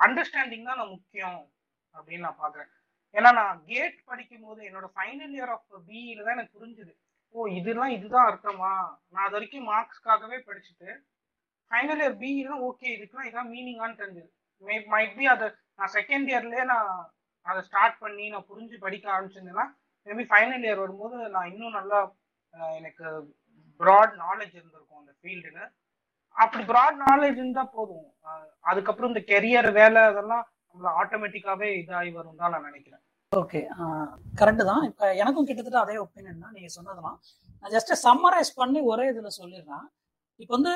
S17: அண்டர்ஸ்டாண்டிங் தான் நான் முக்கியம் அப்படின்னு நான் பார்க்குறேன் ஏன்னா நான் கேட் படிக்கும் போது என்னோட ஃபைனல் இயர் ஆஃப் பிஇல தான் எனக்கு புரிஞ்சுது ஓ இதெல்லாம் இதுதான் அர்த்தமா நான் அது வரைக்கும் மார்க்ஸ்க்காகவே படிச்சுட்டு ஃபைனல் இயர் பி இல்லைன்னா ஓகே இதுக்குலாம் இதான் மீனிங்கான்னு தெரிஞ்சது மைட் பி அதை நான் செகண்ட் இயர்லேயே நான் அதை ஸ்டார்ட் பண்ணி நான் புரிஞ்சு படிக்க ஆரம்பிச்சிருந்தேன்னா மேபி ஃபைனல் இயர் வரும்போது நான் இன்னும் நல்லா எனக்கு ப்ராட் நாலேஜ் இருந்திருக்கும் அந்த ஃபீல்டில் அப்படி ப்ராட் நாலேஜ் இருந்தால் போதும் அதுக்கப்புறம் இந்த கெரியர் வேலை அதெல்லாம் நம்மள ஆட்டோமேட்டிக்காகவே இதாகி வரும்
S1: தான் நான் நினைக்கிறேன் ஓகே கரெக்டு தான் இப்போ எனக்கும் கிட்டத்தட்ட அதே ஒப்பீனியன் தான் நீங்கள் சொன்னதுலாம் நான் ஜஸ்ட்டு சம்மரைஸ் பண்ணி ஒரே இதில் சொல்லிடுறேன் இப்போ வந்து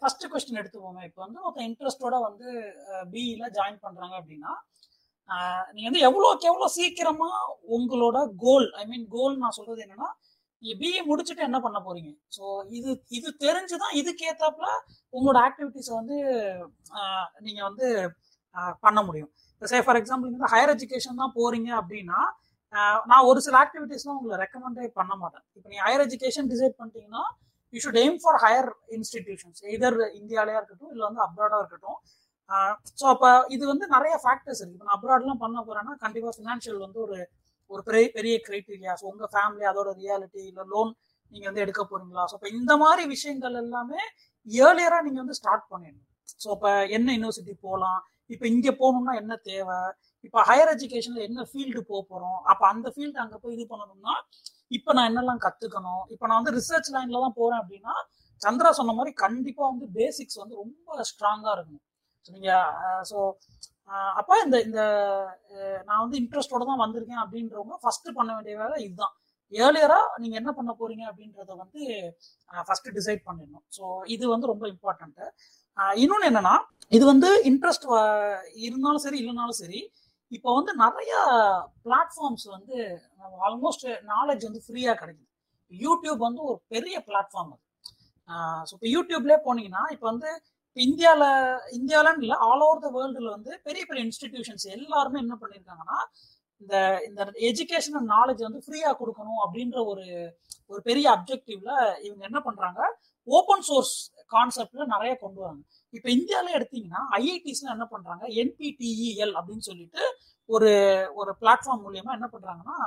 S1: ஃபர்ஸ்ட் கொஸ்டின் எடுத்துப்போமே இப்போ வந்து ஒருத்தன் இன்ட்ரெஸ்டோட வந்து பிஇல ஜாயின் பண்றாங்க அப்படின்னா நீ வந்து எவ்வளோக்கு எவ்வளோ சீக்கிரமா உங்களோட கோல் ஐ மீன் கோல் நான் சொல்றது என்னன்னா நீ பிஇ முடிச்சுட்டு என்ன பண்ண போறீங்க ஸோ இது இது தெரிஞ்சுதான் இதுக்கு உங்களோட ஆக்டிவிட்டிஸை வந்து நீங்க வந்து பண்ண முடியும் சே ஃபார் எக்ஸாம்பிள் வந்து ஹையர் எஜுகேஷன் தான் போறீங்க அப்படின்னா நான் ஒரு சில ஆக்டிவிட்டீஸ்லாம் உங்களை ரெக்கமெண்டே பண்ண மாட்டேன் இப்போ நீ ஹையர் எஜுகேஷன் டிசைட் பண்ணிட்டீங்கன்னா you should aim for higher institutions either இந்தியாலேயா இருக்கட்டும் இல்லை வந்து அப்ராடாக இருக்கட்டும் ஸோ அப்போ இது வந்து நிறைய ஃபேக்டர்ஸ் இருக்குது இப்போ நான் அப்ராட்லாம் பண்ண போகிறேன்னா கண்டிப்பாக ஃபினான்ஷியல் வந்து ஒரு ஒரு பெரிய பெரிய கிரைட்டீரியா ஸோ உங்கள் ஃபேமிலி அதோட ரியாலிட்டி இல்லை லோன் நீங்கள் வந்து எடுக்க போகிறீங்களா ஸோ இப்போ இந்த மாதிரி விஷயங்கள் எல்லாமே ஏர்லியராக நீங்கள் வந்து ஸ்டார்ட் பண்ணிடணும் ஸோ இப்போ என்ன யூனிவர்சிட்டி போகலாம் இப்போ இங்கே போகணும்னா என்ன தேவை இப்போ ஹையர் எஜுகேஷனில் என்ன ஃபீல்டு போக போகிறோம் அப்போ அந்த ஃபீல்டு அங்கே போய் இது பண்ணணும்னா இப்ப நான் என்னெல்லாம் கத்துக்கணும் இப்ப நான் வந்து ரிசர்ச் லைன்ல தான் போறேன் அப்படின்னா சந்திரா சொன்ன மாதிரி கண்டிப்பா வந்து பேசிக்ஸ் வந்து ரொம்ப ஸ்ட்ராங்கா இருக்கும் நீங்க ஸோ அப்ப இந்த இந்த நான் வந்து இன்ட்ரெஸ்டோட தான் வந்திருக்கேன் அப்படின்றவங்க ஃபர்ஸ்ட் பண்ண வேண்டிய வேலை இதுதான் ஏர்லியரா நீங்க என்ன பண்ண போறீங்க அப்படின்றத வந்து ஃபர்ஸ்ட் டிசைட் பண்ணிடணும் ஸோ இது வந்து ரொம்ப இம்பார்ட்டன்ட்டு இன்னொன்று என்னன்னா இது வந்து இன்ட்ரெஸ்ட் இருந்தாலும் சரி இல்லைனாலும் சரி இப்போ வந்து நிறைய பிளாட்ஃபார்ம்ஸ் வந்து நம்ம ஆல்மோஸ்ட் நாலேஜ் வந்து ஃப்ரீயாக கிடைக்குது யூடியூப் வந்து ஒரு பெரிய பிளாட்ஃபார்ம் அது ஸோ இப்போ யூடியூப்லேயே போனீங்கன்னா இப்போ வந்து இப்போ இந்தியாவில் இந்தியாவிலன்னு இல்லை ஆல் ஓவர் த வேர்ல்டில் வந்து பெரிய பெரிய இன்ஸ்டிடியூஷன்ஸ் எல்லாருமே என்ன பண்ணியிருக்காங்கன்னா இந்த இந்த எஜுகேஷனல் நாலேஜ் வந்து ஃப்ரீயாக கொடுக்கணும் அப்படின்ற ஒரு ஒரு பெரிய அப்ஜெக்டிவ்ல இவங்க என்ன பண்ணுறாங்க ஓப்பன் சோர்ஸ் கான்செப்டில் நிறைய கொண்டு வராங்க இப்ப இந்தியாவில எடுத்தீங்கன்னா ஐஐடிஸ் என்ன பண்றாங்க என்பிடிஇஎல் e அப்படின்னு சொல்லிட்டு ஒரு ஒரு பிளாட்ஃபார்ம் மூலியமா என்ன பண்றாங்கன்னா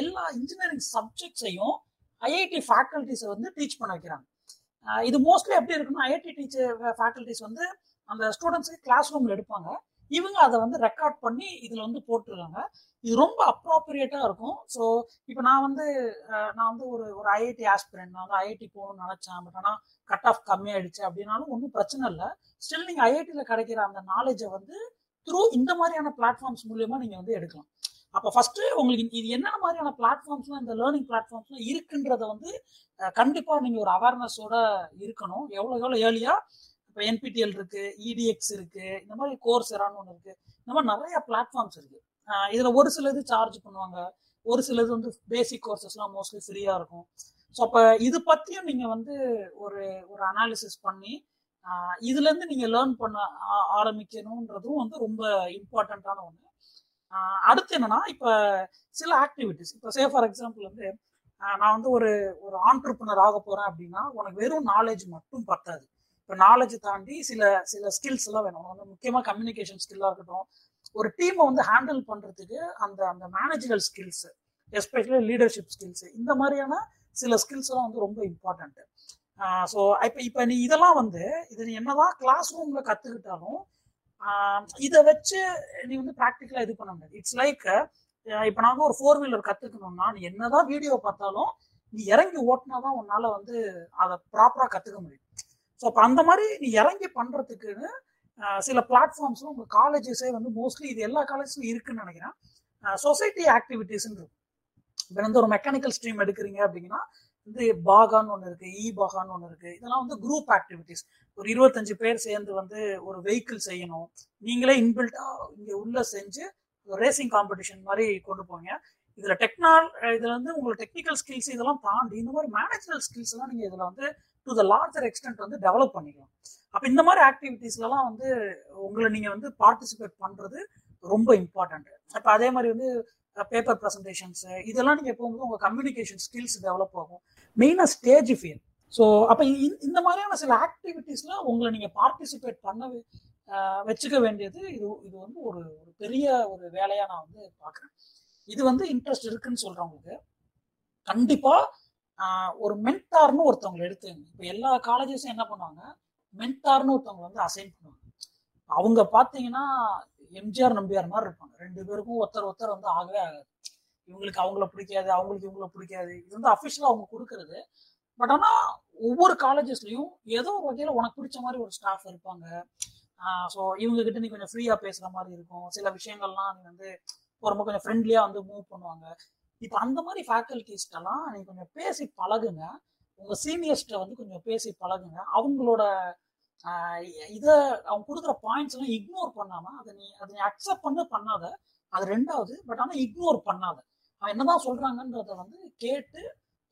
S1: எல்லா இன்ஜினியரிங் சப்ஜெக்ட்ஸையும் ஐஐடி ஃபேக்கல்டிஸை வந்து டீச் பண்ண வைக்கிறாங்க இது மோஸ்ட்லி எப்படி இருக்குன்னா ஐஐடி டீச்சர் ஃபேக்கல்டிஸ் வந்து அந்த ஸ்டூடெண்ட்ஸுக்கு கிளாஸ் ரூம்ல எடுப்பாங்க இவங்க அதை வந்து ரெக்கார்ட் பண்ணி இதில் வந்து போட்டுருக்காங்க இது ரொம்ப அப்ரோப்ரியேட்டா இருக்கும் ஸோ இப்போ நான் வந்து நான் வந்து ஒரு ஒரு ஐஐடி ஆஸ்பிரண்ட் நான் வந்து ஐஐடி போகணும்னு நினைச்சேன் பட் ஆனால் கட் ஆஃப் கம்மியாயிடுச்சு அப்படின்னாலும் ஒன்றும் பிரச்சனை இல்லை ஸ்டில் நீங்கள் ஐஐடியில் கிடைக்கிற அந்த நாலேஜை வந்து த்ரூ இந்த மாதிரியான பிளாட்ஃபார்ம்ஸ் மூலயமா நீங்கள் வந்து எடுக்கலாம் அப்போ ஃபர்ஸ்ட் உங்களுக்கு இது என்னென்ன மாதிரியான பிளாட்ஃபார்ம்ஸ்லாம் இந்த லேர்னிங் பிளாட்ஃபார்ம்ஸ்லாம் இருக்குன்றத வந்து கண்டிப்பாக நீங்கள் ஒரு அவேர்னஸோட இருக்கணும் எவ்வளோ எவ்வளோ ஏர்லியாக இப்போ என்பிடிஎல் இருக்கு இடிஎக்ஸ் e இருக்கு இந்த மாதிரி கோர்ஸ் எரான்னு ஒன்று இருக்கு இந்த மாதிரி நிறைய பிளாட்ஃபார்ம்ஸ் இருக்கு இதுல ஒரு சிலது சார்ஜ் பண்ணுவாங்க ஒரு சிலது வந்து பேசிக் கோர்சஸ்லாம் மோஸ்ட்லி ஃப்ரீயா இருக்கும் ஸோ அப்போ இது பத்தியும் நீங்க வந்து ஒரு ஒரு அனாலிசிஸ் பண்ணி இதுல இருந்து நீங்க லேர்ன் பண்ண ஆரம்பிக்கணும்ன்றதும் வந்து ரொம்ப இம்பார்ட்டண்ட்டான ஒன்று அடுத்து என்னன்னா இப்ப சில ஆக்டிவிட்டிஸ் இப்போ சே ஃபார் எக்ஸாம்பிள் வந்து நான் வந்து ஒரு ஒரு ஆண்டர்பிரினர் ஆக போறேன் அப்படின்னா உனக்கு வெறும் நாலேஜ் மட்டும் பத்தாது இப்போ நாலேஜ் தாண்டி சில சில ஸ்கில்ஸ் எல்லாம் வேணும் வந்து முக்கியமாக கம்யூனிகேஷன் ஸ்கில்லாக இருக்கட்டும் ஒரு டீமை வந்து ஹேண்டில் பண்ணுறதுக்கு அந்த அந்த managerial skills especially leadership skills இந்த மாதிரியான சில ஸ்கில்ஸ் எல்லாம் வந்து ரொம்ப இம்பார்ட்டன்ட்டு ஸோ இப்போ இப்போ நீ இதெல்லாம் வந்து இது நீ என்னதான் கிளாஸ் ரூமில் கற்றுக்கிட்டாலும் இதை வச்சு நீ வந்து ப்ராக்டிக்கலாக இது பண்ண முடியாது இட்ஸ் லைக் இப்போ நாங்கள் ஒரு ஃபோர் வீலர் கற்றுக்கணும்னா நீ என்னதான் வீடியோ பார்த்தாலும் நீ இறங்கி ஓட்டினா தான் உன்னால் வந்து அதை ப்ராப்பராக கற்றுக்க முடியும் ஸோ அப்போ அந்த மாதிரி நீ இறங்கி பண்ணுறதுக்குன்னு சில பிளாட்ஃபார்ம்ஸும் உங்கள் காலேஜஸே வந்து மோஸ்ட்லி இது எல்லா காலேஜ்ஸும் இருக்குன்னு நினைக்கிறேன் சொசைட்டி ஆக்டிவிட்டீஸ்ன்னு இருக்கும் இப்போ வந்து ஒரு மெக்கானிக்கல் ஸ்ட்ரீம் எடுக்கிறீங்க அப்படின்னா வந்து பாகான்னு ஒன்று இருக்குது இ பாகான்னு ஒன்று இருக்குது இதெல்லாம் வந்து குரூப் ஆக்டிவிட்டீஸ் ஒரு இருபத்தஞ்சு பேர் சேர்ந்து வந்து ஒரு வெஹிக்கிள் செய்யணும் நீங்களே இன்பில்ட்டாக இங்கே உள்ளே செஞ்சு ரேசிங் காம்படிஷன் மாதிரி கொண்டு போங்க இதில் டெக்னால் இதில் வந்து உங்களுக்கு டெக்னிக்கல் ஸ்கில்ஸ் இதெல்லாம் தாண்டி இந்த மாதிரி மேனேஜரல் ஸ்கில்ஸ் தான் நீங்கள் இதில் வந்து டு த லார்ஜர் எக்ஸ்டென்ட் வந்து டெவலப் பண்ணிக்கலாம் அப்போ இந்த மாதிரி ஆக்டிவிட்டீஸ்லலாம் வந்து உங்களை நீங்கள் வந்து பார்ட்டிசிபேட் பண்ணுறது ரொம்ப இம்பார்ட்டண்ட்டு அப்ப அதே மாதிரி வந்து பேப்பர் ப்ரெசன்டேஷன்ஸ் இதெல்லாம் நீங்கள் போகும்போது உங்கள் கம்யூனிகேஷன் ஸ்கில்ஸ் டெவலப் ஆகும் மெயினாக ஸ்டேஜ் ஃபியர் ஸோ அப்போ இந்த மாதிரியான சில ஆக்டிவிட்டீஸில் உங்களை நீங்கள் பார்ட்டிசிபேட் பண்ண வச்சுக்க வேண்டியது இது இது வந்து ஒரு ஒரு பெரிய ஒரு வேலையாக நான் வந்து பார்க்குறேன் இது வந்து இன்ட்ரெஸ்ட் இருக்குன்னு சொல்கிறவங்களுக்கு கண்டிப்பாக ஒரு மென்டார்னு ஒருத்தவங்களை எடுத்துங்க இப்போ எல்லா காலேஜஸும் என்ன பண்ணுவாங்க மென்டார்னு ஒருத்தவங்களை வந்து அசைன் பண்ணுவாங்க அவங்க பார்த்தீங்கன்னா எம்ஜிஆர் நம்பியார் மாதிரி இருப்பாங்க ரெண்டு பேருக்கும் ஒருத்தர் ஒருத்தர் வந்து ஆகவே ஆகாது இவங்களுக்கு அவங்கள பிடிக்காது அவங்களுக்கு இவங்கள பிடிக்காது இது வந்து அஃபிஷியலாக அவங்க கொடுக்கறது பட் ஆனால் ஒவ்வொரு காலேஜஸ்லையும் ஏதோ ஒரு வகையில் உனக்கு பிடிச்ச மாதிரி ஒரு ஸ்டாஃப் இருப்பாங்க ஸோ இவங்க கிட்ட நீ கொஞ்சம் ஃப்ரீயாக பேசுகிற மாதிரி இருக்கும் சில விஷயங்கள்லாம் நீ வந்து ரொம்ப கொஞ்சம் ஃப்ரெண்ட்லியாக வந்து மூவ் பண்ணுவாங்க இப்போ அந்த மாதிரி ஃபேக்கல்டிஸ்டெல்லாம் நீங்கள் கொஞ்சம் பேசி பழகுங்க உங்கள் சீனியர்ஸ்ட்டை வந்து கொஞ்சம் பேசி பழகுங்க அவங்களோட இதை அவங்க கொடுக்குற பாயிண்ட்ஸ்லாம் இக்னோர் பண்ணாமல் அதை நீ அதை நீ அக்செப்ட் பண்ண பண்ணாத அது ரெண்டாவது பட் ஆனால் இக்னோர் பண்ணாத அவன் என்னதான் சொல்கிறாங்கன்றத வந்து கேட்டு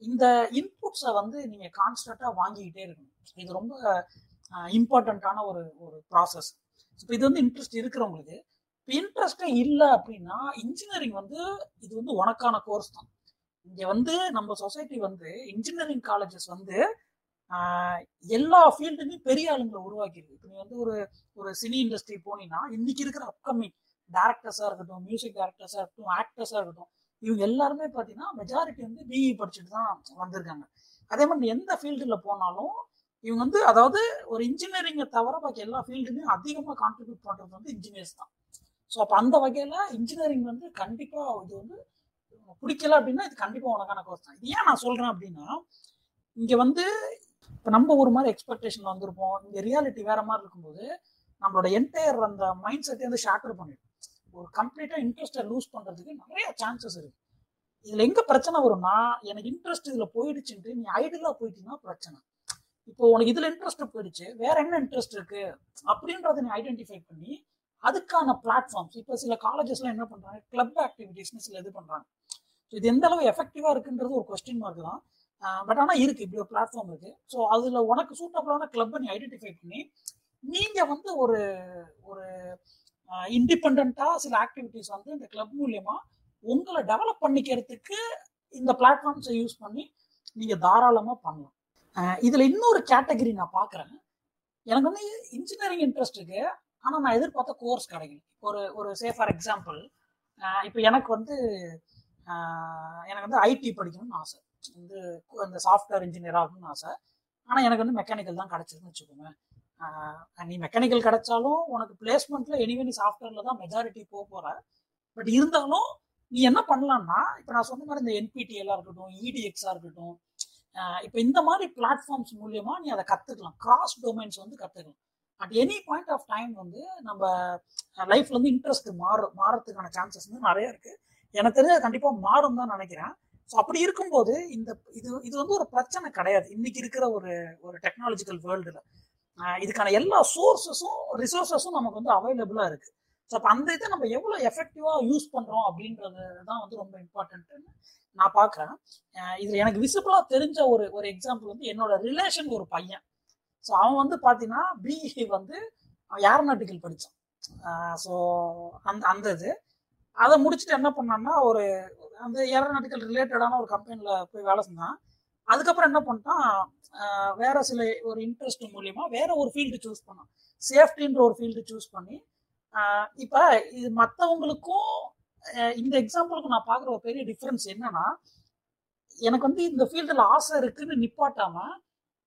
S1: இந்த இன்புட்ஸை வந்து நீங்கள் கான்ஸ்டண்ட்டாக வாங்கிக்கிட்டே இருக்கணும் இது ரொம்ப இம்பார்ட்டண்ட்டான ஒரு ஒரு ப்ராசஸ் இப்போ இது வந்து இன்ட்ரெஸ்ட் இருக்கிறவங்களுக்கு இன்ட்ரெஸ்டே இல்லை அப்படின்னா இன்ஜினியரிங் வந்து இது வந்து உனக்கான கோர்ஸ் தான் இங்கே வந்து நம்ம சொசைட்டி வந்து இன்ஜினியரிங் காலேஜஸ் வந்து எல்லா ஃபீல்டுமே பெரிய ஆளுங்களை உருவாக்கிடுது இப்போ நீ வந்து ஒரு ஒரு சினி இண்டஸ்ட்ரி போனீங்கன்னா இன்னைக்கு இருக்கிற அப்கமிங் டேரக்டர்ஸாக இருக்கட்டும் மியூசிக் டேரக்டர்ஸாக இருக்கட்டும் ஆக்டர்ஸாக இருக்கட்டும் இவங்க எல்லாருமே பார்த்தீங்கன்னா மெஜாரிட்டி வந்து பிஇ e படிச்சுட்டு தான் வந்திருக்காங்க அதே மாதிரி எந்த ஃபீல்டில் போனாலும் இவங்க வந்து அதாவது ஒரு இன்ஜினியரிங்கை தவிர பாக்கி எல்லா ஃபீல்டுமே அதிகமாக கான்ட்ரிபியூட் பண்ணுறது வந்து இன்ஜினியர்ஸ் தான் ஸோ அப்போ அந்த வகையில் இன்ஜினியரிங் வந்து கண்டிப்பாக இது வந்து பிடிக்கல அப்படின்னா இது கண்டிப்பாக உனக்கான கோர்ஸ் தான் இது ஏன் நான் சொல்கிறேன் அப்படின்னா இங்கே வந்து இப்போ நம்ம ஒரு மாதிரி எக்ஸ்பெக்டேஷன் வந்திருப்போம் இங்கே ரியாலிட்டி வேற மாதிரி இருக்கும்போது நம்மளோட என்டையர் அந்த மைண்ட் செட்டை வந்து ஷாட்டர் பண்ணிடும் ஒரு கம்ப்ளீட்டாக இன்ட்ரெஸ்ட்டை லூஸ் பண்ணுறதுக்கு நிறைய சான்சஸ் இருக்குது இதில் எங்கே பிரச்சனை வரும்னா எனக்கு இன்ட்ரெஸ்ட் இதில் போயிடுச்சுன்ட்டு நீ ஐடியலாக போயிட்டீங்கன்னா பிரச்சனை இப்போ உனக்கு இதில் இன்ட்ரெஸ்ட் போயிடுச்சு வேற என்ன இன்ட்ரெஸ்ட் இருக்கு அப்படின்றத நீ ஐடென்டிஃபை பண்ணி அதுக்கான பிளாட்ஃபார்ம்ஸ் இப்போ சில காலேஜஸ்லாம் என்ன பண்ணுறாங்க கிளப் ஆக்டிவிட்டீஸ்னு சில இது பண்ணுறாங்க ஸோ இது எந்த அளவு எஃபெக்டிவாக இருக்குன்றது ஒரு கொஸ்டின் மார்க் தான் பட் ஆனால் இருக்குது இப்படி ஒரு பிளாட்ஃபார்ம் இருக்குது ஸோ அதில் உனக்கு சூட்டபுளான கிளப்பை நீ ஐடென்டிஃபை பண்ணி நீங்கள் வந்து ஒரு ஒரு இண்டிபெண்ட்டாக சில ஆக்டிவிட்டீஸ் வந்து இந்த கிளப் மூலயமா உங்களை டெவலப் பண்ணிக்கிறதுக்கு இந்த பிளாட்ஃபார்ம்ஸை யூஸ் பண்ணி நீங்கள் தாராளமாக பண்ணலாம் இதில் இன்னொரு கேட்டகரி நான் பார்க்குறேன் எனக்கு வந்து இன்ஜினியரிங் இன்ட்ரெஸ்ட் இருக்குது ஆனால் நான் எதிர்பார்த்த கோர்ஸ் கிடைக்கும் ஒரு ஒரு சே ஃபார் எக்ஸாம்பிள் இப்போ எனக்கு வந்து எனக்கு வந்து ஐடி படிக்கணும்னு ஆசை வந்து இந்த சாஃப்ட்வேர் இன்ஜினியர் ஆகணும்னு ஆசை ஆனால் எனக்கு வந்து மெக்கானிக்கல் தான் கிடச்சிதுன்னு வச்சுக்கோங்க நீ மெக்கானிக்கல் கிடைச்சாலும் உனக்கு பிளேஸ்மெண்ட்டில் எனிவே நீ சாஃப்ட்வேரில் தான் மெஜாரிட்டி போக போகிற பட் இருந்தாலும் நீ என்ன பண்ணலான்னா இப்போ நான் சொன்ன மாதிரி இந்த என்பிடிஎல்லாக இருக்கட்டும் இடிஎக்ஸாக e இருக்கட்டும் இப்போ இந்த மாதிரி பிளாட்ஃபார்ம்ஸ் மூலியமாக நீ அதை கற்றுக்கலாம் கிராஸ் டொமைன்ஸ் வந்து கற்றுக்கலாம் at any point of time வந்து நம்ம லைஃப்ல இருந்து இன்ட்ரெஸ்ட் மாறு மாறதுக்கான சான்சஸ் வந்து நிறைய இருக்கு எனக்கு தெரிஞ்ச கண்டிப்பா மாறும் தான் நினைக்கிறேன் ஸோ அப்படி இருக்கும்போது இந்த இது இது வந்து ஒரு பிரச்சனை கிடையாது இன்னைக்கு இருக்கிற ஒரு ஒரு டெக்னாலஜிக்கல் வேர்ல்டுல இதுக்கான எல்லா சோர்சஸும் ரிசோர்ஸஸும் நமக்கு வந்து அவைலபிளா இருக்கு ஸோ அப்போ அந்த இதை நம்ம எவ்வளோ எஃபெக்டிவா யூஸ் பண்றோம் அப்படின்றது தான் வந்து ரொம்ப இம்பார்ட்டன்ட்னு நான் பார்க்குறேன் இதில் எனக்கு விசிபிளாக தெரிஞ்ச ஒரு ஒரு எக்ஸாம்பிள் வந்து என்னோட ரிலேஷன் ஒரு பையன் ஸோ அவன் வந்து பார்த்தீங்கன்னா பிஇ e வந்து ஏரோநாட்டிக்கல் படித்தான் ஸோ அந்த அந்த இது அதை முடிச்சுட்டு என்ன பண்ணான்னா ஒரு அந்த ஏரோநாட்டிக்கல் ரிலேட்டடான ஒரு கம்பெனியில் போய் வேலை செஞ்சான் அதுக்கப்புறம் என்ன பண்ணிட்டான் வேற சில ஒரு இன்ட்ரெஸ்ட் மூலியமா வேற ஒரு ஃபீல்டு சூஸ் பண்ணான் சேஃப்டின்ற ஒரு ஃபீல்டு சூஸ் பண்ணி இப்போ இது மற்றவங்களுக்கும் இந்த எக்ஸாம்பிளுக்கு நான் பார்க்குற ஒரு பெரிய டிஃப்ரென்ஸ் என்னன்னா எனக்கு வந்து இந்த ஃபீல்டில் ஆசை இருக்குன்னு நிப்பாட்டாமல்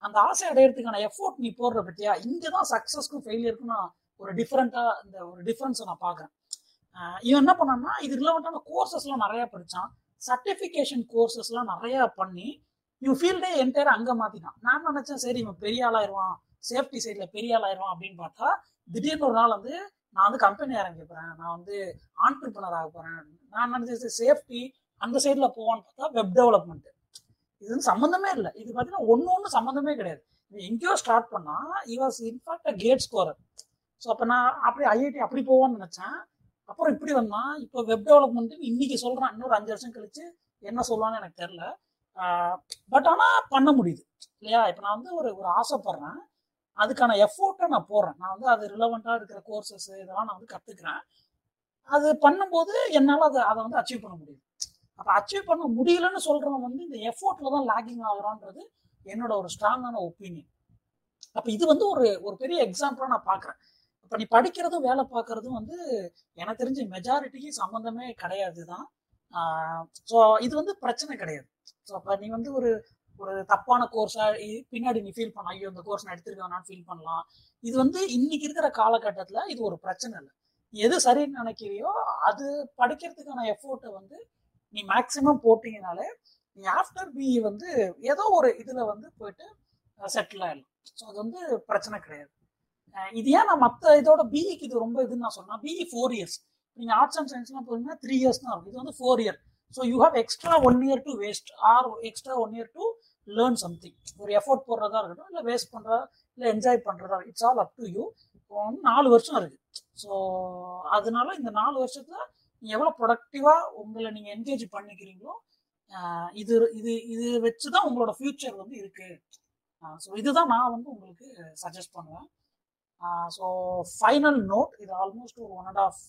S1: அந்த ஆசை அடையிறதுக்கான எஃபோர்ட் நீ போடுற பற்றியா இங்கே தான் சக்ஸஸ்க்கும் ஃபெயிலியருக்கும் நான் ஒரு டிஃப்ரெண்ட்டாக இந்த ஒரு டிஃப்ரென்ஸை நான் பார்க்குறேன் இவன் என்ன பண்ணனா இது ரிலவெண்ட்டான கோர்சஸ்லாம் நிறையா படித்தான் சர்டிஃபிகேஷன் கோர்சஸ்லாம் நிறையா பண்ணி இவன் ஃபீல்டே என்டையர் அங்கே மாற்றினான் நான் நினச்சேன் சரி இவன் பெரிய ஆளாயிருவான் சேஃப்டி சைடில் பெரிய ஆளாயிருவான் அப்படின்னு பார்த்தா திடீர்னு ஒரு நாள் வந்து நான் வந்து கம்பெனி ஆரம்பிக்கிறேன் நான் வந்து ஆண்டர்பனர் ஆக போகிறேன் நான் நினச்சது சேஃப்டி அந்த சைடில் போவான்னு பார்த்தா வெப் டெவலப்மெண்ட்டு இது வந்து சம்மந்தமே இல்லை இது பார்த்தீங்கன்னா ஒன்று ஒன்று சம்மந்தமே கிடையாது எங்கேயோ ஸ்டார்ட் பண்ணா இ was in fact a gate scorer so அப்போ நான் அப்படி ஐஐடி அப்படி போவான்னு நினச்சேன் அப்புறம் இப்படி வந்தான் இப்போ வெப் டெவலப்மெண்ட்டுன்னு இன்னைக்கு சொல்கிறான் இன்னொரு அஞ்சு வருஷம் கழிச்சு என்ன சொல்லுவான்னு எனக்கு தெரில பட் ஆனால் பண்ண முடியுது இல்லையா இப்போ நான் வந்து ஒரு ஒரு ஆசைப்படுறேன் அதுக்கான எஃபோர்ட்டை நான் போடுறேன் நான் வந்து அது ரிலவெண்ட்டாக இருக்கிற கோர்சஸ் இதெல்லாம் நான் வந்து கற்றுக்குறேன் அது பண்ணும்போது என்னால் அதை அதை வந்து அச்சீவ் பண்ண முடியுது அப்போ அச்சீவ் பண்ண முடியலன்னு சொல்கிறவங்க வந்து இந்த எஃபோர்ட்டில் தான் லாகிங் ஆகுறான்றது என்னோட ஒரு ஸ்ட்ராங்கான ஒப்பீனியன் அப்போ இது வந்து ஒரு ஒரு பெரிய எக்ஸாம்பிளாக நான் பார்க்குறேன் இப்போ நீ படிக்கிறதும் வேலை பார்க்குறதும் வந்து எனக்கு தெரிஞ்ச மெஜாரிட்டிக்கு சம்மந்தமே கிடையாது தான் ஸோ இது வந்து பிரச்சனை கிடையாது ஸோ அப்போ நீ வந்து ஒரு ஒரு தப்பான கோர்ஸாக பின்னாடி நீ ஃபீல் பண்ணலாம் ஐயோ இந்த கோர்ஸ் நான் எடுத்திருக்கேன் ஃபீல் பண்ணலாம் இது வந்து இன்னைக்கு இருக்கிற காலகட்டத்தில் இது ஒரு பிரச்சனை இல்லை எது சரின்னு நினைக்கிறியோ அது படிக்கிறதுக்கான எஃபோர்ட்டை வந்து நீ மேக்சிமம் போட்டீங்கனால நீ ஆஃப்டர் பிஇ வந்து ஏதோ ஒரு இதில் வந்து போயிட்டு செட்டில் ஆகிடலாம் ஸோ அது வந்து பிரச்சனை கிடையாது இது ஏன் நான் மற்ற இதோட பிஇக்கு இது ரொம்ப இதுன்னு நான் சொன்னால் பிஇ ஃபோர் இயர்ஸ் நீங்கள் ஆர்ட்ஸ் அண்ட் சயின்ஸ்லாம் போனீங்கன்னா த்ரீ இயர்ஸ் தான் இருக்கும் இது வந்து four year so you have extra one year to waste or extra one year to learn something ஒரு எஃபோர்ட் போடுறதா இருக்கட்டும் இல்லை வேஸ்ட் பண்ணுறதா இல்லை என்ஜாய் பண்ணுறதா it's all up to you இப்போ வந்து நாலு வருஷம் இருக்குது ஸோ அதனால இந்த நாலு வருஷத்தில் நீங்கள் எவ்வளோ ப்ரொடக்டிவாக உங்களை நீங்கள் என்கேஜ் பண்ணிக்கிறீங்களோ இது இது இது வச்சு தான் உங்களோட ஃப்யூச்சர் வந்து இருக்குது ஸோ இதுதான் நான் வந்து உங்களுக்கு சஜஸ்ட் பண்ணுவேன் ஸோ ஃபைனல் நோட் இது ஆல்மோஸ்ட் ஒரு ஒன் அண்ட் ஆஃப்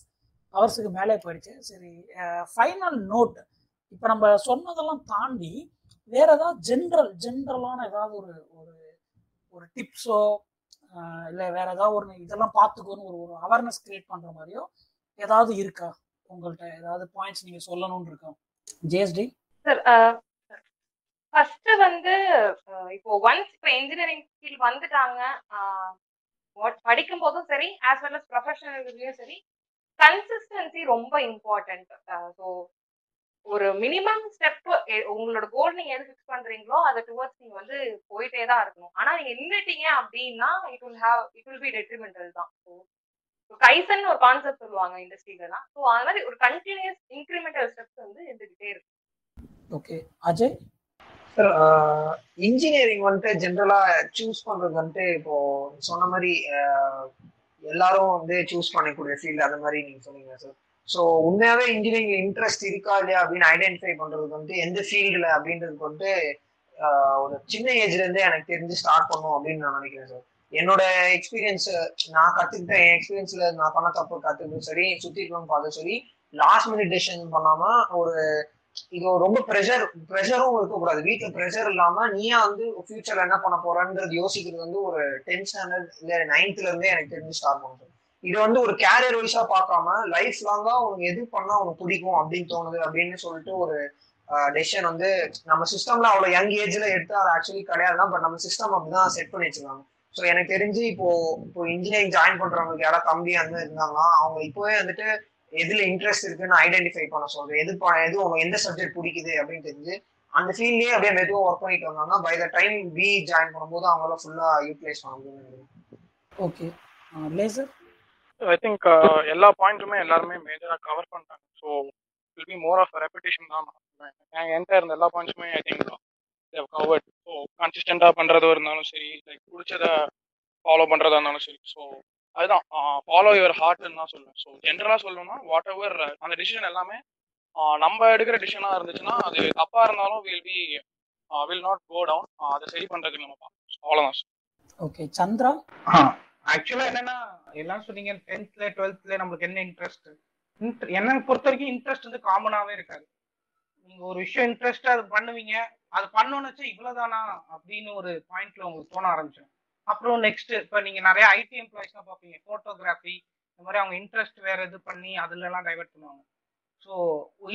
S1: ஹவர்ஸுக்கு மேலே போயிடுச்சு சரி ஃபைனல் நோட் இப்போ நம்ம சொன்னதெல்லாம் தாண்டி வேற ஏதாவது ஜென்ரல் ஜென்ரலான ஏதாவது ஒரு ஒரு ஒரு டிப்ஸோ இல்லை வேற ஏதாவது ஒரு இதெல்லாம் பார்த்துக்கோன்னு ஒரு ஒரு அவேர்னஸ் கிரியேட் பண்ணுற மாதிரியோ ஏதாவது இருக்கா உங்கள்கிட்ட ஏதாவது பாயிண்ட்ஸ் நீங்க சொல்லணும்னு இருக்கோம் ஜேஎஸ்டி
S23: சார் ஃபர்ஸ்ட் வந்து இப்போ ஒன்ஸ் இப்போ இன்ஜினியரிங் ஃபீல் வந்துட்டாங்க படிக்கும் போதும் சரி ஆஸ் வெல் அஸ் ப்ரொஃபஷனல்லையும் சரி கன்சிஸ்டன்சி ரொம்ப இம்பார்ட்டன்ட் ஸோ ஒரு மினிமம் ஸ்டெப் உங்களோட கோல் நீங்க எது ஃபிக்ஸ் பண்றீங்களோ அதை டுவர்ட்ஸ் நீங்க வந்து போயிட்டே தான் இருக்கணும் ஆனா நீங்க நின்றுட்டீங்க அப்படின்னா it will have it will be detrimental தான் கைசன் ஒரு கான்செப்ட் சொல்லுவாங்க இண்டஸ்ட்ரியிலலாம் ஸோ அது மாதிரி ஒரு கண்டினியூஸ் இன்க்ரிமெண்டல்
S24: ஸ்டெப்ஸ் வந்து இருந்துகிட்டே இருக்கு ஓகே அஜய் சார் இன்ஜினியரிங் வந்துட்டு ஜென்ரலா சூஸ் பண்றது வந்துட்டு இப்போ சொன்ன மாதிரி எல்லாரும் வந்து சூஸ் பண்ணக்கூடிய ஃபீல்டு அந்த மாதிரி நீங்க சொன்னீங்க சார் ஸோ உண்மையாவே இன்ஜினியரிங் இன்ட்ரெஸ்ட் இருக்கா இல்லையா அப்படின்னு ஐடென்டிஃபை பண்றதுக்கு வந்துட்டு எந்த ஃபீல்டுல அப்படின்றதுக்கு வந்துட்டு ஒரு சின்ன ஏஜ்ல இருந்தே எனக்கு தெரிஞ்சு ஸ்டார்ட் பண்ணும் அப்படின்னு நான் நினைக்கிறேன் சார் என்னோட எக்ஸ்பீரியன்ஸ் நான் கத்துக்கிட்டேன் என் எக்ஸ்பீரியன்ஸ்ல நான் பண்ண தப்பு கத்துக்கணும் சரி சுத்தி இருக்கணும் பார்த்து சரி லாஸ்ட் மினிட் டெசிஷன் பண்ணாம ஒரு இது ரொம்ப ப்ரெஷர் ப்ரெஷரும் இருக்கக்கூடாது வீட்டுல ப்ரெஷர் இல்லாம நீயா வந்து ஃபியூச்சர்ல என்ன பண்ண போறன்றது யோசிக்கிறது வந்து ஒரு டென்த் ஸ்டாண்டர்ட் இல்ல நைன்த்ல இருந்தே எனக்கு தெரிஞ்சு ஸ்டார்ட் பண்ணுது இது வந்து ஒரு கேரியர் வைஸா பார்க்காம லைஃப் லாங்கா உனக்கு எது பண்ணா உனக்கு பிடிக்கும் அப்படின்னு தோணுது அப்படின்னு சொல்லிட்டு ஒரு டெசிஷன் வந்து நம்ம சிஸ்டம்ல அவ்வளவு யங் ஏஜ்ல எடுத்து அது ஆக்சுவலி கிடையாதுதான் பட் நம்ம சிஸ்டம் அப்படிதான் செட் பண்ணி வச்சிருக்காங்க ஸோ எனக்கு தெரிஞ்சு இப்போ இப்போ இன்ஜினியரிங் ஜாயின் பண்றவங்களுக்கு யாராவது தம்பி வந்து இருந்தாங்கன்னா அவங்க இப்போவே வந்துட்டு எதுல இன்ட்ரெஸ்ட் இருக்குன்னு ஐடென்டிஃபை பண்ண சொல்றது எது எது அவங்க எந்த சப்ஜெக்ட் பிடிக்குது அப்படின்னு தெரிஞ்சு அந்த ஃபீல்ட்லயே அப்படியே மெதுவாக ஒர்க் பண்ணிட்டு வந்தாங்கன்னா by the time B join பண்ணும்போது அவங்கள ஃபுல்லா யூட்டிலைஸ்
S25: பண்ண முடியும் ஓகே லேசர் ஐ திங்க் எல்லா பாயிண்ட்டுமே எல்லாருமே மேஜராக கவர் பண்ணிட்டாங்க so will be more of repetition தான் என்கிட்ட இருந்த எல்லா பாயிண்ட்ஸுமே ஐ திங்க் கன்சிஸ்டண்டா ஸோ இருந்தாலும் சரி லைக் பிடிச்சதை ஃபாலோ பண்றதா இருந்தாலும் சரி ஸோ அதுதான் ஃபாலோ யுவர் ஹார்ட்னு தான் சொல்லுவேன் ஸோ ஜென்ரலா சொல்லணும்னா வாட் எவர் அந்த டிசிஷன் எல்லாமே நம்ம எடுக்கிற டிசிஷனா இருந்துச்சுன்னா அது தப்பா இருந்தாலும் will be will not go down அதை
S17: சரி பண்ணுறதுக்கு நம்ம பார்க்கணும் அவ்வளோதான் ஓகே சந்திரா ஆக்சுவலா என்னன்னா எல்லாம் சொன்னீங்க டென்த்ல டுவெல்த்ல நம்மளுக்கு என்ன இன்ட்ரெஸ்ட் என்ன பொறுத்த வரைக்கும் இன்ட்ரெஸ்ட் வந்து காமனாவே இருக்காது நீங்க ஒரு விஷயம் இன்ட்ரெஸ்டா அது பண்ணுவீங்க அது பண்ணணும்னுச்சு இவ்வளவுதானா அப்படின்னு ஒரு பாயிண்ட்ல உங்களுக்கு தோண ஆரம்பிச்சோம் அப்புறம் நெக்ஸ்ட் இப்போ நீங்க நிறைய ஐடி எம்ப்ளாயிஸ்லாம் பார்ப்பீங்க ஃபோட்டோகிராஃபி இந்த மாதிரி அவங்க இன்ட்ரெஸ்ட் வேற இது பண்ணி அதுலலாம் டைவெர்ட் பண்ணுவாங்க ஸோ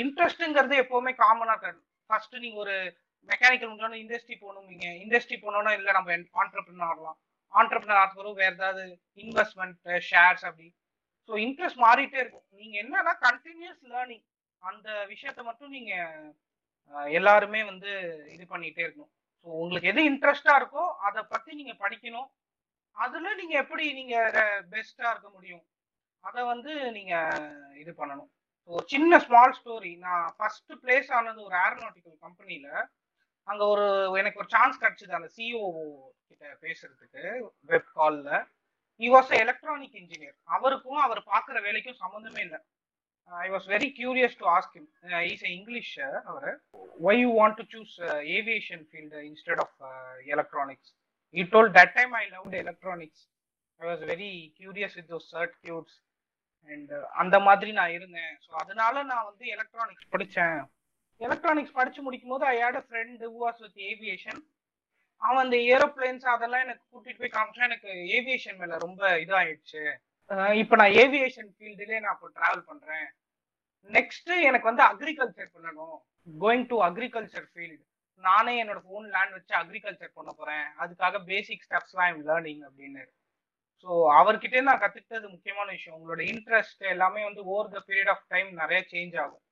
S17: இன்ட்ரெஸ்ட்ங்கிறது எப்பவுமே காமனாக இருக்காது ஃபர்ஸ்ட் நீங்க ஒரு மெக்கானிக்கல் முடிஞ்சோன்னு இண்டஸ்ட்ரி போகணுங்க இண்டஸ்ட்ரி போனோம்னா இல்லை நம்ம ஆண்டர்பிரினர் ஆகலாம் ஆண்டர்பிரினர் ஆகிறதும் வேற ஏதாவது இன்வெஸ்ட்மெண்ட் ஷேர்ஸ் அப்படி ஸோ இன்ட்ரெஸ்ட் மாறிட்டே இருக்கும் நீங்க என்னன்னா கண்டினியூஸ் லேர்னிங் அந்த விஷயத்த மட்டும் நீங்க எல்லாருமே வந்து இது பண்ணிட்டே இருக்கணும் ஸோ உங்களுக்கு எது இன்ட்ரெஸ்டா இருக்கோ அதை பத்தி நீங்க படிக்கணும் அதுல நீங்க எப்படி நீங்க பெஸ்டா இருக்க முடியும் அதை வந்து நீங்க இது பண்ணணும் ஸோ சின்ன ஸ்மால் ஸ்டோரி நான் ஃபர்ஸ்ட் பிளேஸ் ஆனது ஒரு ஏரோநாட்டிக்கல் கம்பெனியில அங்க ஒரு எனக்கு ஒரு சான்ஸ் கிடைச்சது அந்த சிஓ e கிட்ட பேசுறதுக்கு வெப் கால்ல இ வாஸ் எலக்ட்ரானிக் இன்ஜினியர் அவருக்கும் அவர் பார்க்குற வேலைக்கும் சம்மந்தமே இல்லை I was very curious to ask him is a English அவர் why you want to choose aviation field instead of electronics he told that time I love electronics I was very curious with those circuits and அந்த மாதிரி நான் இருந்தேன் so அதனால நான் வந்து electronics படித்தேன் electronics படித்து முடிக்கும் போது I had a friend was with aviation அவன் அந்த ஏரோப்ளைன்ஸ் அதெல்லாம் எனக்கு கூட்டிகிட்டு போய் காமிச்சா எனக்கு ஏவியேஷன் மேலே ரொம்ப இதாயிடுச்சு இப்போ நான் ஏவியேஷன் ஃபீல்டுலேயே நான் இப்போ ட்ராவல் பண்ணுறேன் நெக்ஸ்ட் எனக்கு வந்து அக்ரிகல்ச்சர் பண்ணணும் கோயிங் டு அக்ரிகல்ச்சர் ஃபீல்டு நானே என்னோட ஓன் லேண்ட் வச்சு அக்ரிகல்ச்சர் பண்ண போகிறேன் அதுக்காக பேசிக் ஸ்டெப்ஸ்லாம் ஐம் லேர்னிங் அப்படின்னு ஸோ அவர்கிட்ட நான் கற்றுக்கிட்டது முக்கியமான விஷயம் உங்களோட இன்ட்ரெஸ்ட் எல்லாமே வந்து over the period of time நிறைய சேஞ்ச் ஆகும்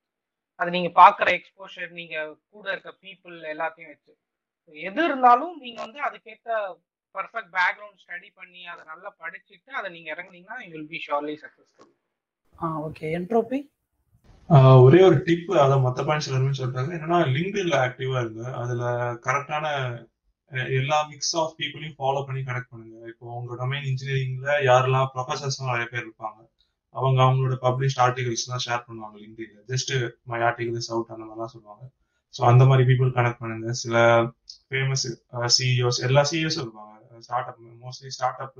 S17: அது நீங்கள் பார்க்குற எக்ஸ்போஷர் நீங்கள் கூட இருக்க பீப்புள் எல்லாத்தையும் வச்சு எது இருந்தாலும் நீங்கள் வந்து அதுக்கேற்ற பர்ஃபெக்ட் பேக்ரவுண்ட் ஸ்டடி பண்ணி அதை நல்லா படிச்சுட்டு அதை நீங்கள் இறங்குனீங்கன்னா you will be surely successful
S1: ah okay entropy
S21: ஒரே ஒரு டிப் அதை மற்ற பாயிண்ட்ஸ் எல்லாருமே சொல்றாங்க என்னன்னா இல்லை ஆக்டிவா இருங்க அதுல கரெக்டான எல்லா மிக்ஸ் ஆஃப் பீப்புளையும் ஃபாலோ பண்ணி கனெக்ட் பண்ணுங்க இப்போ உங்க டொமைன் இன்ஜினியரிங்ல யாரெல்லாம் ப்ரொஃபசர்ஸ் நிறைய பேர் இருப்பாங்க அவங்க அவங்களோட பப்ளிஷ் ஆர்டிகல்ஸ் தான் ஷேர் பண்ணுவாங்க லிங்க்டின்ல just my article is out அந்த மாதிரிலாம் சொல்லுவாங்க ஸோ அந்த மாதிரி பீப்புள் கனெக்ட் பண்ணுங்க சில ஃபேமஸ் சிஇஓஸ் e எல்லா சிஇஓஸும் e இருப்பாங்க start up mostly start up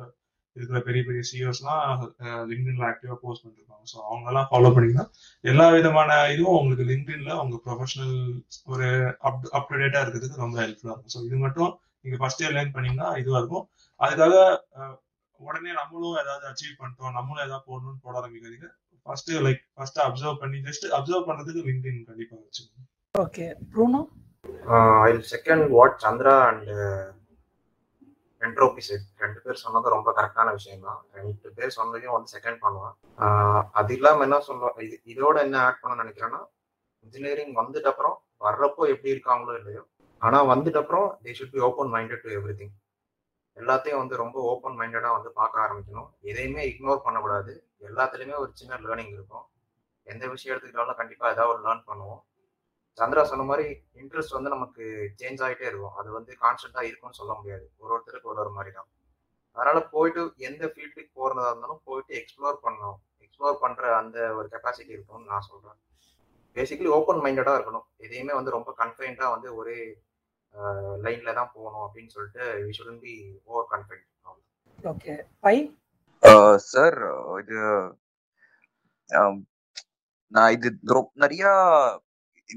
S21: இருக்கிற பெரிய பெரிய சிஓஸ்லாம் லிங்க்டின்ல ஆக்டிவா போஸ்ட் பண்ணிருப்பாங்க ஸோ அவங்கெல்லாம் ஃபாலோ பண்ணீங்கன்னா எல்லா விதமான இதுவும் உங்களுக்கு லிங்க்டின்ல உங்க ப்ரொஃபஷனல் ஒரு அப் அப் இருக்கிறதுக்கு ரொம்ப ஹெல்ப்ஃபுல்லா இருக்கும் ஸோ இது மட்டும் நீங்க ஃபர்ஸ்ட் இயர் லேர்ன் பண்ணீங்கன்னா இதுவா இருக்கும் அதுக்காக உடனே நம்மளும் ஏதாவது அச்சீவ் பண்ணிட்டோம் நம்மளும் ஏதாவது போடணும்னு போட ஆரம்பிக்காதீங்க ஃபர்ஸ்ட் லைக் ஃபர்ஸ்ட் அப்சர்வ் பண்ணி ஜஸ்ட் அப்சர்வ் பண்றதுக்கு லிங்க்டின் கண்டிப்பா வச்சுக்கோங்க okay Bruno I second what Chandra
S22: and entropy said ரெண்டு பேர் சொன்னது ரொம்ப கரெக்டான விஷயம் தான் ரெண்டு பேர் சொன்னதையும் வந்து செகண்ட் பண்ணுவேன் அது இல்லாமல் என்ன சொல்லுவோம் இது இதோட என்ன ஆட் பண்ண நினைக்கிறேன்னா இன்ஜினியரிங் வந்துட்டு அப்புறம் வர்றப்போ எப்படி இருக்காங்களோ இல்லையோ ஆனால் வந்துட்டு அப்புறம் they should be open minded to everything எல்லாத்தையும் வந்து ரொம்ப ஓப்பன் மைண்டடாக வந்து பார்க்க ஆரம்பிக்கணும் எதையுமே இக்னோர் பண்ணக்கூடாது எல்லாத்துலேயுமே ஒரு சின்ன லேர்னிங் இருக்கும் எந்த விஷயம் எடுத்துக்கிட்டாலும் கண்டிப்பாக ஏதாவது ஒரு லேர்ன் பண்ணுவோம் சந்திரா சொன்ன மாதிரி இன்ட்ரெஸ்ட் வந்து நமக்கு சேஞ்ச் ஆகிட்டே இருக்கும் அது வந்து கான்ஸ்டன்ட்டாக இருக்கும்னு சொல்ல முடியாது ஒரு ஒருத்தருக்கு ஒரு ஒரு மாதிரி தான் அதனால் போயிட்டு எந்த ஃபீல்டுக்கு போகிறதா இருந்தாலும் போயிட்டு எக்ஸ்ப்ளோர் பண்ணணும் எக்ஸ்ப்ளோர் பண்ணுற அந்த ஒரு கெப்பாசிட்டி இருக்கும்னு நான் சொல்கிறேன் பேசிக்கலி ஓப்பன் மைண்டடாக இருக்கணும் எதையுமே வந்து
S1: ரொம்ப கன்ஃபைண்டாக வந்து ஒரே லைனில் தான் போகணும் அப்படின்னு சொல்லிட்டு be over கன்ஃபைண்ட் okay bye sir இது நான் இது நிறையா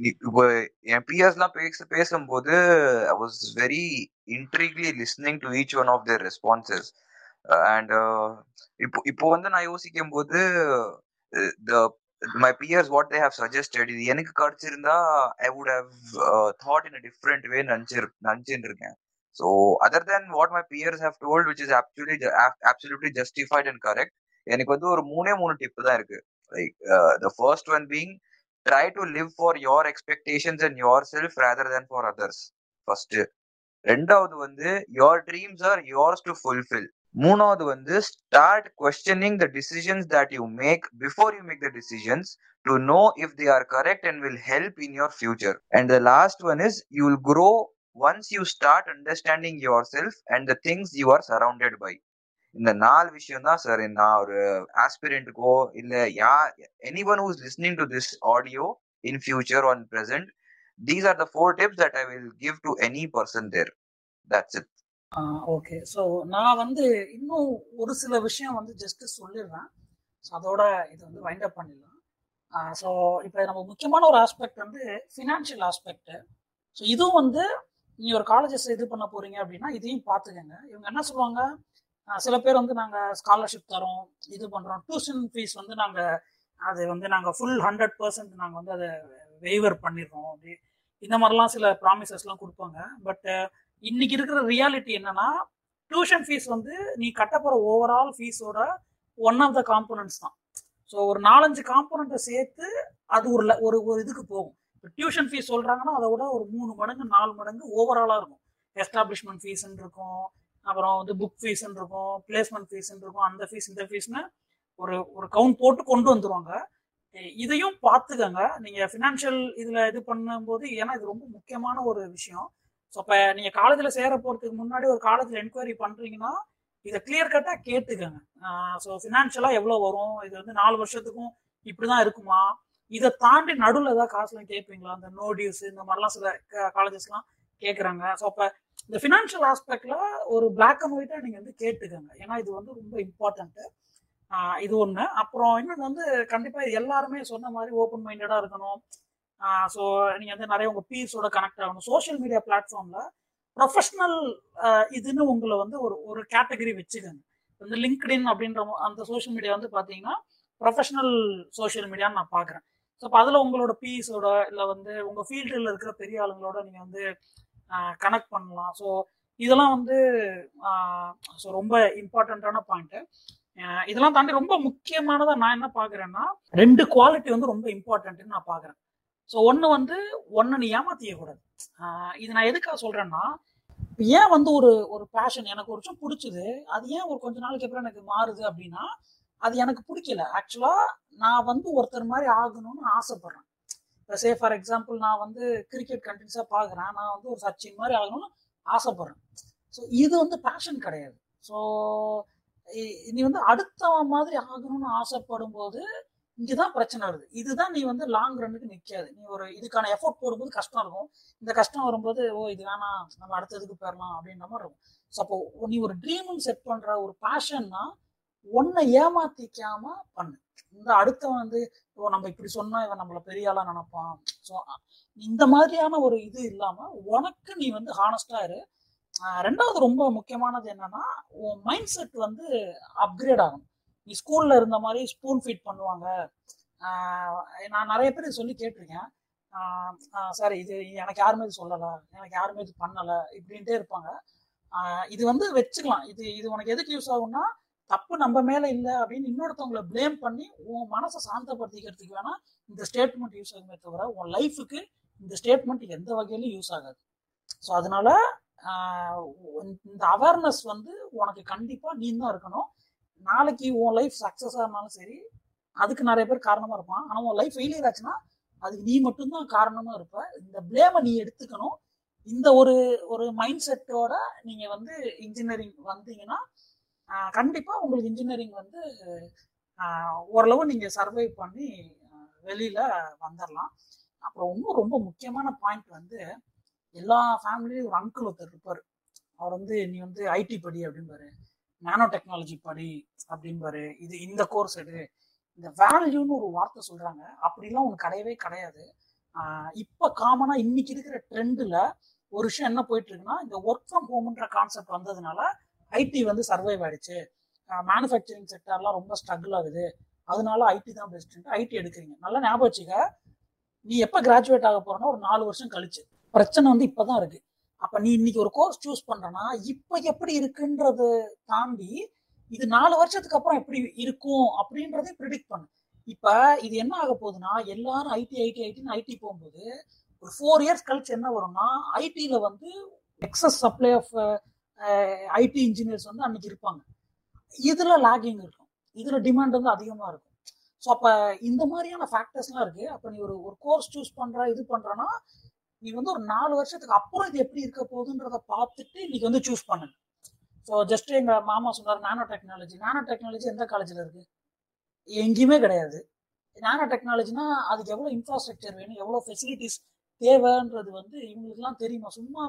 S26: இப்போ என் பியர்ஸ்லாம் பேச பேசும்போது I was very intricately listening to each one of their responses and இப்போ இப்போ வந்து நான் யோசிக்கும் போது my peers what they have suggested இது எனக்கு கிடைச்சிருந்தா I would have thought in different way நினச்சிரு நினச்சின்னு இருக்கேன் so other then what my peers have told which is ஆப்சுவலி ஆப்சுலூட்லி ஜஸ்டிஃபைட் அண்ட் கரெக்ட் எனக்கு வந்து ஒரு மூணே மூணு டிப் தான் இருக்கு like the first one being try to live for your expectations and yourself rather than for others first ரெண்டாவது வந்து your dreams are yours to fulfill மூணாவது வந்து start questioning the decisions that you make before you make the decisions to know if they are correct and will help in your future and the last one is you will grow once you start understanding yourself and the things you are surrounded by இந்த நாலு விஷயம் தான் sir நான் ஒரு ஆஸ்பிரண்ட்டுக்கோ இல்ல yeah any one who's listening to this audio in future on present these are the four tips that I will give to any person there that's it okay so நான் வந்து
S1: இன்னும் ஒரு சில விஷயம் வந்து ஜஸ்ட் சொல்லிடுறேன் ஸோ அதோட இது வந்து வைண்ட் அப் பண்ணிடலாம் ஸோ இப்போ நம்ம முக்கியமான ஒரு ஆஸ்பெக்ட் வந்து ஃபினான்ஷியல் ஆஸ்பெக்ட் ஸோ இதுவும் வந்து நீங்கள் ஒரு காலேஜஸ் இது பண்ண போறீங்க அப்படின்னா இதையும் பார்த்துக்கங்க இவங்க என்ன சொல்லுவாங்க சில பேர் வந்து நாங்கள் ஸ்காலர்ஷிப் தரோம் இது பண்ணுறோம் டியூஷன் ஃபீஸ் வந்து நாங்கள் அது வந்து நாங்கள் ஃபுல் ஹண்ட்ரட் பர்சன்ட் நாங்கள் வந்து அதை வெய்வர் பண்ணிடுறோம் அப்படி இந்த மாதிரிலாம் சில ப்ராமிசஸ்லாம் கொடுப்பாங்க பட் இன்னைக்கு இருக்கிற ரியாலிட்டி என்னன்னா டியூஷன் ஃபீஸ் வந்து நீ கட்ட ஓவரால் ஃபீஸோட ஒன் ஆஃப் த காம்போனன்ட்ஸ் தான் ஸோ ஒரு நாலஞ்சு காம்போனண்ட்டை சேர்த்து அது ஒரு ஒரு ஒரு இதுக்கு போகும் இப்போ டியூஷன் ஃபீஸ் சொல்கிறாங்கன்னா அதை விட ஒரு மூணு மடங்கு நாலு மடங்கு ஓவராலாக இருக்கும் எஸ்டாப்ளிஷ்மெண்ட் ஃபீஸ்ன்னு இருக்கும் அப்புறம் வந்து புக் ஃபீஸ் இருக்கும் பிளேஸ்மெண்ட் ஃபீஸ் இருக்கும் அந்த ஃபீஸ் இந்த ஃபீஸ்னு ஒரு ஒரு கவுண்ட் போட்டு கொண்டு வந்துருவாங்க இதையும் பார்த்துக்கங்க நீங்கள் ஃபினான்ஷியல் இதில் இது பண்ணும்போது ஏன்னா இது ரொம்ப முக்கியமான ஒரு விஷயம் ஸோ இப்போ நீங்கள் காலேஜில் சேர போகிறதுக்கு முன்னாடி ஒரு காலேஜில் என்கொயரி பண்ணுறீங்கன்னா இதை கிளியர் கட்டாக கேட்டுக்கங்க ஸோ ஃபினான்ஷியலாக எவ்வளோ வரும் இது வந்து நாலு வருஷத்துக்கும் இப்படி தான் இருக்குமா இதை தாண்டி நடுவில் ஏதாவது காசுலாம் கேட்பீங்களா அந்த நோ டியூஸ் இந்த மாதிரிலாம் சில காலேஜஸ்லாம் கேட்குறாங்க ஸோ அப்போ இந்த ஃபினான்ஷியல் ஆஸ்பெக்டில் ஒரு பிளாக் அண்ட் ஒயிட்டாக நீங்கள் வந்து கேட்டுக்கோங்க ஏன்னா இது வந்து ரொம்ப இம்பார்ட்டண்ட்டு இது ஒன்று அப்புறம் இன்னொன்று வந்து கண்டிப்பாக இது எல்லாருமே சொன்ன மாதிரி ஓப்பன் மைண்டடாக இருக்கணும் ஸோ நீங்கள் வந்து நிறைய உங்கள் பீஸோட கனெக்ட் ஆகணும் சோஷியல் மீடியா பிளாட்ஃபார்மில் ப்ரொஃபஷ்னல் இதுன்னு உங்களை வந்து ஒரு ஒரு கேட்டகரி வச்சுக்கோங்க வந்து லிங்க்டின் அப்படின்ற அந்த சோஷியல் மீடியா வந்து பார்த்தீங்கன்னா ப்ரொஃபஷ்னல் சோஷியல் மீடியான்னு நான் பார்க்குறேன் ஸோ அப்போ அதில் உங்களோட பீஸோட இல்லை வந்து உங்கள் ஃபீல்டில் இருக்கிற பெரிய ஆளுங்களோட நீங்கள் வந்து கனெக்ட் பண்ணலாம் ஸோ இதெல்லாம் வந்து ஸோ ரொம்ப இம்பார்ட்டண்ட்டான பாயிண்ட்டு இதெல்லாம் தாண்டி ரொம்ப முக்கியமானதாக நான் என்ன பார்க்குறேன்னா ரெண்டு குவாலிட்டி வந்து ரொம்ப இம்பார்ட்டன்ட்னு நான் பார்க்குறேன் ஸோ ஒன்று வந்து ஒன்று நீ ஏமாத்தியக்கூடாது இது நான் எதுக்காக சொல்கிறேன்னா ஏன் வந்து ஒரு ஒரு பேஷன் எனக்கு ஒரு விஷயம் பிடிச்சது அது ஏன் ஒரு கொஞ்ச நாளைக்கு அப்புறம் எனக்கு மாறுது அப்படின்னா அது எனக்கு பிடிக்கல ஆக்சுவலாக நான் வந்து ஒருத்தர் மாதிரி ஆகணும்னு ஆசைப்பட்றேன் இப்போ சே ஃபார் எக்ஸாம்பிள் நான் வந்து கிரிக்கெட் கண்டினியூஸாக பார்க்குறேன் நான் வந்து ஒரு சச்சின் மாதிரி ஆகணும்னு ஆசைப்பட்றேன் ஸோ இது வந்து பேஷன் கிடையாது ஸோ நீ வந்து அடுத்த மாதிரி ஆகணும்னு ஆசைப்படும் போது இங்கே தான் பிரச்சனை வருது இதுதான் நீ வந்து லாங் ரன்னுக்கு நிற்காது நீ ஒரு இதுக்கான எஃபோர்ட் போடும்போது கஷ்டம் இருக்கும் இந்த கஷ்டம் வரும்போது ஓ இது வேணாம் நம்ம அடுத்ததுக்கு போயிடலாம் அப்படின்ற மாதிரி இருக்கும் ஸோ அப்போ நீ ஒரு ட்ரீமும் செட் பண்ணுற ஒரு பேஷன்னா ஒன்னை ஏமாத்திக்காமல் பண்ணு இந்த அடுத்தவன் வந்து இப்போ நம்ம இப்படி சொன்னா இவன் நம்மள பெரிய ஆளா நினைப்பான் ஸோ இந்த மாதிரியான ஒரு இது இல்லாம உனக்கு நீ வந்து ஹானஸ்டா இரு ரெண்டாவது ரொம்ப முக்கியமானது என்னன்னா உன் மைண்ட் செட் வந்து அப்கிரேட் ஆகும் நீ ஸ்கூல்ல இருந்த மாதிரி ஸ்பூன் ஃபீட் பண்ணுவாங்க நான் நிறைய பேர் சொல்லி கேட்டிருக்கேன் சார் இது எனக்கு யாருமே இது சொல்லலை எனக்கு யாருமே இது பண்ணலை இப்படின்ட்டே இருப்பாங்க இது வந்து வச்சுக்கலாம் இது இது உனக்கு எதுக்கு யூஸ் ஆகும்னா தப்பு நம்ம மேல இல்லை அப்படின்னு இன்னொருத்தவங்களை பிளேம் பண்ணி உன் மனசை சாந்தப்படுத்திக்கிறதுக்கு வேணா இந்த ஸ்டேட்மெண்ட் யூஸ் ஆகுமே தவிர உன் லைஃபுக்கு இந்த ஸ்டேட்மெண்ட் எந்த வகையிலும் யூஸ் ஆகாது ஸோ அதனால இந்த அவேர்னஸ் வந்து உனக்கு கண்டிப்பா நீ தான் இருக்கணும் நாளைக்கு உன் லைஃப் சக்ஸஸ் ஆனாலும் சரி அதுக்கு நிறைய பேர் காரணமா இருப்பான் ஆனா உன் லைஃப் ஃபெயிலியர் ஆச்சுன்னா அதுக்கு நீ மட்டும்தான் காரணமா இருப்ப இந்த பிளேமை நீ எடுத்துக்கணும் இந்த ஒரு ஒரு மைண்ட் செட்டோட நீங்க வந்து இன்ஜினியரிங் வந்தீங்கன்னா கண்டிப்பாக உங்களுக்கு இன்ஜினியரிங் வந்து ஓரளவு நீங்கள் சர்வை பண்ணி வெளியில் வந்துடலாம் அப்புறம் இன்னும் ரொம்ப முக்கியமான பாயிண்ட் வந்து எல்லா ஃபேமிலியும் ஒரு அங்கிள் ஒருத்தர் இருப்பார் அவர் வந்து நீ வந்து ஐடி படி அப்படிம்பாரு நானோ டெக்னாலஜி படி அப்படிம்பாரு இது இந்த கோர்ஸ் எடு இந்த வேல்யூன்னு ஒரு வார்த்தை சொல்கிறாங்க அப்படிலாம் உனக்கு கிடையவே கிடையாது இப்போ காமனாக இன்னைக்கு இருக்கிற ட்ரெண்டில் ஒரு விஷயம் என்ன போயிட்டு இருக்குன்னா இந்த ஒர்க் ஃப்ரம் ஹோம்ன்ற கான்செப்ட் வந்ததுனால ஐடி வந்து சர்வைவ் ஆயிடுச்சு மேனுஃபேக்சரிங் செக்டர்லாம் ரொம்ப ஸ்ட்ரகிள் ஆகுது அதனால ஐடி தான் பெஸ்ட்டு ஐடி எடுக்கிறீங்க நல்லா ஞாபகம் வச்சுக்க நீ எப்போ கிராஜுவேட் ஆக போறேன்னா ஒரு நாலு வருஷம் கழிச்சு பிரச்சனை வந்து இப்போதான் இருக்கு அப்போ நீ இன்னைக்கு ஒரு கோர்ஸ் சூஸ் பண்ணுறனா இப்போ எப்படி இருக்குன்றது தாண்டி இது நாலு வருஷத்துக்கு அப்புறம் எப்படி இருக்கும் அப்படின்றதே ப்ரிடிக்ட் பண்ணு இப்போ இது என்ன ஆக போகுதுன்னா எல்லாரும் ஐடி ஐடி ஐடின்னு ஐடி போகும்போது ஒரு ஃபோர் இயர்ஸ் கழிச்சு என்ன வரும்னா ஐடியில் வந்து excess supply of IT engineers வந்து அன்னைக்கு இருப்பாங்க இதுல லாகிங் இருக்கும் இதுல டிமாண்ட் வந்து அதிகமா இருக்கும் ஸோ அப்போ இந்த மாதிரியான ஃபேக்டர்ஸ்லாம் இருக்கு அப்போ நீ ஒரு ஒரு கோர்ஸ் சூஸ் பண்ற இது பண்றனா நீ வந்து ஒரு நாலு வருஷத்துக்கு அப்புறம் இது எப்படி இருக்க போகுதுன்றத பார்த்துட்டு இன்னைக்கு வந்து சூஸ் பண்ணுங்க ஸோ ஜஸ்ட் எங்க மாமா சொன்னார் நானோ டெக்னாலஜி நானோ டெக்னாலஜி எந்த காலேஜில் இருக்கு எங்கேயுமே கிடையாது நானோ டெக்னாலஜினா அதுக்கு எவ்வளோ இன்ஃப்ராஸ்ட்ரக்சர் வேணும் எவ்வளோ ஃபெசிலிட்டிஸ் தேவைன்றது வந்து இவங்களுக்குலாம் தெரியுமா சும்மா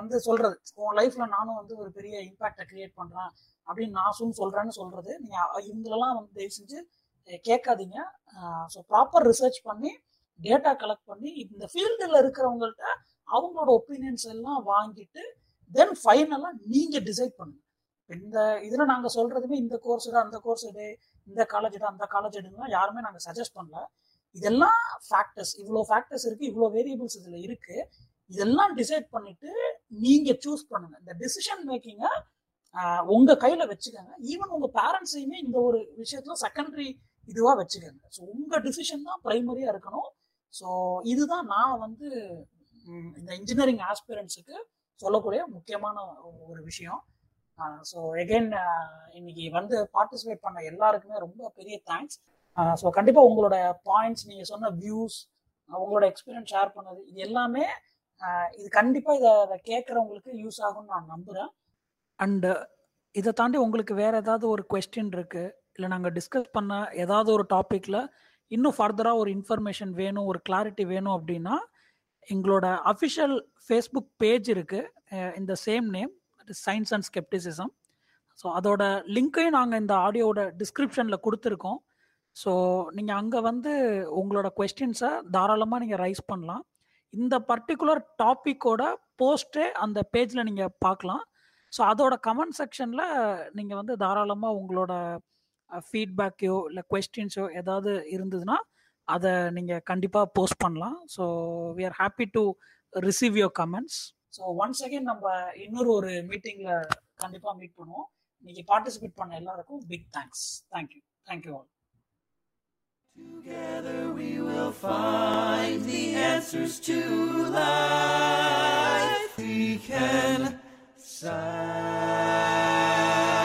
S1: வந்து சொல்றது உன் லைஃப்ல நானும் வந்து ஒரு பெரிய இம்பாக்டை கிரியேட் பண்றேன் அப்படின்னு நான் சும் சொல்றேன்னு சொல்றது நீங்க இவங்களெல்லாம் வந்து தயவு செஞ்சு கேட்காதீங்க ஸோ ப்ராப்பர் ரிசர்ச் பண்ணி டேட்டா கலெக்ட் பண்ணி இந்த ஃபீல்டில் இருக்கிறவங்கள்ட்ட அவங்களோட ஒப்பீனியன்ஸ் எல்லாம் வாங்கிட்டு தென் ஃபைனலாக நீங்கள் டிசைட் பண்ணுங்க இந்த இதில் நாங்கள் சொல்கிறதுமே இந்த கோர்ஸ் எடு அந்த கோர்ஸ் எடு இந்த காலேஜ் எடு அந்த காலேஜ் எடுன்னா யாருமே நாங்கள் சஜஸ்ட் பண்ணல இதெல்லாம் ஃபேக்டர்ஸ் இவ்வளோ ஃபேக்டர்ஸ் இருக்குது இவ்வளோ வேரியபிள்ஸ் இதில் இருக்குது இதெல்லாம் டிசைட் பண்ணிட்டு நீங்க சூஸ் பண்ணுங்க இந்த டிசிஷன் மேக்கிங்க உங்க கையில வச்சுக்கோங்க ஈவன் உங்க பேரண்ட்ஸையுமே இந்த ஒரு விஷயத்துல செகண்டரி இதுவா வச்சுக்கோங்க ஸோ உங்க டிசிஷன் தான் பிரைமரியா இருக்கணும் ஸோ இதுதான் நான் வந்து இந்த இன்ஜினியரிங் ஆஸ்பிரன்ஸுக்கு சொல்லக்கூடிய முக்கியமான ஒரு விஷயம் ஸோ எகெயின் இன்னைக்கு வந்து பார்ட்டிசிபேட் பண்ண எல்லாருக்குமே ரொம்ப பெரிய தேங்க்ஸ் ஸோ கண்டிப்பாக உங்களோட பாயிண்ட்ஸ் நீங்கள் சொன்ன வியூஸ் உங்களோட எக்ஸ்பீரியன்ஸ் ஷேர் பண்ணது இது எல்லாமே இது கண்டிப்பாக இதை அதை கேட்குறவங்களுக்கு யூஸ் ஆகும்னு நான் நம்புகிறேன் அண்டு இதை தாண்டி உங்களுக்கு வேறு ஏதாவது ஒரு கொஸ்டின் இருக்குது இல்லை நாங்கள் டிஸ்கஸ் பண்ண ஏதாவது ஒரு டாப்பிக்கில் இன்னும் ஃபர்தராக ஒரு இன்ஃபர்மேஷன் வேணும் ஒரு கிளாரிட்டி வேணும் அப்படின்னா எங்களோட அஃபிஷியல் ஃபேஸ்புக் பேஜ் இருக்குது இந்த same name science and scepticism so அதோட லிங்க்கையும் நாங்கள் இந்த ஆடியோட டிஸ்கிரிப்ஷனில் கொடுத்துருக்கோம் ஸோ நீங்கள் அங்கே வந்து உங்களோட கொஸ்டின்ஸை தாராளமாக நீங்கள் ரைஸ் பண்ணலாம் இந்த பர்டிகுலர் டாப்பிக்கோட போஸ்ட்டே அந்த பேஜில் நீங்கள் பார்க்கலாம் ஸோ அதோட கமெண்ட் செக்ஷனில் நீங்கள் வந்து தாராளமாக உங்களோட ஃபீட்பேக்கையோ இல்லை கொஸ்டின்ஸோ ஏதாவது இருந்ததுன்னா அதை நீங்கள் கண்டிப்பாக போஸ்ட் பண்ணலாம் so we are happy to receive your comments so once again நம்ம இன்னொரு ஒரு மீட்டிங்கில் கண்டிப்பாக மீட் பண்ணுவோம் நீங்கள் பார்ட்டிசிபேட் பண்ண எல்லாருக்கும் big thanks thank you thank you all Together we will find the answers to life. We can sign.